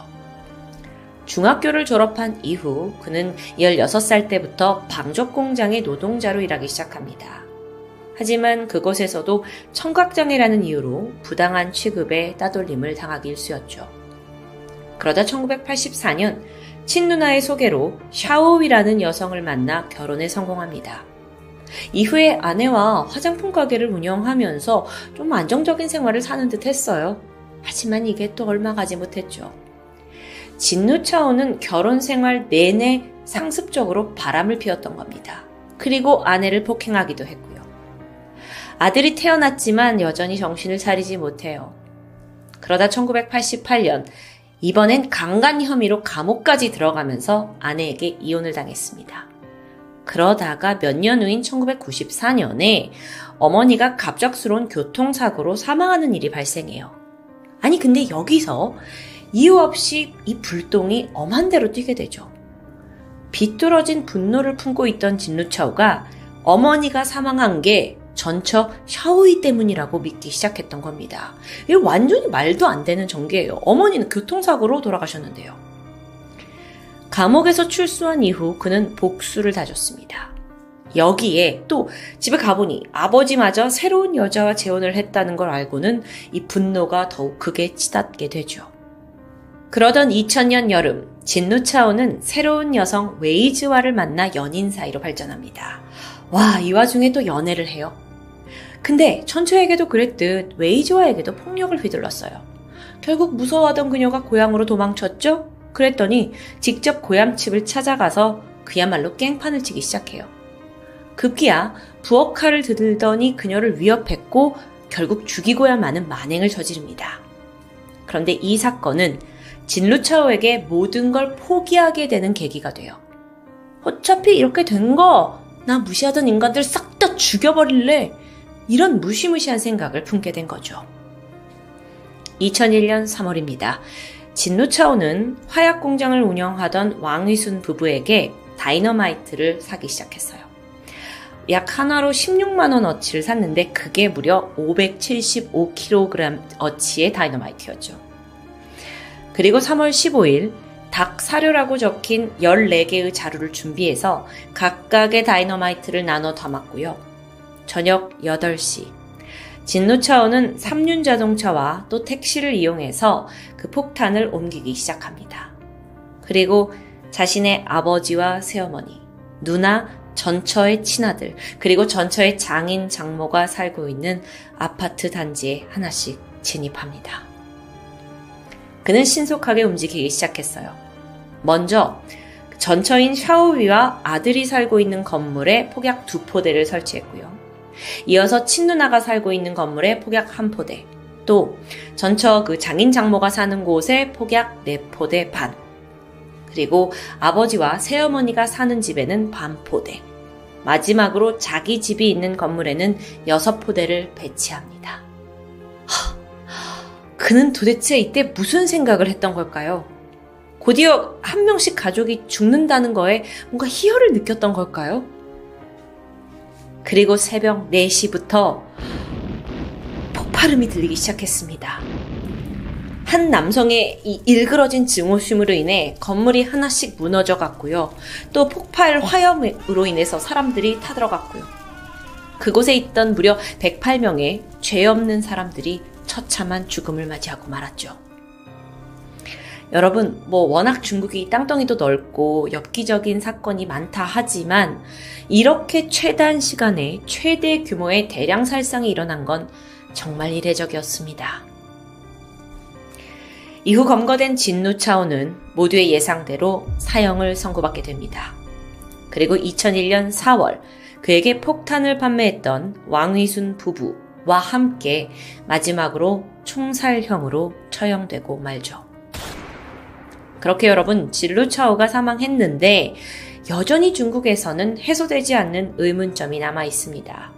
중학교를 졸업한 이후 그는 16살 때부터 방적 공장의 노동자로 일하기 시작합니다. 하지만 그곳에서도 청각장애라는 이유로 부당한 취급에 따돌림을 당하기 일쑤였죠. 그러다 1984년 친누나의 소개로 샤오위라는 여성을 만나 결혼에 성공합니다. 이후에 아내와 화장품 가게를 운영하면서 좀 안정적인 생활을 사는 듯 했어요. 하지만 이게 또 얼마 가지 못했죠. 진누차오는 결혼 생활 내내 상습적으로 바람을 피웠던 겁니다. 그리고 아내를 폭행하기도 했고요. 아들이 태어났지만 여전히 정신을 차리지 못해요. 그러다 1988년 이번엔 강간 혐의로 감옥까지 들어가면서 아내에게 이혼을 당했습니다. 그러다가 몇 년 후인 1994년에 어머니가 갑작스러운 교통사고로 사망하는 일이 발생해요. 아니, 근데 여기서 이유 없이 이 불똥이 엄한 대로 뛰게 되죠. 비뚤어진 분노를 품고 있던 진루차오가 어머니가 사망한 게 전처 샤오이 때문이라고 믿기 시작했던 겁니다. 이게 완전히 말도 안 되는 전개예요. 어머니는 교통사고로 돌아가셨는데요. 감옥에서 출소한 이후 그는 복수를 다졌습니다. 여기에 또 집에 가보니 아버지마저 새로운 여자와 재혼을 했다는 걸 알고는 이 분노가 더욱 크게 치닫게 되죠. 그러던 2000년 여름, 진누차오는 새로운 여성 웨이즈와를 만나 연인 사이로 발전합니다. 와, 이 와중에 또 연애를 해요. 근데 천처에게도 그랬듯 웨이즈와에게도 폭력을 휘둘렀어요. 결국 무서워하던 그녀가 고향으로 도망쳤죠? 그랬더니 직접 고향 집을 찾아가서 그야말로 깽판을 치기 시작해요. 급기야 부엌 칼을 들더니 그녀를 위협했고 결국 죽이고야 마는 만행을 저지릅니다. 그런데 이 사건은 진루차오에게 모든 걸 포기하게 되는 계기가 돼요. 어차피 이렇게 된 거, 나 무시하던 인간들 싹 다 죽여버릴래. 이런 무시무시한 생각을 품게 된 거죠. 2001년 3월입니다. 진루차오는 화약 공장을 운영하던 왕의순 부부에게 다이너마이트를 사기 시작했어요. 약 하나로 16만원 어치를 샀는데 그게 무려 575kg 어치의 다이너마이트였죠. 그리고 3월 15일 닭 사료라고 적힌 14개의 자루를 준비해서 각각의 다이너마이트를 나눠 담았고요. 저녁 8시. 진노차오는 삼륜 자동차와 또 택시를 이용해서 그 폭탄을 옮기기 시작합니다. 그리고 자신의 아버지와 새어머니, 누나, 전처의 친아들, 그리고 전처의 장인 장모가 살고 있는 아파트 단지에 하나씩 진입합니다. 그는 신속하게 움직이기 시작했어요. 먼저 전처인 샤오위와 아들이 살고 있는 건물에 폭약 두 포대를 설치했고요. 이어서 친누나가 살고 있는 건물에 폭약 한 포대, 또 전처 그 장인 장모가 사는 곳에 폭약 네 포대 반, 그리고 아버지와 새어머니가 사는 집에는 반 포대, 마지막으로 자기 집이 있는 건물에는 여섯 포대를 배치합니다. 그는 도대체 이때 무슨 생각을 했던 걸까요? 곧이어 한 명씩 가족이 죽는다는 거에 뭔가 희열을 느꼈던 걸까요? 그리고 새벽 4시부터 폭발음이 들리기 시작했습니다. 한 남성의 이 일그러진 증오심으로 인해 건물이 하나씩 무너져 갔고요. 또 폭발 화염으로 인해서 사람들이 타들어갔고요. 그곳에 있던 무려 108명의 죄 없는 사람들이 처참한 죽음을 맞이하고 말았죠. 여러분, 뭐 워낙 중국이 땅덩이도 넓고 엽기적인 사건이 많다 하지만 이렇게 최단 시간에 최대 규모의 대량 살상이 일어난 건 정말 이례적이었습니다. 이후 검거된 진누 차오는 모두의 예상대로 사형을 선고받게 됩니다. 그리고 2001년 4월 그에게 폭탄을 판매했던 왕의순 부부 와 함께 마지막으로 총살형으로 처형되고 말죠. 그렇게 여러분 진루차오가 사망했는데 여전히 중국에서는 해소되지 않는 의문점이 남아 있습니다.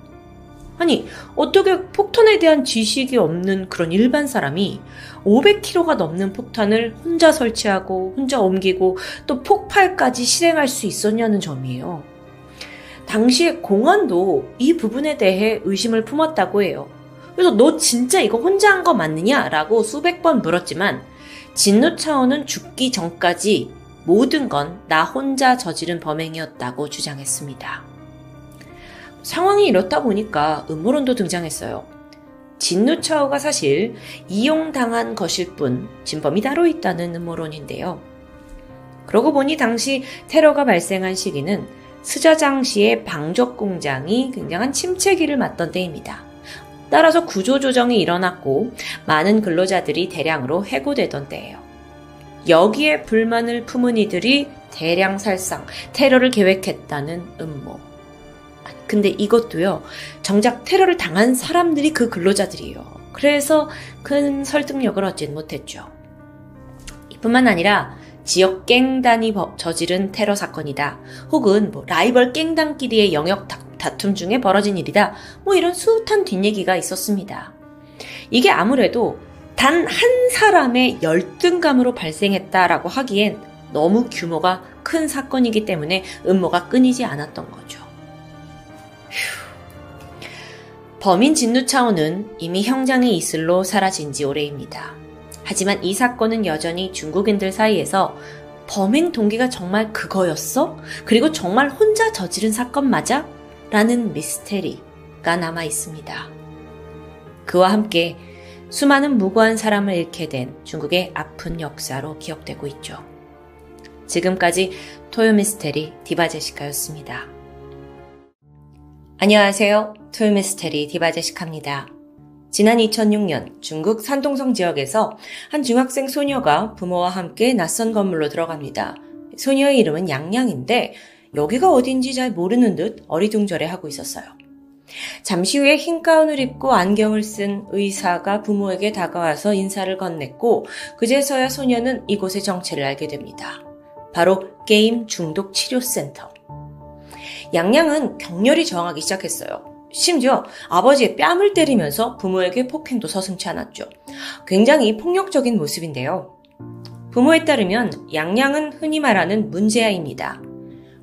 아니, 어떻게 폭탄에 대한 지식이 없는 그런 일반 사람이 500kg가 넘는 폭탄을 혼자 설치하고 혼자 옮기고 또 폭발까지 실행할 수 있었냐는 점이에요. 당시에 공안도 이 부분에 대해 의심을 품었다고 해요. 그래서 너 진짜 이거 혼자 한 거 맞느냐? 라고 수백 번 물었지만 진노 차원은 죽기 전까지 모든 건 나 혼자 저지른 범행이었다고 주장했습니다. 상황이 이렇다 보니까 음모론도 등장했어요. 진노 차오가 사실 이용당한 것일 뿐 진범이 따로 있다는 음모론인데요. 그러고 보니 당시 테러가 발생한 시기는 스저장 시의 방적 공장이 굉장한 침체기를 맞던 때입니다. 따라서 구조조정이 일어났고 많은 근로자들이 대량으로 해고되던 때예요. 여기에 불만을 품은 이들이 대량 살상, 테러를 계획했다는 음모. 근데 이것도요, 정작 테러를 당한 사람들이 그 근로자들이에요. 그래서 큰 설득력을 얻진 못했죠. 이뿐만 아니라 지역 갱단이 저지른 테러 사건이다. 혹은 뭐 라이벌 갱단끼리의 영역 다툼 중에 벌어진 일이다. 뭐 이런 숱한 뒷얘기가 있었습니다. 이게 아무래도 단 한 사람의 열등감으로 발생했다라고 하기엔 너무 규모가 큰 사건이기 때문에 음모가 끊이지 않았던 거죠. 휴. 범인 진누 차오는 이미 형장의 이슬로 사라진 지 오래입니다. 하지만 이 사건은 여전히 중국인들 사이에서 범행 동기가 정말 그거였어? 그리고 정말 혼자 저지른 사건 맞아? 라는 미스테리가 남아 있습니다. 그와 함께 수많은 무고한 사람을 잃게 된 중국의 아픈 역사로 기억되고 있죠. 지금까지 토요미스테리 디바제시카였습니다. 안녕하세요. 토요미스테리 디바제시카입니다. 지난 2006년 중국 산동성 지역에서 한 중학생 소녀가 부모와 함께 낯선 건물로 들어갑니다. 소녀의 이름은 양양인데 여기가 어딘지 잘 모르는 듯 어리둥절해 하고 있었어요. 잠시 후에 흰 가운을 입고 안경을 쓴 의사가 부모에게 다가와서 인사를 건넸고 그제서야 소녀는 이곳의 정체를 알게 됩니다. 바로 게임 중독 치료 센터. 양양은 격렬히 저항하기 시작했어요. 심지어 아버지의 뺨을 때리면서 부모에게 폭행도 서슴치 않았죠. 굉장히 폭력적인 모습인데요. 부모에 따르면 양양은 흔히 말하는 문제아입니다.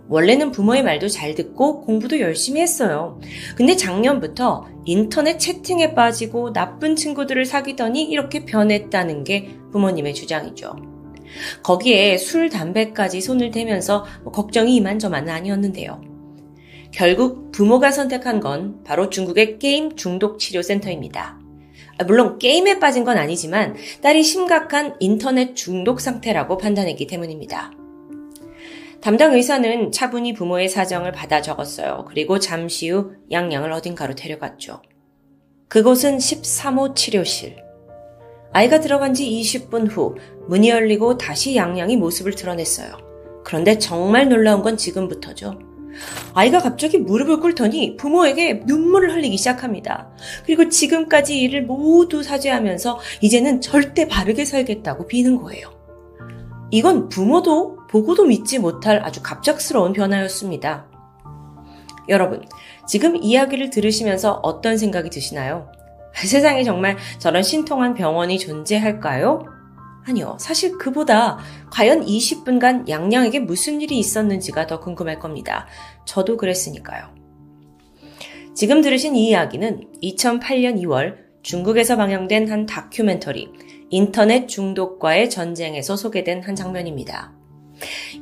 원래는 부모의 말도 잘 듣고 공부도 열심히 했어요. 근데 작년부터 인터넷 채팅에 빠지고 나쁜 친구들을 사귀더니 이렇게 변했다는 게 부모님의 주장이죠. 거기에 술, 담배까지 손을 대면서 뭐 걱정이 이만저만은 아니었는데요. 결국 부모가 선택한 건 바로 중국의 게임 중독 치료 센터입니다. 아, 물론 게임에 빠진 건 아니지만 딸이 심각한 인터넷 중독 상태라고 판단했기 때문입니다. 담당 의사는 차분히 부모의 사정을 받아 적었어요. 그리고 잠시 후 양양을 어딘가로 데려갔죠. 그곳은 13호 치료실. 아이가 들어간 지 20분 후 문이 열리고 다시 양양이 모습을 드러냈어요. 그런데 정말 놀라운 건 지금부터죠. 아이가 갑자기 무릎을 꿇더니 부모에게 눈물을 흘리기 시작합니다. 그리고 지금까지 일을 모두 사죄하면서 이제는 절대 바르게 살겠다고 비는 거예요. 이건 부모도 보고도 믿지 못할 아주 갑작스러운 변화였습니다. 여러분, 지금 이야기를 들으시면서 어떤 생각이 드시나요? 세상에 정말 저런 신통한 병원이 존재할까요? 아니요. 사실 그보다 과연 20분간 양양에게 무슨 일이 있었는지가 더 궁금할 겁니다. 저도 그랬으니까요. 지금 들으신 이 이야기는 2008년 2월 중국에서 방영된 한 다큐멘터리 인터넷 중독과의 전쟁에서 소개된 한 장면입니다.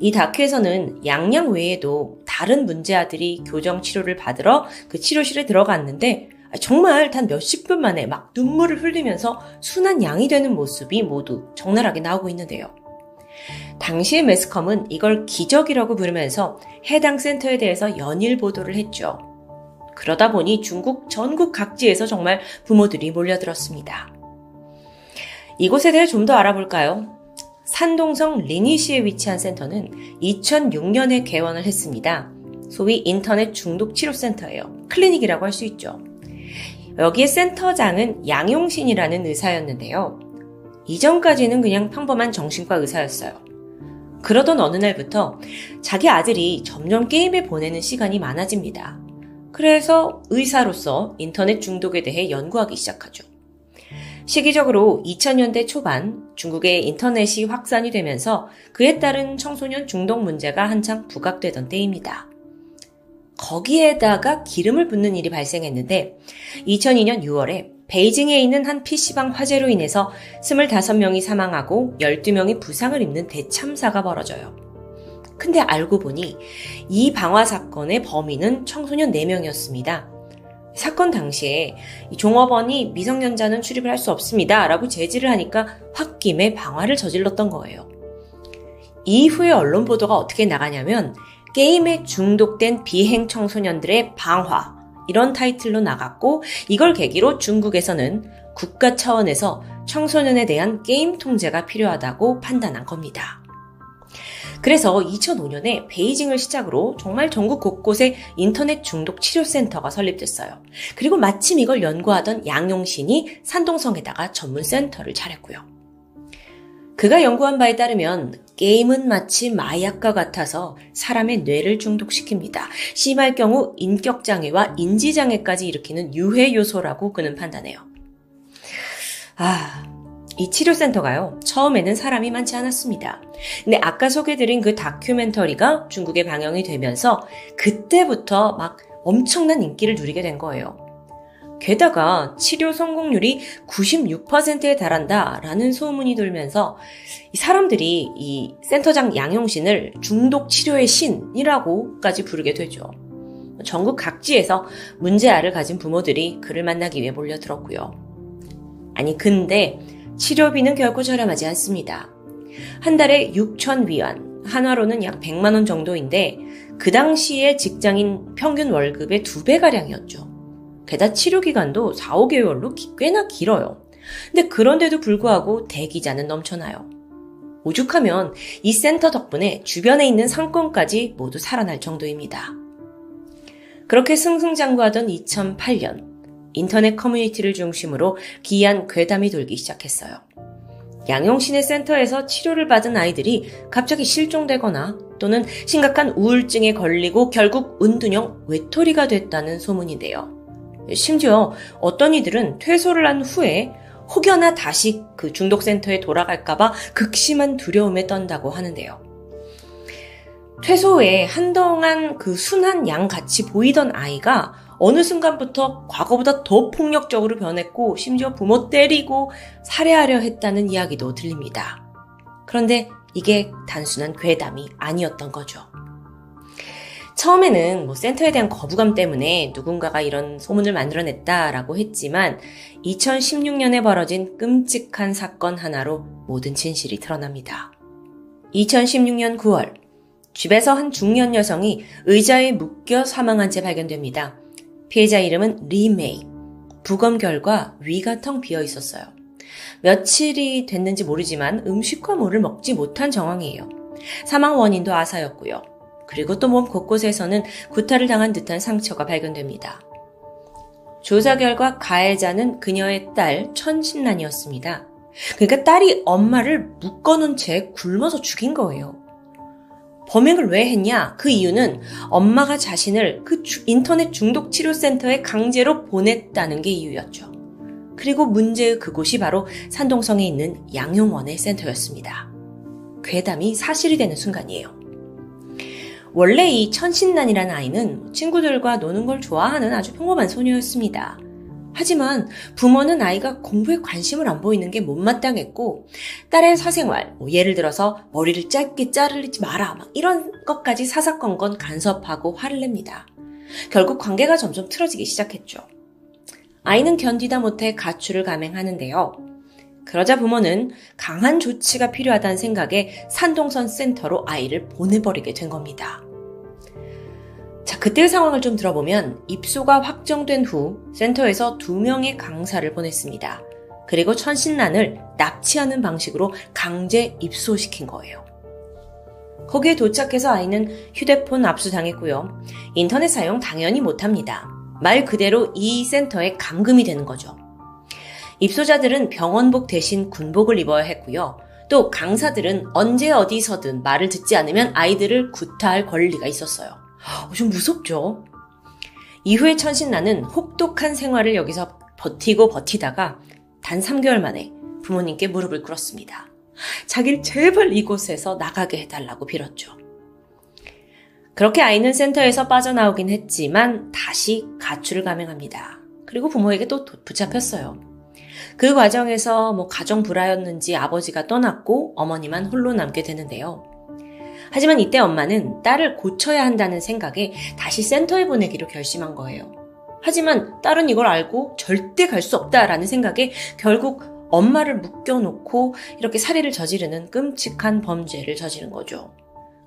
이 다큐에서는 양양 외에도 다른 문제아들이 교정 치료를 받으러 그 치료실에 들어갔는데 정말 단 몇십 분 만에 막 눈물을 흘리면서 순한 양이 되는 모습이 모두 적나라하게 나오고 있는데요. 당시의 매스컴은 이걸 기적이라고 부르면서 해당 센터에 대해서 연일 보도를 했죠. 그러다 보니 중국 전국 각지에서 정말 부모들이 몰려들었습니다. 이곳에 대해 좀 더 알아볼까요? 산동성 리니시에 위치한 센터는 2006년에 개원을 했습니다. 소위 인터넷 중독 치료센터예요. 클리닉이라고 할 수 있죠. 여기에 센터장은 양용신이라는 의사였는데요. 이전까지는 그냥 평범한 정신과 의사였어요. 그러던 어느 날부터 자기 아들이 점점 게임에 보내는 시간이 많아집니다. 그래서 의사로서 인터넷 중독에 대해 연구하기 시작하죠. 시기적으로 2000년대 초반 중국의 인터넷이 확산이 되면서 그에 따른 청소년 중독 문제가 한창 부각되던 때입니다. 거기에다가 기름을 붓는 일이 발생했는데 2002년 6월에 베이징에 있는 한 PC방 화재로 인해서 25명이 사망하고 12명이 부상을 입는 대참사가 벌어져요. 근데 알고 보니 이 방화 사건의 범인은 청소년 4명이었습니다. 사건 당시에 종업원이 미성년자는 출입을 할 수 없습니다. 라고 제지를 하니까 홧김에 방화를 저질렀던 거예요. 이후에 언론 보도가 어떻게 나가냐면 게임에 중독된 비행 청소년들의 방화 이런 타이틀로 나갔고 이걸 계기로 중국에서는 국가 차원에서 청소년에 대한 게임 통제가 필요하다고 판단한 겁니다. 그래서 2005년에 베이징을 시작으로 정말 전국 곳곳에 인터넷 중독 치료센터가 설립됐어요. 그리고 마침 이걸 연구하던 양용신이 산동성에다가 전문 센터를 차렸고요. 그가 연구한 바에 따르면 게임은 마치 마약과 같아서 사람의 뇌를 중독시킵니다. 심할 경우 인격장애와 인지장애까지 일으키는 유해 요소라고 그는 판단해요. 아, 이 치료센터가요, 처음에는 사람이 많지 않았습니다. 근데 아까 소개드린 그 다큐멘터리가 중국에 방영이 되면서 그때부터 막 엄청난 인기를 누리게 된 거예요. 게다가 치료 성공률이 96%에 달한다라는 소문이 돌면서 사람들이 이 센터장 양용신을 중독 치료의 신이라고까지 부르게 되죠. 전국 각지에서 문제아를 가진 부모들이 그를 만나기 위해 몰려들었고요. 아니 근데 치료비는 결코 저렴하지 않습니다. 한 달에 6천 위안, 한화로는 약 100만 원 정도인데 그 당시에 직장인 평균 월급의 두 배가량이었죠. 게다가 치료 기간도 4, 5개월로 꽤나 길어요. 근데 그런데도 불구하고 대기자는 넘쳐나요. 오죽하면 이 센터 덕분에 주변에 있는 상권까지 모두 살아날 정도입니다. 그렇게 승승장구하던 2008년 인터넷 커뮤니티를 중심으로 기이한 괴담이 돌기 시작했어요. 양용신의 센터에서 치료를 받은 아이들이 갑자기 실종되거나 또는 심각한 우울증에 걸리고 결국 은둔형 외톨이가 됐다는 소문인데요. 심지어 어떤 이들은 퇴소를 한 후에 혹여나 다시 그 중독센터에 돌아갈까봐 극심한 두려움에 떤다고 하는데요. 퇴소 후에 한동안 그 순한 양 같이 보이던 아이가 어느 순간부터 과거보다 더 폭력적으로 변했고 심지어 부모 때리고 살해하려 했다는 이야기도 들립니다. 그런데 이게 단순한 괴담이 아니었던 거죠. 처음에는 뭐 센터에 대한 거부감 때문에 누군가가 이런 소문을 만들어냈다라고 했지만 2016년에 벌어진 끔찍한 사건 하나로 모든 진실이 드러납니다. 2016년 9월, 집에서 한 중년 여성이 의자에 묶여 사망한 채 발견됩니다. 피해자 이름은 리메이. 부검 결과 위가 텅 비어 있었어요. 며칠이 됐는지 모르지만 음식과 물을 먹지 못한 정황이에요. 사망 원인도 아사였고요. 그리고 또 몸 곳곳에서는 구타를 당한 듯한 상처가 발견됩니다. 조사 결과 가해자는 그녀의 딸 천신난이었습니다. 그러니까 딸이 엄마를 묶어놓은 채 굶어서 죽인 거예요. 범행을 왜 했냐? 그 이유는 엄마가 자신을 그 인터넷 중독 치료 센터에 강제로 보냈다는 게 이유였죠. 그리고 문제의 그곳이 바로 산동성에 있는 양용원의 센터였습니다. 괴담이 사실이 되는 순간이에요. 원래 이 천신난이라는 아이는 친구들과 노는 걸 좋아하는 아주 평범한 소녀였습니다. 하지만 부모는 아이가 공부에 관심을 안 보이는 게 못마땅했고 딸의 사생활, 뭐 예를 들어서 머리를 짧게 자르지 마라 막 이런 것까지 사사건건 간섭하고 화를 냅니다. 결국 관계가 점점 틀어지기 시작했죠. 아이는 견디다 못해 가출을 감행하는데요. 그러자 부모는 강한 조치가 필요하다는 생각에 산동선 센터로 아이를 보내버리게 된 겁니다. 자, 그때 상황을 좀 들어보면 입소가 확정된 후 센터에서 두 명의 강사를 보냈습니다. 그리고 천신난을 납치하는 방식으로 강제 입소시킨 거예요. 거기에 도착해서 아이는 휴대폰 압수당했고요. 인터넷 사용 당연히 못합니다. 말 그대로 이 센터에 감금이 되는 거죠. 입소자들은 병원복 대신 군복을 입어야 했고요. 또 강사들은 언제 어디서든 말을 듣지 않으면 아이들을 구타할 권리가 있었어요. 어, 좀 무섭죠? 이후에 천신나는 혹독한 생활을 여기서 버티고 버티다가 단 3개월 만에 부모님께 무릎을 꿇었습니다. 자기를 제발 이곳에서 나가게 해달라고 빌었죠. 그렇게 아이는 센터에서 빠져나오긴 했지만 다시 가출을 감행합니다. 그리고 부모에게 또 붙잡혔어요. 그 과정에서 뭐 가정 불화였는지 아버지가 떠났고 어머니만 홀로 남게 되는데요. 하지만 이때 엄마는 딸을 고쳐야 한다는 생각에 다시 센터에 보내기로 결심한 거예요. 하지만 딸은 이걸 알고 절대 갈 수 없다라는 생각에 결국 엄마를 묶여놓고 이렇게 살해를 저지르는 끔찍한 범죄를 저지른 거죠.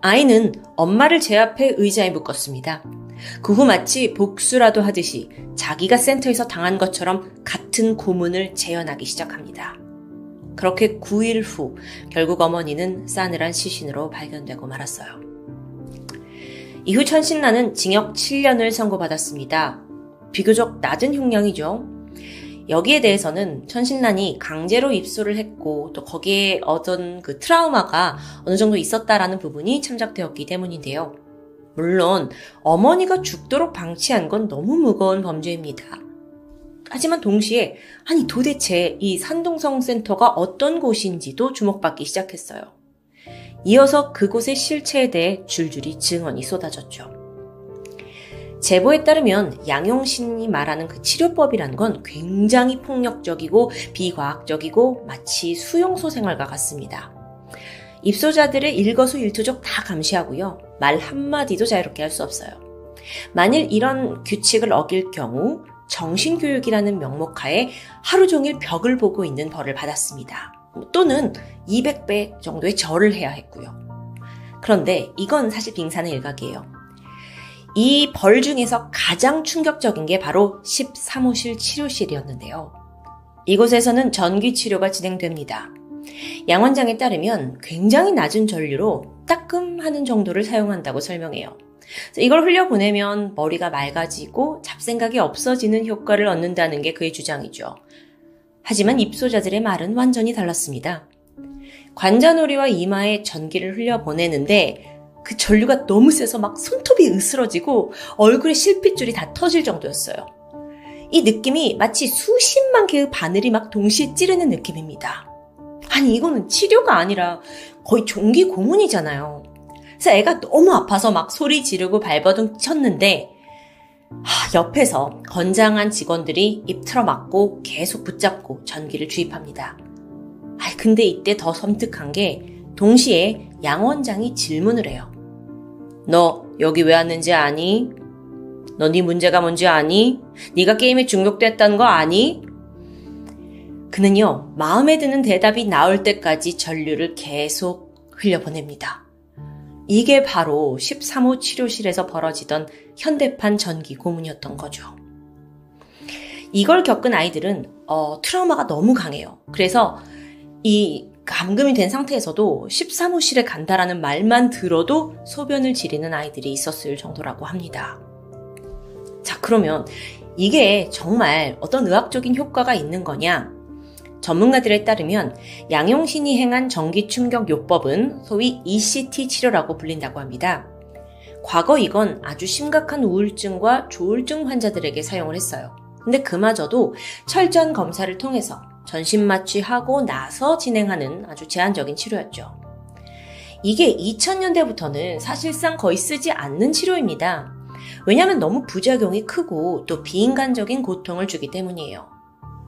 아이는 엄마를 제압해 의자에 묶었습니다. 그 후 마치 복수라도 하듯이 자기가 센터에서 당한 것처럼 같은 고문을 재현하기 시작합니다. 그렇게 9일 후 결국 어머니는 싸늘한 시신으로 발견되고 말았어요. 이후 천신나는 징역 7년을 선고받았습니다. 비교적 낮은 형량이죠. 여기에 대해서는 천신난이 강제로 입소를 했고 또 거기에 얻은 그 트라우마가 어느 정도 있었다라는 부분이 참작되었기 때문인데요. 물론 어머니가 죽도록 방치한 건 너무 무거운 범죄입니다. 하지만 동시에 아니 도대체 이 산동성 센터가 어떤 곳인지도 주목받기 시작했어요. 이어서 그곳의 실체에 대해 줄줄이 증언이 쏟아졌죠. 제보에 따르면 양용신이 말하는 그 치료법이란 건 굉장히 폭력적이고 비과학적이고 마치 수용소 생활과 같습니다. 입소자들의 일거수일투족 다 감시하고요. 말 한마디도 자유롭게 할 수 없어요. 만일 이런 규칙을 어길 경우 정신교육이라는 명목하에 하루 종일 벽을 보고 있는 벌을 받았습니다. 또는 200배 정도의 절을 해야 했고요. 그런데 이건 사실 빙산의 일각이에요. 이 벌 중에서 가장 충격적인 게 바로 13호실 치료실이었는데요. 이곳에서는 전기 치료가 진행됩니다. 양 원장에 따르면 굉장히 낮은 전류로 따끔하는 정도를 사용한다고 설명해요. 이걸 흘려보내면 머리가 맑아지고 잡생각이 없어지는 효과를 얻는다는 게 그의 주장이죠. 하지만 입소자들의 말은 완전히 달랐습니다. 관자놀이와 이마에 전기를 흘려보내는데 그 전류가 너무 세서 막 손톱이 으스러지고 얼굴에 실핏줄이 다 터질 정도였어요. 이 느낌이 마치 수십만 개의 바늘이 막 동시에 찌르는 느낌입니다. 아니, 이거는 치료가 아니라 거의 종기 고문이잖아요. 그래서 애가 너무 아파서 막 소리 지르고 발버둥 쳤는데, 하, 옆에서 건장한 직원들이 입 틀어 막고 계속 붙잡고 전기를 주입합니다. 아, 근데 이때 더 섬뜩한 게 동시에 양 원장이 질문을 해요. 너 여기 왜 왔는지 아니? 너 네 문제가 뭔지 아니? 네가 게임에 중독됐다는 거 아니? 그는요, 마음에 드는 대답이 나올 때까지 전류를 계속 흘려보냅니다. 이게 바로 13호 치료실에서 벌어지던 현대판 전기 고문이었던 거죠. 이걸 겪은 아이들은 어, 트라우마가 너무 강해요. 그래서 이 감금이 된 상태에서도 13호실에 간다라는 말만 들어도 소변을 지리는 아이들이 있었을 정도라고 합니다. 자, 그러면 이게 정말 어떤 의학적인 효과가 있는 거냐? 전문가들에 따르면 양용신이 행한 전기 충격 요법은 소위 ECT 치료라고 불린다고 합니다. 과거 이건 아주 심각한 우울증과 조울증 환자들에게 사용을 했어요. 근데 그마저도 철저한 검사를 통해서 전신 마취하고 나서 진행하는 아주 제한적인 치료였죠. 이게 2000년대부터는 사실상 거의 쓰지 않는 치료입니다. 왜냐하면 너무 부작용이 크고 또 비인간적인 고통을 주기 때문이에요.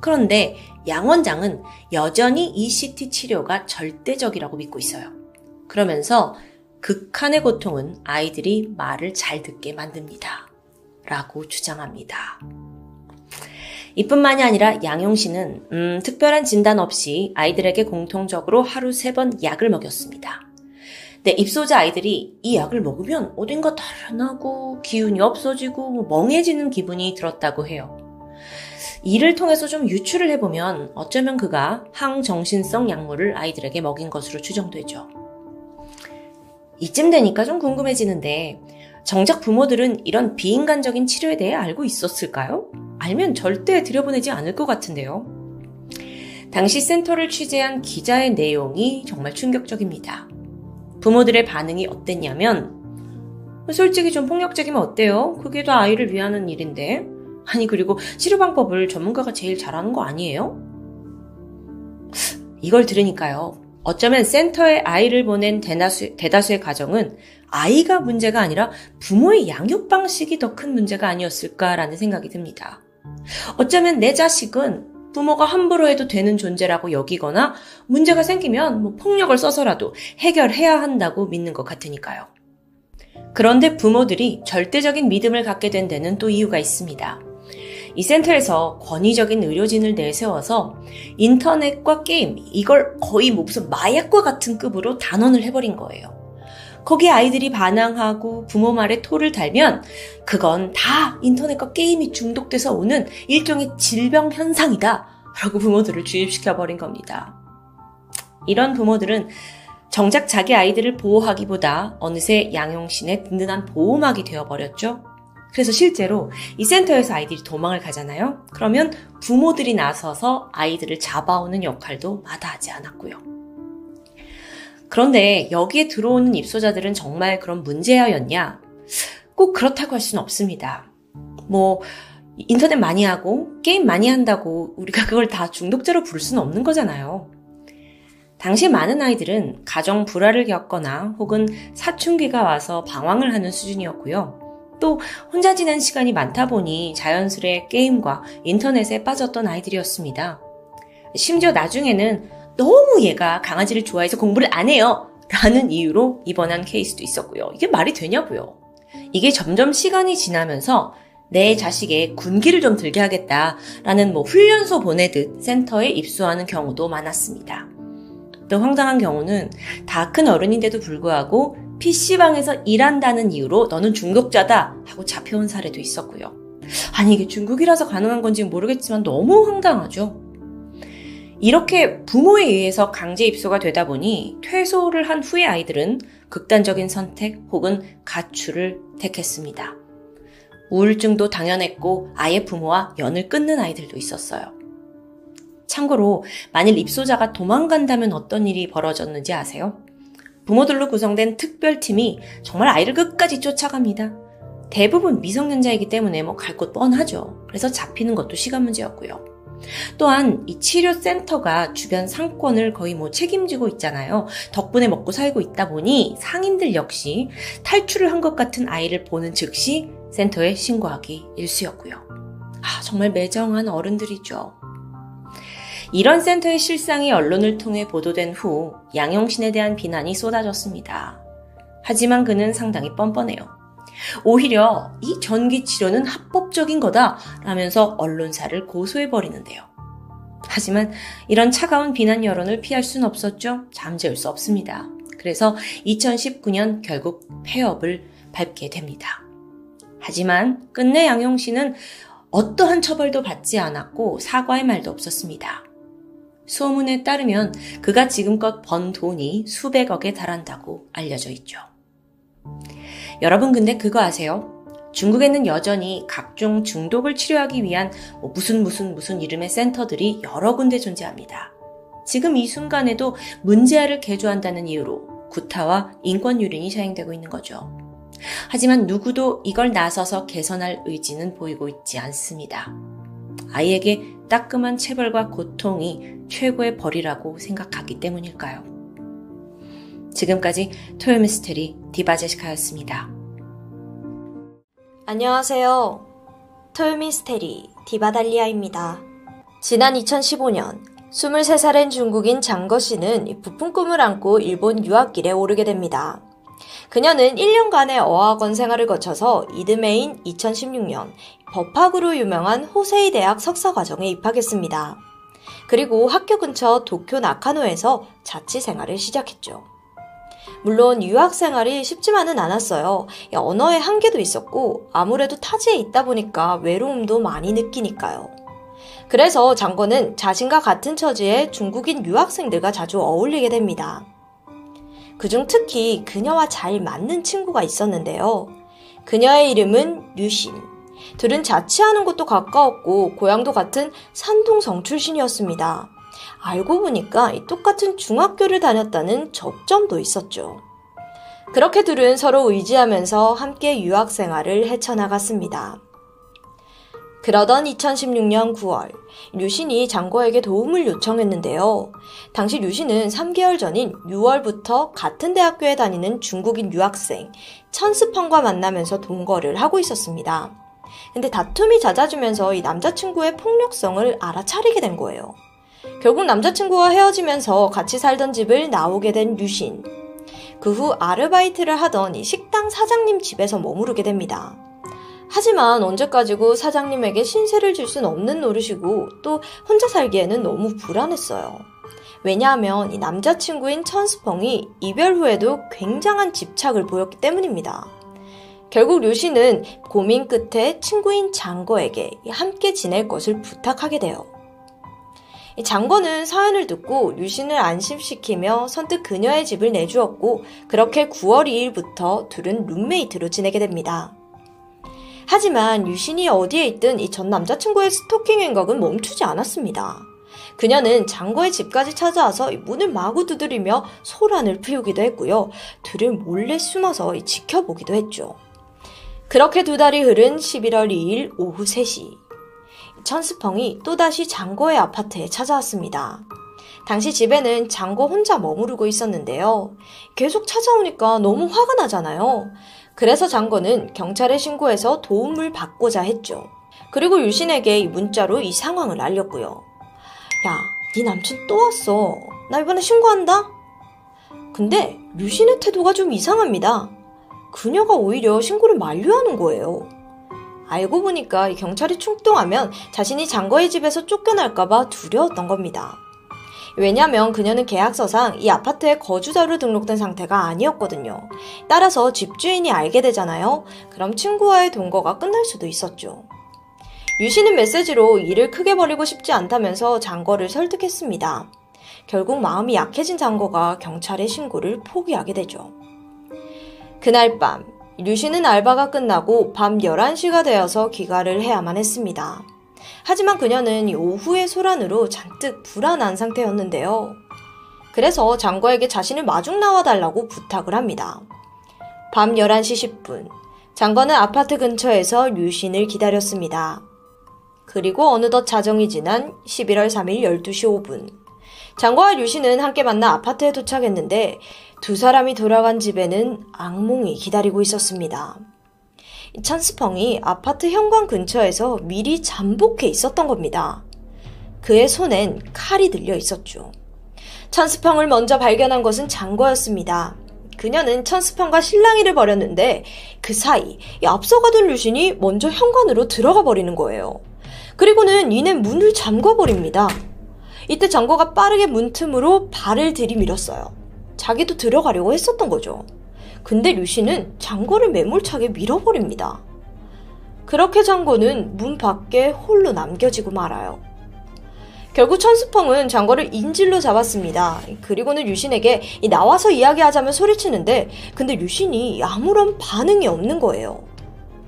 그런데 양 원장은 여전히 ECT 치료가 절대적이라고 믿고 있어요. 그러면서 극한의 고통은 아이들이 말을 잘 듣게 만듭니다. 라고 주장합니다. 이뿐만이 아니라 양용 씨는 음, 특별한 진단 없이 아이들에게 공통적으로 하루 세 번 약을 먹였습니다. 네, 입소자 아이들이 이 약을 먹으면 어딘가 달아나고 기운이 없어지고 뭐 멍해지는 기분이 들었다고 해요. 이를 통해서 좀 유추를 해보면 어쩌면 그가 항정신성 약물을 아이들에게 먹인 것으로 추정되죠. 이쯤 되니까 좀 궁금해지는데 정작 부모들은 이런 비인간적인 치료에 대해 알고 있었을까요? 알면 절대 들여보내지 않을 것 같은데요. 당시 센터를 취재한 기자의 내용이 정말 충격적입니다. 부모들의 반응이 어땠냐면, 솔직히 좀 폭력적이면 어때요? 그게 다 아이를 위하는 일인데. 아니, 그리고 치료 방법을 전문가가 제일 잘하는 거 아니에요? 이걸 들으니까요. 어쩌면 센터에 아이를 보낸 대다수, 대다수의 가정은 아이가 문제가 아니라 부모의 양육 방식이 더 큰 문제가 아니었을까라는 생각이 듭니다. 어쩌면 내 자식은 부모가 함부로 해도 되는 존재라고 여기거나 문제가 생기면 뭐 폭력을 써서라도 해결해야 한다고 믿는 것 같으니까요. 그런데 부모들이 절대적인 믿음을 갖게 된 데는 또 이유가 있습니다. 이 센터에서 권위적인 의료진을 내세워서 인터넷과 게임, 이걸 거의 뭐 무슨 마약과 같은 급으로 단언을 해버린 거예요. 거기에 아이들이 반항하고 부모 말에 토를 달면 그건 다 인터넷과 게임이 중독돼서 오는 일종의 질병 현상이다. 라고 부모들을 주입시켜버린 겁니다. 이런 부모들은 정작 자기 아이들을 보호하기보다 어느새 양용신의 든든한 보호막이 되어버렸죠. 그래서 실제로 이 센터에서 아이들이 도망을 가잖아요. 그러면 부모들이 나서서 아이들을 잡아오는 역할도 마다하지 않았고요. 그런데 여기에 들어오는 입소자들은 정말 그런 문제아였냐? 꼭 그렇다고 할 수는 없습니다. 뭐, 인터넷 많이 하고, 게임 많이 한다고 우리가 그걸 다 중독자로 부를 수는 없는 거잖아요. 당시 많은 아이들은 가정 불화를 겪거나 혹은 사춘기가 와서 방황을 하는 수준이었고요. 또 혼자 지낸 시간이 많다 보니 자연스레 게임과 인터넷에 빠졌던 아이들이었습니다. 심지어 나중에는 너무 얘가 강아지를 좋아해서 공부를 안 해요. 라는 이유로 입원한 케이스도 있었고요. 이게 말이 되냐고요. 이게 점점 시간이 지나면서 내 자식의 군기를 좀 들게 하겠다라는 뭐 훈련소 보내듯 센터에 입소하는 경우도 많았습니다. 또 황당한 경우는 다 큰 어른인데도 불구하고 PC방에서 일한다는 이유로 너는 중독자다 하고 잡혀온 사례도 있었고요. 아니, 이게 중국이라서 가능한 건지 모르겠지만 너무 황당하죠. 이렇게 부모에 의해서 강제 입소가 되다 보니 퇴소를 한 후에 아이들은 극단적인 선택 혹은 가출을 택했습니다. 우울증도 당연했고 아예 부모와 연을 끊는 아이들도 있었어요. 참고로 만일 입소자가 도망간다면 어떤 일이 벌어졌는지 아세요? 부모들로 구성된 특별팀이 정말 아이를 끝까지 쫓아갑니다. 대부분 미성년자이기 때문에 뭐 갈 곳 뻔하죠. 그래서 잡히는 것도 시간 문제였고요. 또한 이 치료센터가 주변 상권을 거의 뭐 책임지고 있잖아요. 덕분에 먹고 살고 있다 보니 상인들 역시 탈출을 한 것 같은 아이를 보는 즉시 센터에 신고하기 일쑤였고요. 아, 정말 매정한 어른들이죠. 이런 센터의 실상이 언론을 통해 보도된 후 양용신에 대한 비난이 쏟아졌습니다. 하지만 그는 상당히 뻔뻔해요. 오히려 이 전기 치료는 합법적인 거다 라면서 언론사를 고소해버리는데요. 하지만 이런 차가운 비난 여론을 피할 수는 없었죠. 잠재울 수 없습니다. 그래서 2019년 결국 폐업을 밟게 됩니다. 하지만 끝내 양용신은 어떠한 처벌도 받지 않았고 사과의 말도 없었습니다. 소문에 따르면 그가 지금껏 번 돈이 수백억에 달한다고 알려져 있죠. 여러분 근데 그거 아세요? 중국에는 여전히 각종 중독을 치료하기 위한 뭐 무슨 무슨 무슨 이름의 센터들이 여러 군데 존재합니다. 지금 이 순간에도 문제아를 개조한다는 이유로 구타와 인권 유린이 시행되고 있는 거죠. 하지만 누구도 이걸 나서서 개선할 의지는 보이고 있지 않습니다. 아이에게 따끔한 체벌과 고통이 최고의 벌이라고 생각하기 때문일까요? 지금까지 토요미스테리 디바제시카였습니다. 안녕하세요. 토요미스테리 디바달리아입니다. 지난 2015년 23살인 중국인 장거 씨는 부푼 꿈을 안고 일본 유학길에 오르게 됩니다. 그녀는 1년간의 어학원 생활을 거쳐서 이듬해인 2016년 법학으로 유명한 호세이 대학 석사 과정에 입학했습니다. 그리고 학교 근처 도쿄 나카노에서 자취 생활을 시작했죠. 물론 유학 생활이 쉽지만은 않았어요. 언어의 한계도 있었고 아무래도 타지에 있다 보니까 외로움도 많이 느끼니까요. 그래서 장건은 자신과 같은 처지의 중국인 유학생들과 자주 어울리게 됩니다. 그중 특히 그녀와 잘 맞는 친구가 있었는데요. 그녀의 이름은 류신. 둘은 자취하는 곳도 가까웠고 고향도 같은 산동성 출신이었습니다. 알고 보니까 똑같은 중학교를 다녔다는 접점도 있었죠. 그렇게 둘은 서로 의지하면서 함께 유학 생활을 헤쳐나갔습니다. 그러던 2016년 9월, 류신이 장고에게 도움을 요청했는데요. 당시 류신은 3개월 전인 6월부터 같은 대학교에 다니는 중국인 유학생 천스펑과 만나면서 동거를 하고 있었습니다. 근데 다툼이 잦아지면서 이 남자친구의 폭력성을 알아차리게 된 거예요. 결국 남자친구와 헤어지면서 같이 살던 집을 나오게 된 유신. 그 후 아르바이트를 하던 이 식당 사장님 집에서 머무르게 됩니다. 하지만 언제까지고 사장님에게 신세를 줄순 없는 노릇이고 또 혼자 살기에는 너무 불안했어요. 왜냐하면 이 남자친구인 천스펑이 이별 후에도 굉장한 집착을 보였기 때문입니다. 결국 류씨는 고민 끝에 친구인 장거에게 함께 지낼 것을 부탁하게 돼요. 장거는 사연을 듣고 류신을 안심시키며 선뜻 그녀의 집을 내주었고 그렇게 9월 2일부터 둘은 룸메이트로 지내게 됩니다. 하지만 유신이 어디에 있든 이 전 남자친구의 스토킹 행각은 멈추지 않았습니다. 그녀는 장거의 집까지 찾아와서 문을 마구 두드리며 소란을 피우기도 했고요. 둘을 몰래 숨어서 지켜보기도 했죠. 그렇게 두 달이 흐른 11월 2일 오후 3시. 천스펑이 또다시 장거의 아파트에 찾아왔습니다. 당시 집에는 장거 혼자 머무르고 있었는데요. 계속 찾아오니까 너무 화가 나잖아요. 그래서 장거는 경찰에 신고해서 도움을 받고자 했죠. 그리고 유신에게 문자로 이 상황을 알렸고요. 야, 네 남친 또 왔어. 나 이번에 신고한다? 근데 유신의 태도가 좀 이상합니다. 그녀가 오히려 신고를 만류하는 거예요. 알고 보니까 경찰이 출동하면 자신이 장거의 집에서 쫓겨날까봐 두려웠던 겁니다. 왜냐면 그녀는 계약서상 이 아파트에 거주자로 등록된 상태가 아니었거든요. 따라서 집주인이 알게 되잖아요. 그럼 친구와의 동거가 끝날 수도 있었죠. 유 씨는 메시지로 일을 크게 벌이고 싶지 않다면서 장거를 설득했습니다. 결국 마음이 약해진 장거가 경찰에 신고를 포기하게 되죠. 그날 밤, 류 씨는 알바가 끝나고 밤 11시가 되어서 귀가를 해야만 했습니다. 하지만 그녀는 오후의 소란으로 잔뜩 불안한 상태였는데요. 그래서 장거에게 자신을 마중 나와달라고 부탁을 합니다. 밤 11시 10분, 장거는 아파트 근처에서 류신을 기다렸습니다. 그리고 어느덧 자정이 지난 11월 3일 12시 5분, 장거와 류신은 함께 만나 아파트에 도착했는데 두 사람이 돌아간 집에는 악몽이 기다리고 있었습니다. 찬스펑이 아파트 현관 근처에서 미리 잠복해 있었던 겁니다. 그의 손엔 칼이 들려 있었죠. 찬스펑을 먼저 발견한 것은 장거였습니다. 그녀는 천스펑과 실랑이를 벌였는데 그 사이 앞서가던 류신이 먼저 현관으로 들어가 버리는 거예요. 그리고는 이내 문을 잠궈 버립니다. 이때 장거가 빠르게 문틈으로 발을 들이밀었어요. 자기도 들어가려고 했었던 거죠. 근데 류시는 장고를 매몰차게 밀어버립니다. 그렇게 장고는 문 밖에 홀로 남겨지고 말아요. 결국 천수펑은 장거를 인질로 잡았습니다. 그리고는 류신에게 나와서 이야기하자면 소리치는데 근데 류신이 아무런 반응이 없는 거예요.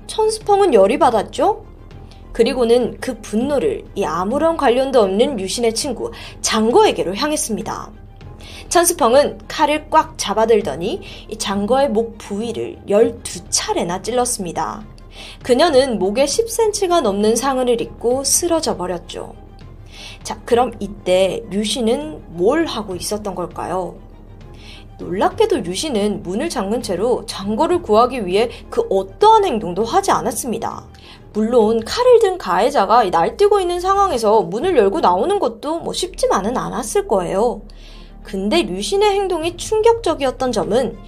천수펑은 열이 받았죠? 그리고는 그 분노를 이 아무런 관련도 없는 류신의 친구 장거에게로 향했습니다. 천수펑은 칼을 꽉 잡아들더니 장거의 목 부위를 12차례나 찔렀습니다. 그녀는 목에 10cm가 넘는 상흔을 입고 쓰러져 버렸죠. 자, 그럼 이때 류시는 뭘 하고 있었던 걸까요? 놀랍게도 류시는 문을 잠근 채로 장거를 구하기 위해 그 어떠한 행동도 하지 않았습니다. 물론 칼을 든 가해자가 날뛰고 있는 상황에서 문을 열고 나오는 것도 뭐 쉽지만은 않았을 거예요. 근데 류신의 행동이 충격적이었던 점은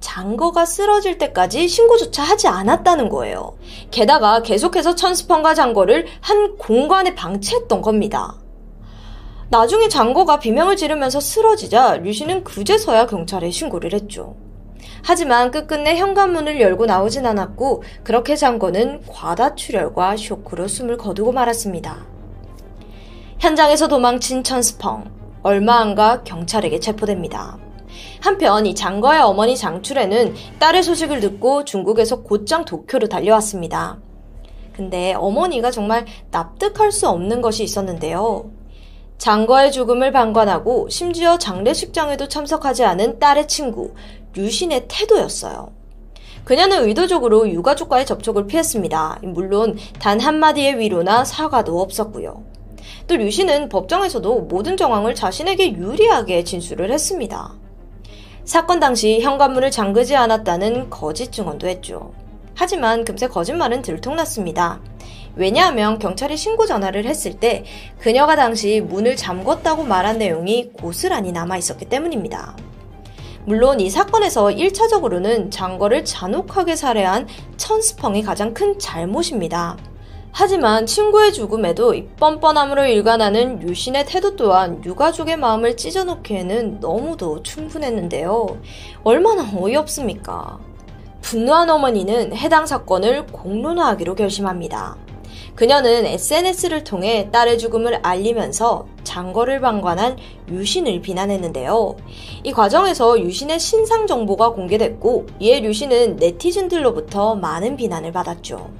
장거가 쓰러질 때까지 신고조차 하지 않았다는 거예요. 게다가 계속해서 천스펀과 장거를 한 공간에 방치했던 겁니다. 나중에 장거가 비명을 지르면서 쓰러지자 류신은 그제서야 경찰에 신고를 했죠. 하지만 끝끝내 현관문을 열고 나오진 않았고 그렇게 장거는 과다출혈과 쇼크로 숨을 거두고 말았습니다. 현장에서 도망친 천스펑. 얼마 안가 경찰에게 체포됩니다. 한편 이 장거의 어머니 장출애는 딸의 소식을 듣고 중국에서 곧장 도쿄로 달려왔습니다. 근데 어머니가 정말 납득할 수 없는 것이 있었는데요. 장거의 죽음을 방관하고 심지어 장례식장에도 참석하지 않은 딸의 친구 류신의 태도였어요. 그녀는 의도적으로 유가족과의 접촉을 피했습니다. 물론 단 한마디의 위로나 사과도 없었고요. 또 류씨는 법정에서도 모든 정황을 자신에게 유리하게 진술을 했습니다. 사건 당시 현관문을 잠그지 않았다는 거짓 증언도 했죠. 하지만 금세 거짓말은 들통났습니다. 왜냐하면 경찰이 신고 전화를 했을 때 그녀가 당시 문을 잠궜다고 말한 내용이 고스란히 남아 있었기 때문입니다. 물론 이 사건에서 1차적으로는 장거를 잔혹하게 살해한 천스펑이 가장 큰 잘못입니다. 하지만 친구의 죽음에도 이 뻔뻔함으로 일관하는 유신의 태도 또한 유가족의 마음을 찢어놓기에는 너무도 충분했는데요. 얼마나 어이없습니까? 분노한 어머니는 해당 사건을 공론화하기로 결심합니다. 그녀는 SNS를 통해 딸의 죽음을 알리면서 장거를 방관한 유신을 비난했는데요. 이 과정에서 유신의 신상 정보가 공개됐고 이에 유신은 네티즌들로부터 많은 비난을 받았죠.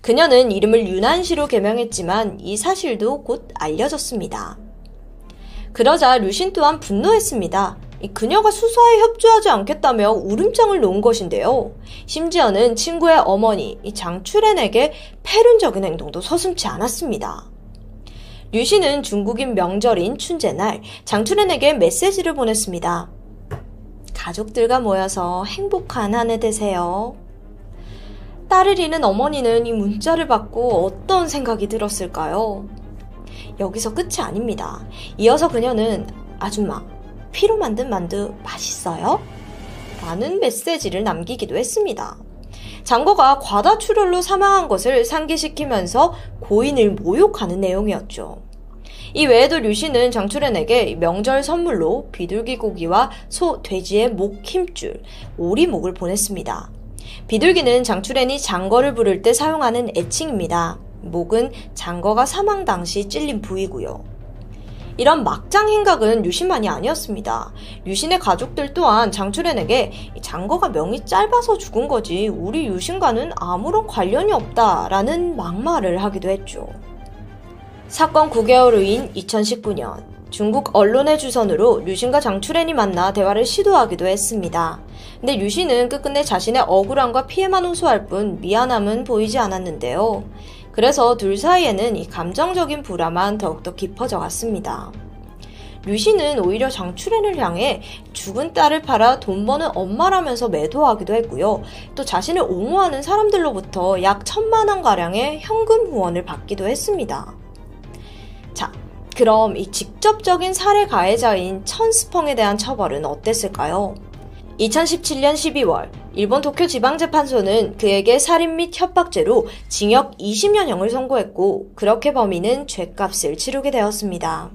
그녀는 이름을 유난시로 개명했지만 이 사실도 곧 알려졌습니다. 그러자 류신 또한 분노했습니다. 그녀가 수사에 협조하지 않겠다며 울음장을 놓은 것인데요. 심지어는 친구의 어머니 장추렌에게 패륜적인 행동도 서슴지 않았습니다. 류신은 중국인 명절인 춘제날 장추렌에게 메시지를 보냈습니다. 가족들과 모여서 행복한 한 해 되세요. 딸을 잃은 어머니는 이 문자를 받고 어떤 생각이 들었을까요? 여기서 끝이 아닙니다. 이어서 그녀는 아줌마, 피로 만든 만두 맛있어요? 라는 메시지를 남기기도 했습니다. 장거가 과다출혈로 사망한 것을 상기시키면서 고인을 모욕하는 내용이었죠. 이 외에도 류씨는 장출연에게 명절 선물로 비둘기 고기와 소, 돼지의 목 힘줄, 오리목을 보냈습니다. 비둘기는 장출연이 장거를 부를 때 사용하는 애칭입니다. 목은 장거가 사망 당시 찔린 부위고요. 이런 막장 행각은 유신만이 아니었습니다. 유신의 가족들 또한 장출연에게 장거가 명이 짧아서 죽은 거지 우리 유신과는 아무런 관련이 없다라는 막말을 하기도 했죠. 사건 9개월 후인 2019년 중국 언론의 주선으로 류신과 장출연이 만나 대화를 시도하기도 했습니다. 근데 류신은 끝끝내 자신의 억울함과 피해만 호소할 뿐 미안함은 보이지 않았는데요. 그래서 둘 사이에는 이 감정적인 불화만 더욱더 깊어져 갔습니다. 류씨는 오히려 장출연을 향해 죽은 딸을 팔아 돈 버는 엄마라면서 매도하기도 했고요. 또 자신을 옹호하는 사람들로부터 약 천만 원 가량의 현금 후원을 받기도 했습니다. 자, 그럼 이 직접적인 살해 가해자인 천스펑에 대한 처벌은 어땠을까요? 2017년 12월 일본 도쿄 지방재판소는 그에게 살인 및 협박죄로 징역 20년형을 선고했고 그렇게 범인은 죄값을 치르게 되었습니다.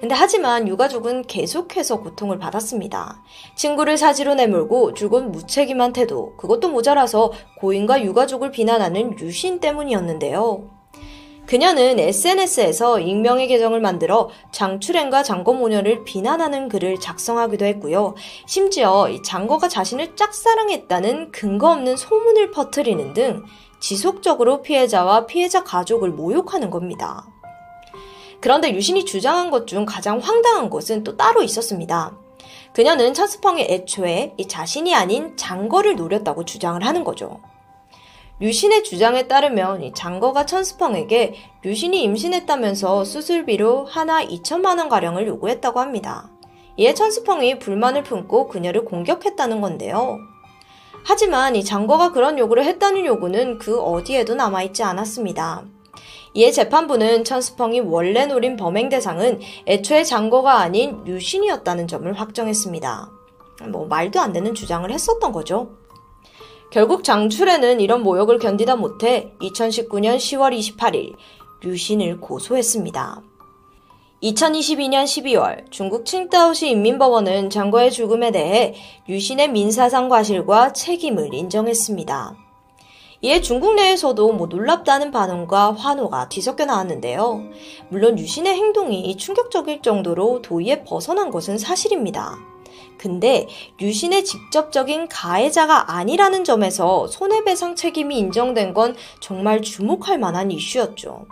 근데 하지만 유가족은 계속해서 고통을 받았습니다. 친구를 사지로 내몰고 죽은 무책임한 태도, 그것도 모자라서 고인과 유가족을 비난하는 유신 때문이었는데요. 그녀는 SNS에서 익명의 계정을 만들어 장출행과 장거모녀를 비난하는 글을 작성하기도 했고요. 심지어 장거가 자신을 짝사랑했다는 근거 없는 소문을 퍼뜨리는 등 지속적으로 피해자와 피해자 가족을 모욕하는 겁니다. 그런데 유신이 주장한 것 중 가장 황당한 것은 또 따로 있었습니다. 그녀는 차스펑이 애초에 자신이 아닌 장거를 노렸다고 주장을 하는 거죠. 류신의 주장에 따르면 장거가 천스펑에게 류신이 임신했다면서 수술비로 하나 2천만 원 가량을 요구했다고 합니다. 이에 천스펑이 불만을 품고 그녀를 공격했다는 건데요. 하지만 이 장거가 그런 요구를 했다는 요구는 그 어디에도 남아있지 않았습니다. 이에 재판부는 천스펑이 원래 노린 범행 대상은 애초에 장거가 아닌 류신이었다는 점을 확정했습니다. 뭐 말도 안 되는 주장을 했었던 거죠. 결국 장출에는 이런 모욕을 견디다 못해 2019년 10월 28일 류신을 고소했습니다. 2022년 12월 중국 칭다오시 인민법원은 장거의 죽음에 대해 류신의 민사상 과실과 책임을 인정했습니다. 이에 중국 내에서도 뭐 놀랍다는 반응과 환호가 뒤섞여 나왔는데요. 물론 유신의 행동이 충격적일 정도로 도의에 벗어난 것은 사실입니다. 근데 유신의 직접적인 가해자가 아니라는 점에서 손해배상 책임이 인정된 건 정말 주목할 만한 이슈였죠.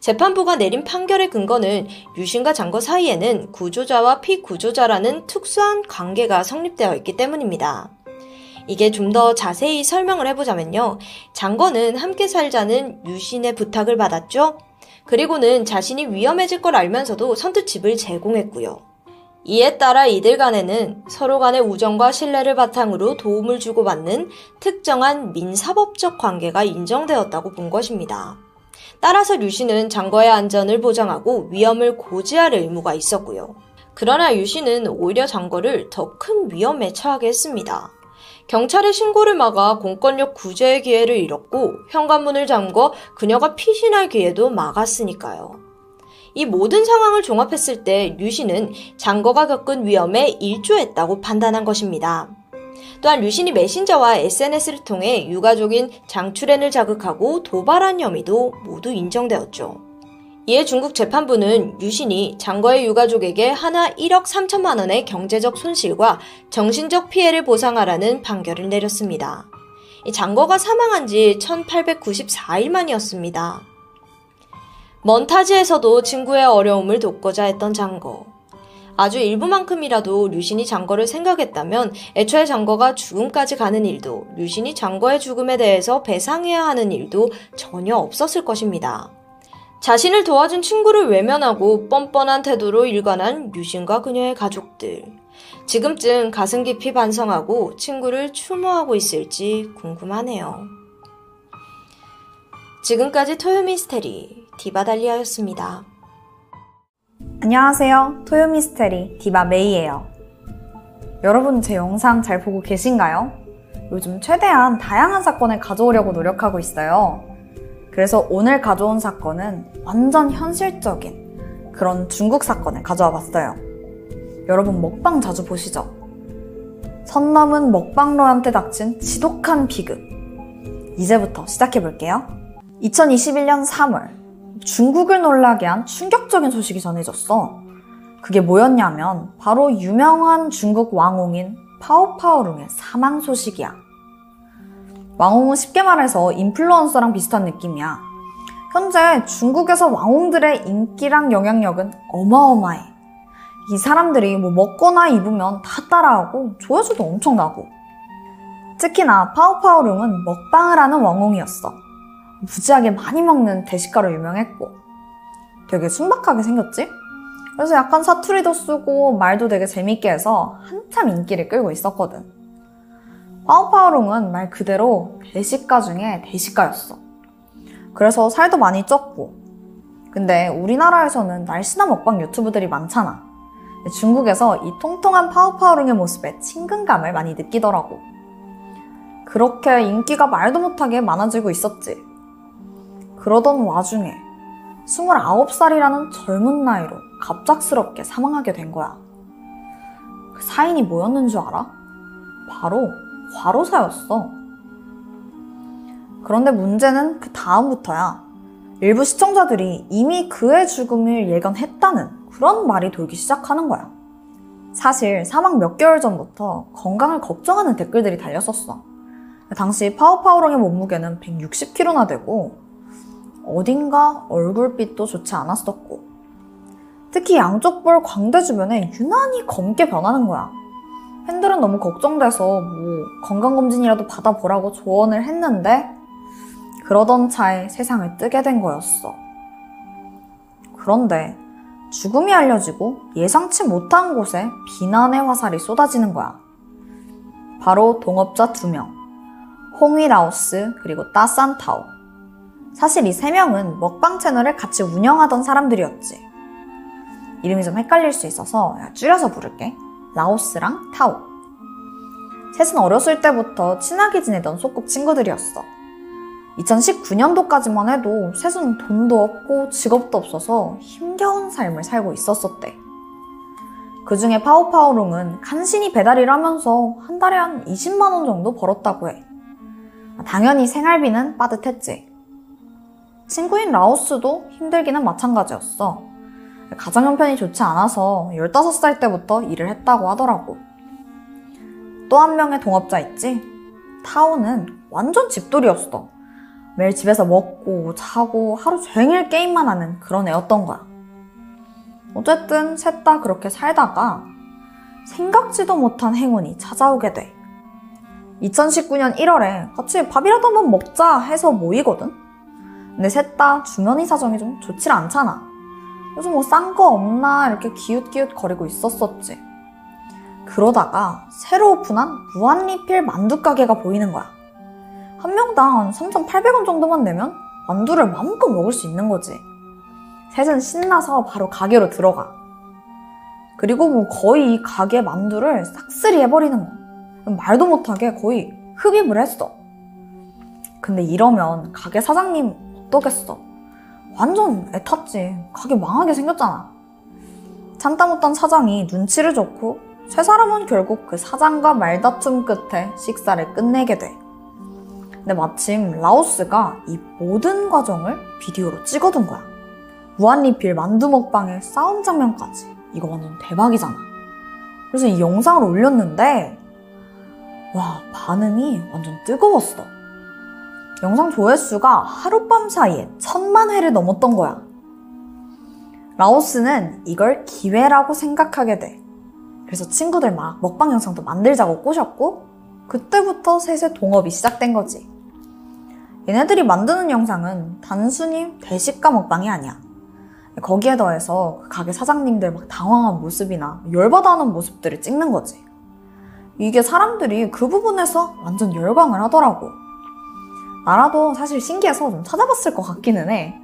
재판부가 내린 판결의 근거는 유신과 장거 사이에는 구조자와 피구조자라는 특수한 관계가 성립되어 있기 때문입니다. 이게 좀 더 자세히 설명을 해보자면요. 장거는 함께 살자는 유신의 부탁을 받았죠. 그리고는 자신이 위험해질 걸 알면서도 선뜻 집을 제공했고요. 이에 따라 이들 간에는 서로 간의 우정과 신뢰를 바탕으로 도움을 주고받는 특정한 민사법적 관계가 인정되었다고 본 것입니다. 따라서 류씨는 장거의 안전을 보장하고 위험을 고지할 의무가 있었고요. 그러나 유씨는 오히려 장거를 더 큰 위험에 처하게 했습니다. 경찰의 신고를 막아 공권력 구제의 기회를 잃었고 현관문을 잠궈 그녀가 피신할 기회도 막았으니까요. 이 모든 상황을 종합했을 때 류신은 장거가 겪은 위험에 일조했다고 판단한 것입니다. 또한 류신이 메신저와 SNS를 통해 유가족인 장추렌을 자극하고 도발한 혐의도 모두 인정되었죠. 이에 중국 재판부는 유신이 장거의 유가족에게 하나 1억 3천만 원의 경제적 손실과 정신적 피해를 보상하라는 판결을 내렸습니다. 장거가 사망한 지 1894일 만이었습니다. 먼 타지에서도 친구의 어려움을 돕고자 했던 장거. 아주 일부만큼이라도 류신이 장거를 생각했다면 애초에 장거가 죽음까지 가는 일도 류신이 장거의 죽음에 대해서 배상해야 하는 일도 전혀 없었을 것입니다. 자신을 도와준 친구를 외면하고 뻔뻔한 태도로 일관한 류신과 그녀의 가족들. 지금쯤 가슴 깊이 반성하고 친구를 추모하고 있을지 궁금하네요. 지금까지 토요미스테리 디바달리아였습니다. 안녕하세요. 토요미스테리 디바 메이예요. 여러분 제 영상 잘 보고 계신가요? 요즘 최대한 다양한 사건을 가져오려고 노력하고 있어요. 그래서 오늘 가져온 사건은 완전 현실적인 그런 중국 사건을 가져와 봤어요. 여러분 먹방 자주 보시죠? 선 넘은 먹방러한테 닥친 지독한 비극. 이제부터 시작해 볼게요. 2021년 3월 중국을 놀라게 한 충격적인 소식이 전해졌어. 그게 뭐였냐면 바로 유명한 중국 왕홍인 파오파오룽의 사망 소식이야. 왕홍은 쉽게 말해서 인플루언서랑 비슷한 느낌이야. 현재 중국에서 왕홍들의 인기랑 영향력은 어마어마해. 이 사람들이 뭐 먹거나 입으면 다 따라하고 조회수도 엄청나고. 특히나 파오파오룽은 먹방을 하는 왕홍이었어. 무지하게 많이 먹는 대식가로 유명했고 되게 순박하게 생겼지? 그래서 약간 사투리도 쓰고 말도 되게 재밌게 해서 한참 인기를 끌고 있었거든. 파오파오롱은 말 그대로 대식가 중에 대식가였어. 그래서 살도 많이 쪘고. 근데 우리나라에서는 날씬한 먹방 유튜브들이 많잖아. 중국에서 이 통통한 파오파오롱의 모습에 친근감을 많이 느끼더라고. 그렇게 인기가 말도 못하게 많아지고 있었지. 그러던 와중에 29살이라는 젊은 나이로 갑작스럽게 사망하게 된 거야. 그 사인이 뭐였는 줄 알아? 바로 과로사였어. 그런데 문제는 그 다음부터야. 일부 시청자들이 이미 그의 죽음을 예견했다는 그런 말이 돌기 시작하는 거야. 사실 사망 몇 개월 전부터 건강을 걱정하는 댓글들이 달렸었어. 당시 파워파워롱의 몸무게는 160kg나 되고 어딘가 얼굴빛도 좋지 않았었고 특히 양쪽 볼 광대 주변에 유난히 검게 변하는 거야. 팬들은 너무 걱정돼서 뭐 건강검진이라도 받아보라고 조언을 했는데 그러던 차에 세상을 뜨게 된 거였어. 그런데 죽음이 알려지고 예상치 못한 곳에 비난의 화살이 쏟아지는 거야. 바로 동업자 두 명. 홍위라우스 그리고 따산타오. 사실 이 세 명은 먹방 채널을 같이 운영하던 사람들이었지. 이름이 좀 헷갈릴 수 있어서 줄여서 부를게. 라오스랑 타오. 셋은 어렸을 때부터 친하게 지내던 소꿉 친구들이었어. 2019년도까지만 해도 셋은 돈도 없고 직업도 없어서 힘겨운 삶을 살고 있었었대. 그 중에 파오파오롱은 간신히 배달일 하면서 한 달에 한 20만원 정도 벌었다고 해. 당연히 생활비는 빠듯했지. 친구인 라오스도 힘들기는 마찬가지였어. 가정 형편이 좋지 않아서 15살 때부터 일을 했다고 하더라고. 또 한 명의 동업자 있지? 타오는 완전 집돌이였어. 매일 집에서 먹고 자고 하루 종일 게임만 하는 그런 애였던 거야. 어쨌든 셋 다 그렇게 살다가 생각지도 못한 행운이 찾아오게 돼. 2019년 1월에 같이 밥이라도 한번 먹자 해서 모이거든? 근데 셋 다 주머니 사정이 좀 좋질 않잖아. 요즘 뭐 싼 거 없나 이렇게 기웃기웃 거리고 있었었지. 그러다가 새로 오픈한 무한리필 만두 가게가 보이는 거야. 한 명당 3,800원 정도만 내면 만두를 마음껏 먹을 수 있는 거지. 셋은 신나서 바로 가게로 들어가. 그리고 뭐 거의 이 가게 만두를 싹쓸이 해버리는 거야. 말도 못하게 거의 흡입을 했어. 근데 이러면 가게 사장님 어떠겠어? 완전 애탔지. 가게 망하게 생겼잖아. 참다 못한 사장이 눈치를 줬고 세 사람은 결국 그 사장과 말다툼 끝에 식사를 끝내게 돼. 근데 마침 라오스가 이 모든 과정을 비디오로 찍어둔 거야. 무한리필 만두 먹방의 싸움 장면까지. 이거 완전 대박이잖아. 그래서 이 영상을 올렸는데, 와, 반응이 완전 뜨거웠어. 영상 조회수가 하룻밤 사이에 천만 회를 넘었던 거야. 라오스는 이걸 기회라고 생각하게 돼. 그래서 친구들 막 먹방 영상도 만들자고 꼬셨고, 그때부터 셋의 동업이 시작된 거지. 얘네들이 만드는 영상은 단순히 대식가 먹방이 아니야. 거기에 더해서 그 가게 사장님들 막 당황한 모습이나 열받아하는 모습들을 찍는 거지. 이게 사람들이 그 부분에서 완전 열광을 하더라고. 나라도 사실 신기해서 좀 찾아봤을 것 같기는 해.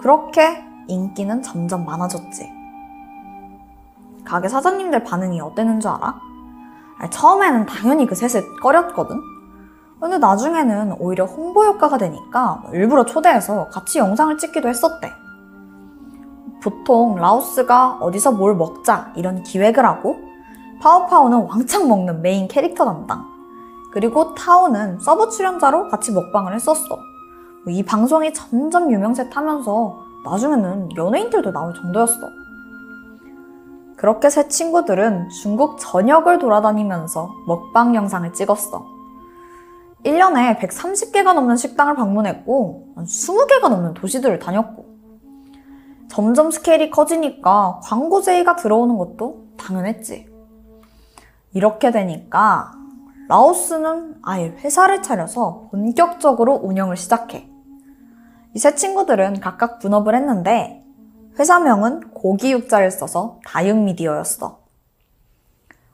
그렇게 인기는 점점 많아졌지. 가게 사장님들 반응이 어땠는 줄 알아? 아니, 처음에는 당연히 그 셋을 꺼렸거든? 근데 나중에는 오히려 홍보 효과가 되니까 일부러 초대해서 같이 영상을 찍기도 했었대. 보통 라오스가 어디서 뭘 먹자 이런 기획을 하고 파오파오는 왕창 먹는 메인 캐릭터 담당 그리고 타오는 서브 출연자로 같이 먹방을 했었어. 이 방송이 점점 유명세 타면서 나중에는 연예인들도 나올 정도였어. 그렇게 세 친구들은 중국 전역을 돌아다니면서 먹방 영상을 찍었어. 1년에 130개가 넘는 식당을 방문했고, 20개가 넘는 도시들을 다녔고, 점점 스케일이 커지니까 광고 제의가 들어오는 것도 당연했지. 이렇게 되니까 라오스는 아예 회사를 차려서 본격적으로 운영을 시작해. 이 세 친구들은 각각 분업을 했는데 회사명은 고기육자를 써서 다육미디어였어.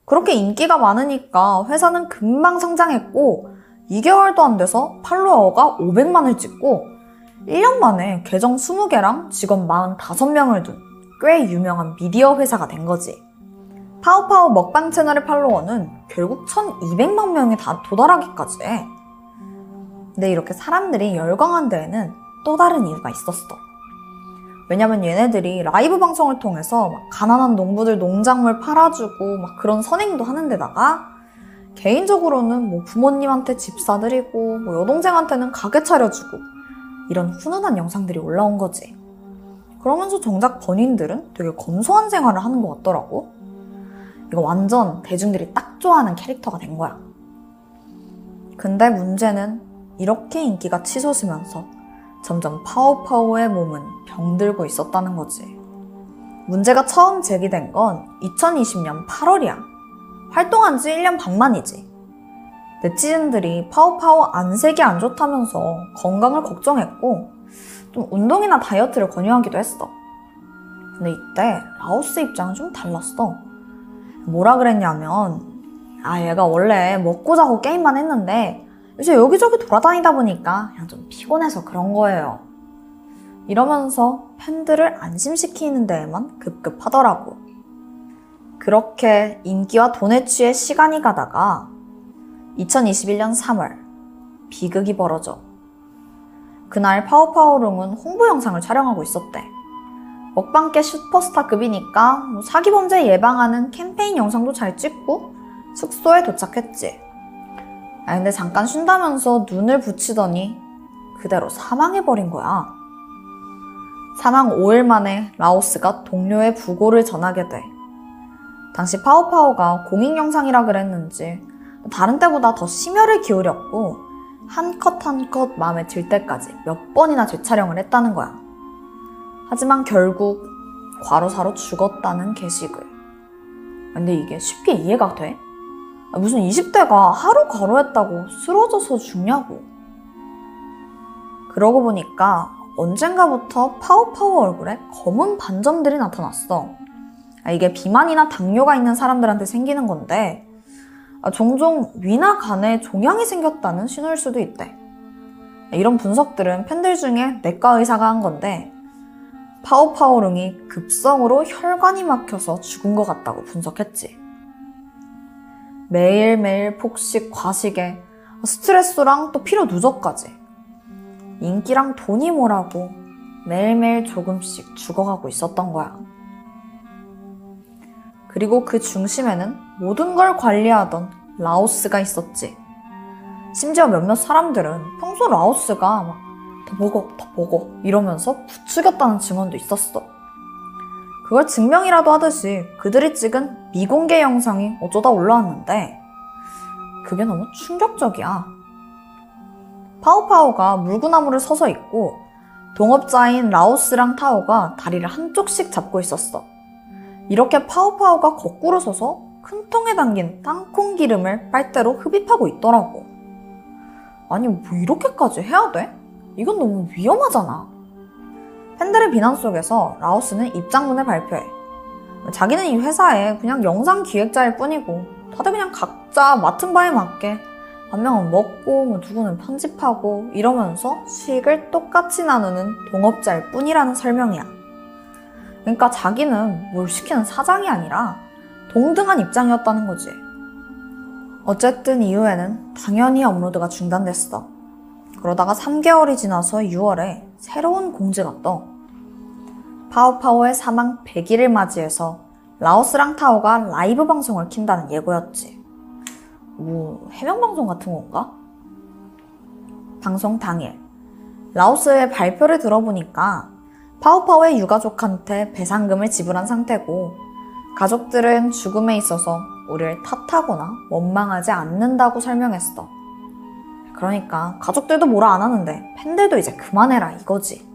그렇게 인기가 많으니까 회사는 금방 성장했고 2개월도 안 돼서 팔로워가 500만을 찍고 1년 만에 계정 20개랑 직원 45명을 둔 꽤 유명한 미디어 회사가 된 거지. 파오파오 먹방 채널의 팔로워는 결국 1200만 명이 다 도달하기까지 해. 근데 이렇게 사람들이 열광한 데에는 또 다른 이유가 있었어. 왜냐면 얘네들이 라이브 방송을 통해서 막 가난한 농부들 농작물 팔아주고 막 그런 선행도 하는 데다가 개인적으로는 뭐 부모님한테 집 사드리고 뭐 여동생한테는 가게 차려주고 이런 훈훈한 영상들이 올라온 거지. 그러면서 정작 본인들은 되게 검소한 생활을 하는 것 같더라고. 이거 완전 대중들이 딱 좋아하는 캐릭터가 된 거야. 근데 문제는 이렇게 인기가 치솟으면서 점점 파오파오의 몸은 병들고 있었다는 거지. 문제가 처음 제기된 건 2020년 8월이야. 활동한 지 1년 반 만이지. 네티즌들이 파오파오 안색이 안 좋다면서 건강을 걱정했고, 좀 운동이나 다이어트를 권유하기도 했어. 근데 이때 라오스 입장은 좀 달랐어. 뭐라 그랬냐면, 아, 얘가 원래 먹고 자고 게임만 했는데, 요새 여기저기 돌아다니다 보니까 그냥 좀 피곤해서 그런 거예요. 이러면서 팬들을 안심시키는 데에만 급급하더라고. 그렇게 인기와 돈에 취해 시간이 가다가 2021년 3월 비극이 벌어져. 그날 파워파워룸은 홍보 영상을 촬영하고 있었대. 먹방계 슈퍼스타급이니까 뭐 사기 범죄 예방하는 캠페인 영상도 잘 찍고 숙소에 도착했지. 아 근데 잠깐 쉰다면서 눈을 붙이더니 그대로 사망해버린 거야. 사망 5일 만에 라오스가 동료의 부고를 전하게 돼. 당시 파오파오가 공익 영상이라 그랬는지 다른 때보다 더 심혈을 기울였고 한 컷 한 컷 마음에 들 때까지 몇 번이나 재촬영을 했다는 거야. 하지만 결국 과로사로 죽었다는 게시글. 근데 이게 쉽게 이해가 돼? 무슨 20대가 하루 과로했다고 쓰러져서 죽냐고. 그러고 보니까 언젠가부터 파오파오 얼굴에 검은 반점들이 나타났어. 아, 이게 비만이나 당뇨가 있는 사람들한테 생기는 건데 아, 종종 위나 간에 종양이 생겼다는 신호일 수도 있대. 이런 분석들은 팬들 중에 내과 의사가 한 건데 파오파오릉이 급성으로 혈관이 막혀서 죽은 것 같다고 분석했지. 매일매일 폭식, 과식에 스트레스랑 또 피로 누적까지 인기랑 돈이 뭐라고 매일매일 조금씩 죽어가고 있었던 거야. 그리고 그 중심에는 모든 걸 관리하던 라오스가 있었지. 심지어 몇몇 사람들은 평소 라오스가 막 더 먹어, 더 먹어 이러면서 부추겼다는 증언도 있었어. 그걸 증명이라도 하듯이 그들이 찍은 미공개 영상이 어쩌다 올라왔는데 그게 너무 충격적이야. 파오파오가 물구나무를 서서 있고 동업자인 라오스랑 타오가 다리를 한쪽씩 잡고 있었어. 이렇게 파오파오가 거꾸로 서서 큰 통에 담긴 땅콩 기름을 빨대로 흡입하고 있더라고. 아니, 뭐 이렇게까지 해야 돼? 이건 너무 위험하잖아. 팬들의 비난 속에서 라오스는 입장문을 발표해. 자기는 이 회사에 그냥 영상 기획자일 뿐이고 다들 그냥 각자 맡은 바에 맞게 한 명은 먹고 뭐 누구는 편집하고 이러면서 수익을 똑같이 나누는 동업자일 뿐이라는 설명이야. 그러니까 자기는 뭘 시키는 사장이 아니라 동등한 입장이었다는 거지. 어쨌든 이후에는 당연히 업로드가 중단됐어. 그러다가 3개월이 지나서 6월에 새로운 공지가 떠. 파오파오의 사망 100일을 맞이해서 라오스랑 타오가 라이브 방송을 킨다는 예고였지. 뭐, 해명 방송 같은 건가? 방송 당일. 라오스의 발표를 들어보니까 파오파오의 유가족한테 배상금을 지불한 상태고 가족들은 죽음에 있어서 우리를 탓하거나 원망하지 않는다고 설명했어. 그러니까 가족들도 뭐라 안 하는데 팬들도 이제 그만해라 이거지.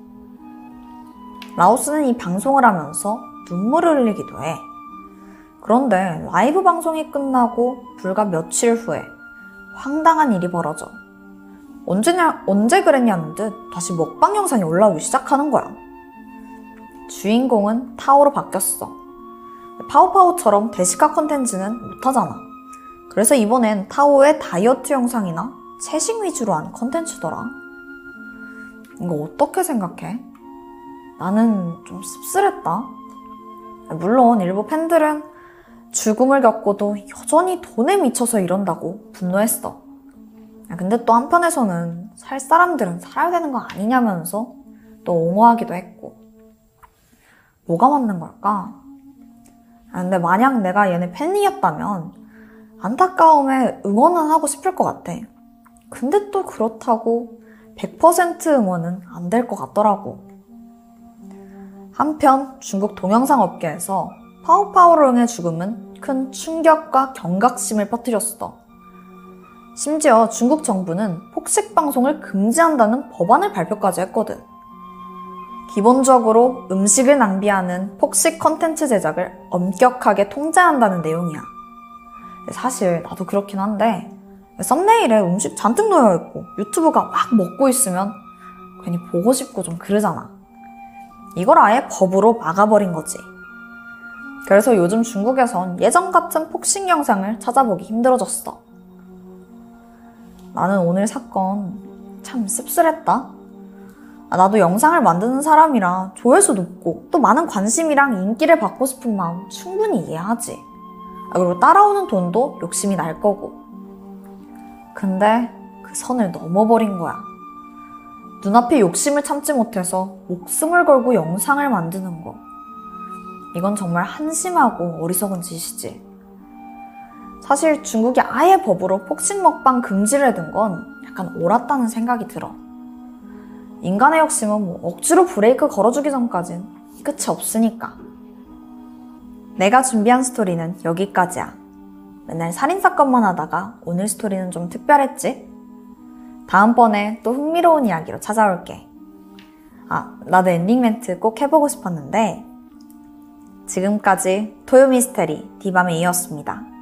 라오스는 이 방송을 하면서 눈물을 흘리기도 해. 그런데 라이브 방송이 끝나고 불과 며칠 후에 황당한 일이 벌어져. 언제냐, 언제 그랬냐는 듯 다시 먹방 영상이 올라오기 시작하는 거야. 주인공은 타오로 바뀌었어. 파오파오처럼 대식가 컨텐츠는 못하잖아. 그래서 이번엔 타오의 다이어트 영상이나 채식 위주로 한 컨텐츠더라. 이거 어떻게 생각해? 나는 좀 씁쓸했다. 물론 일부 팬들은 죽음을 겪고도 여전히 돈에 미쳐서 이런다고 분노했어. 근데 또 한편에서는 살 사람들은 살아야 되는 거 아니냐면서 또 옹호하기도 했고. 뭐가 맞는 걸까? 근데 만약 내가 얘네 팬이었다면 안타까움에 응원은 하고 싶을 것 같아. 근데 또 그렇다고 100% 응원은 안 될 것 같더라고. 한편 중국 동영상 업계에서 파오파오릉의 죽음은 큰 충격과 경각심을 퍼뜨렸어. 심지어 중국 정부는 폭식 방송을 금지한다는 법안을 발표까지 했거든. 기본적으로 음식을 낭비하는 폭식 컨텐츠 제작을 엄격하게 통제한다는 내용이야. 사실 나도 그렇긴 한데 썸네일에 음식 잔뜩 놓여있고 유튜브가 막 먹고 있으면 괜히 보고 싶고 좀 그러잖아. 이걸 아예 법으로 막아버린 거지. 그래서 요즘 중국에선 예전 같은 폭식 영상을 찾아보기 힘들어졌어. 나는 오늘 사건 참 씁쓸했다. 아, 나도 영상을 만드는 사람이라 조회수 높고 또 많은 관심이랑 인기를 받고 싶은 마음 충분히 이해하지. 아, 그리고 따라오는 돈도 욕심이 날 거고. 근데 그 선을 넘어버린 거야. 눈앞에 욕심을 참지 못해서 목숨을 걸고 영상을 만드는 거. 이건 정말 한심하고 어리석은 짓이지. 사실 중국이 아예 법으로 폭식 먹방 금지를 해둔 건 약간 옳았다는 생각이 들어. 인간의 욕심은 뭐 억지로 브레이크 걸어주기 전까진 끝이 없으니까. 내가 준비한 스토리는 여기까지야. 맨날 살인사건만 하다가 오늘 스토리는 좀 특별했지? 다음번에 또 흥미로운 이야기로 찾아올게. 아, 나도 엔딩 멘트 꼭 해보고 싶었는데, 지금까지 토요 미스테리 디밤의 이었습니다.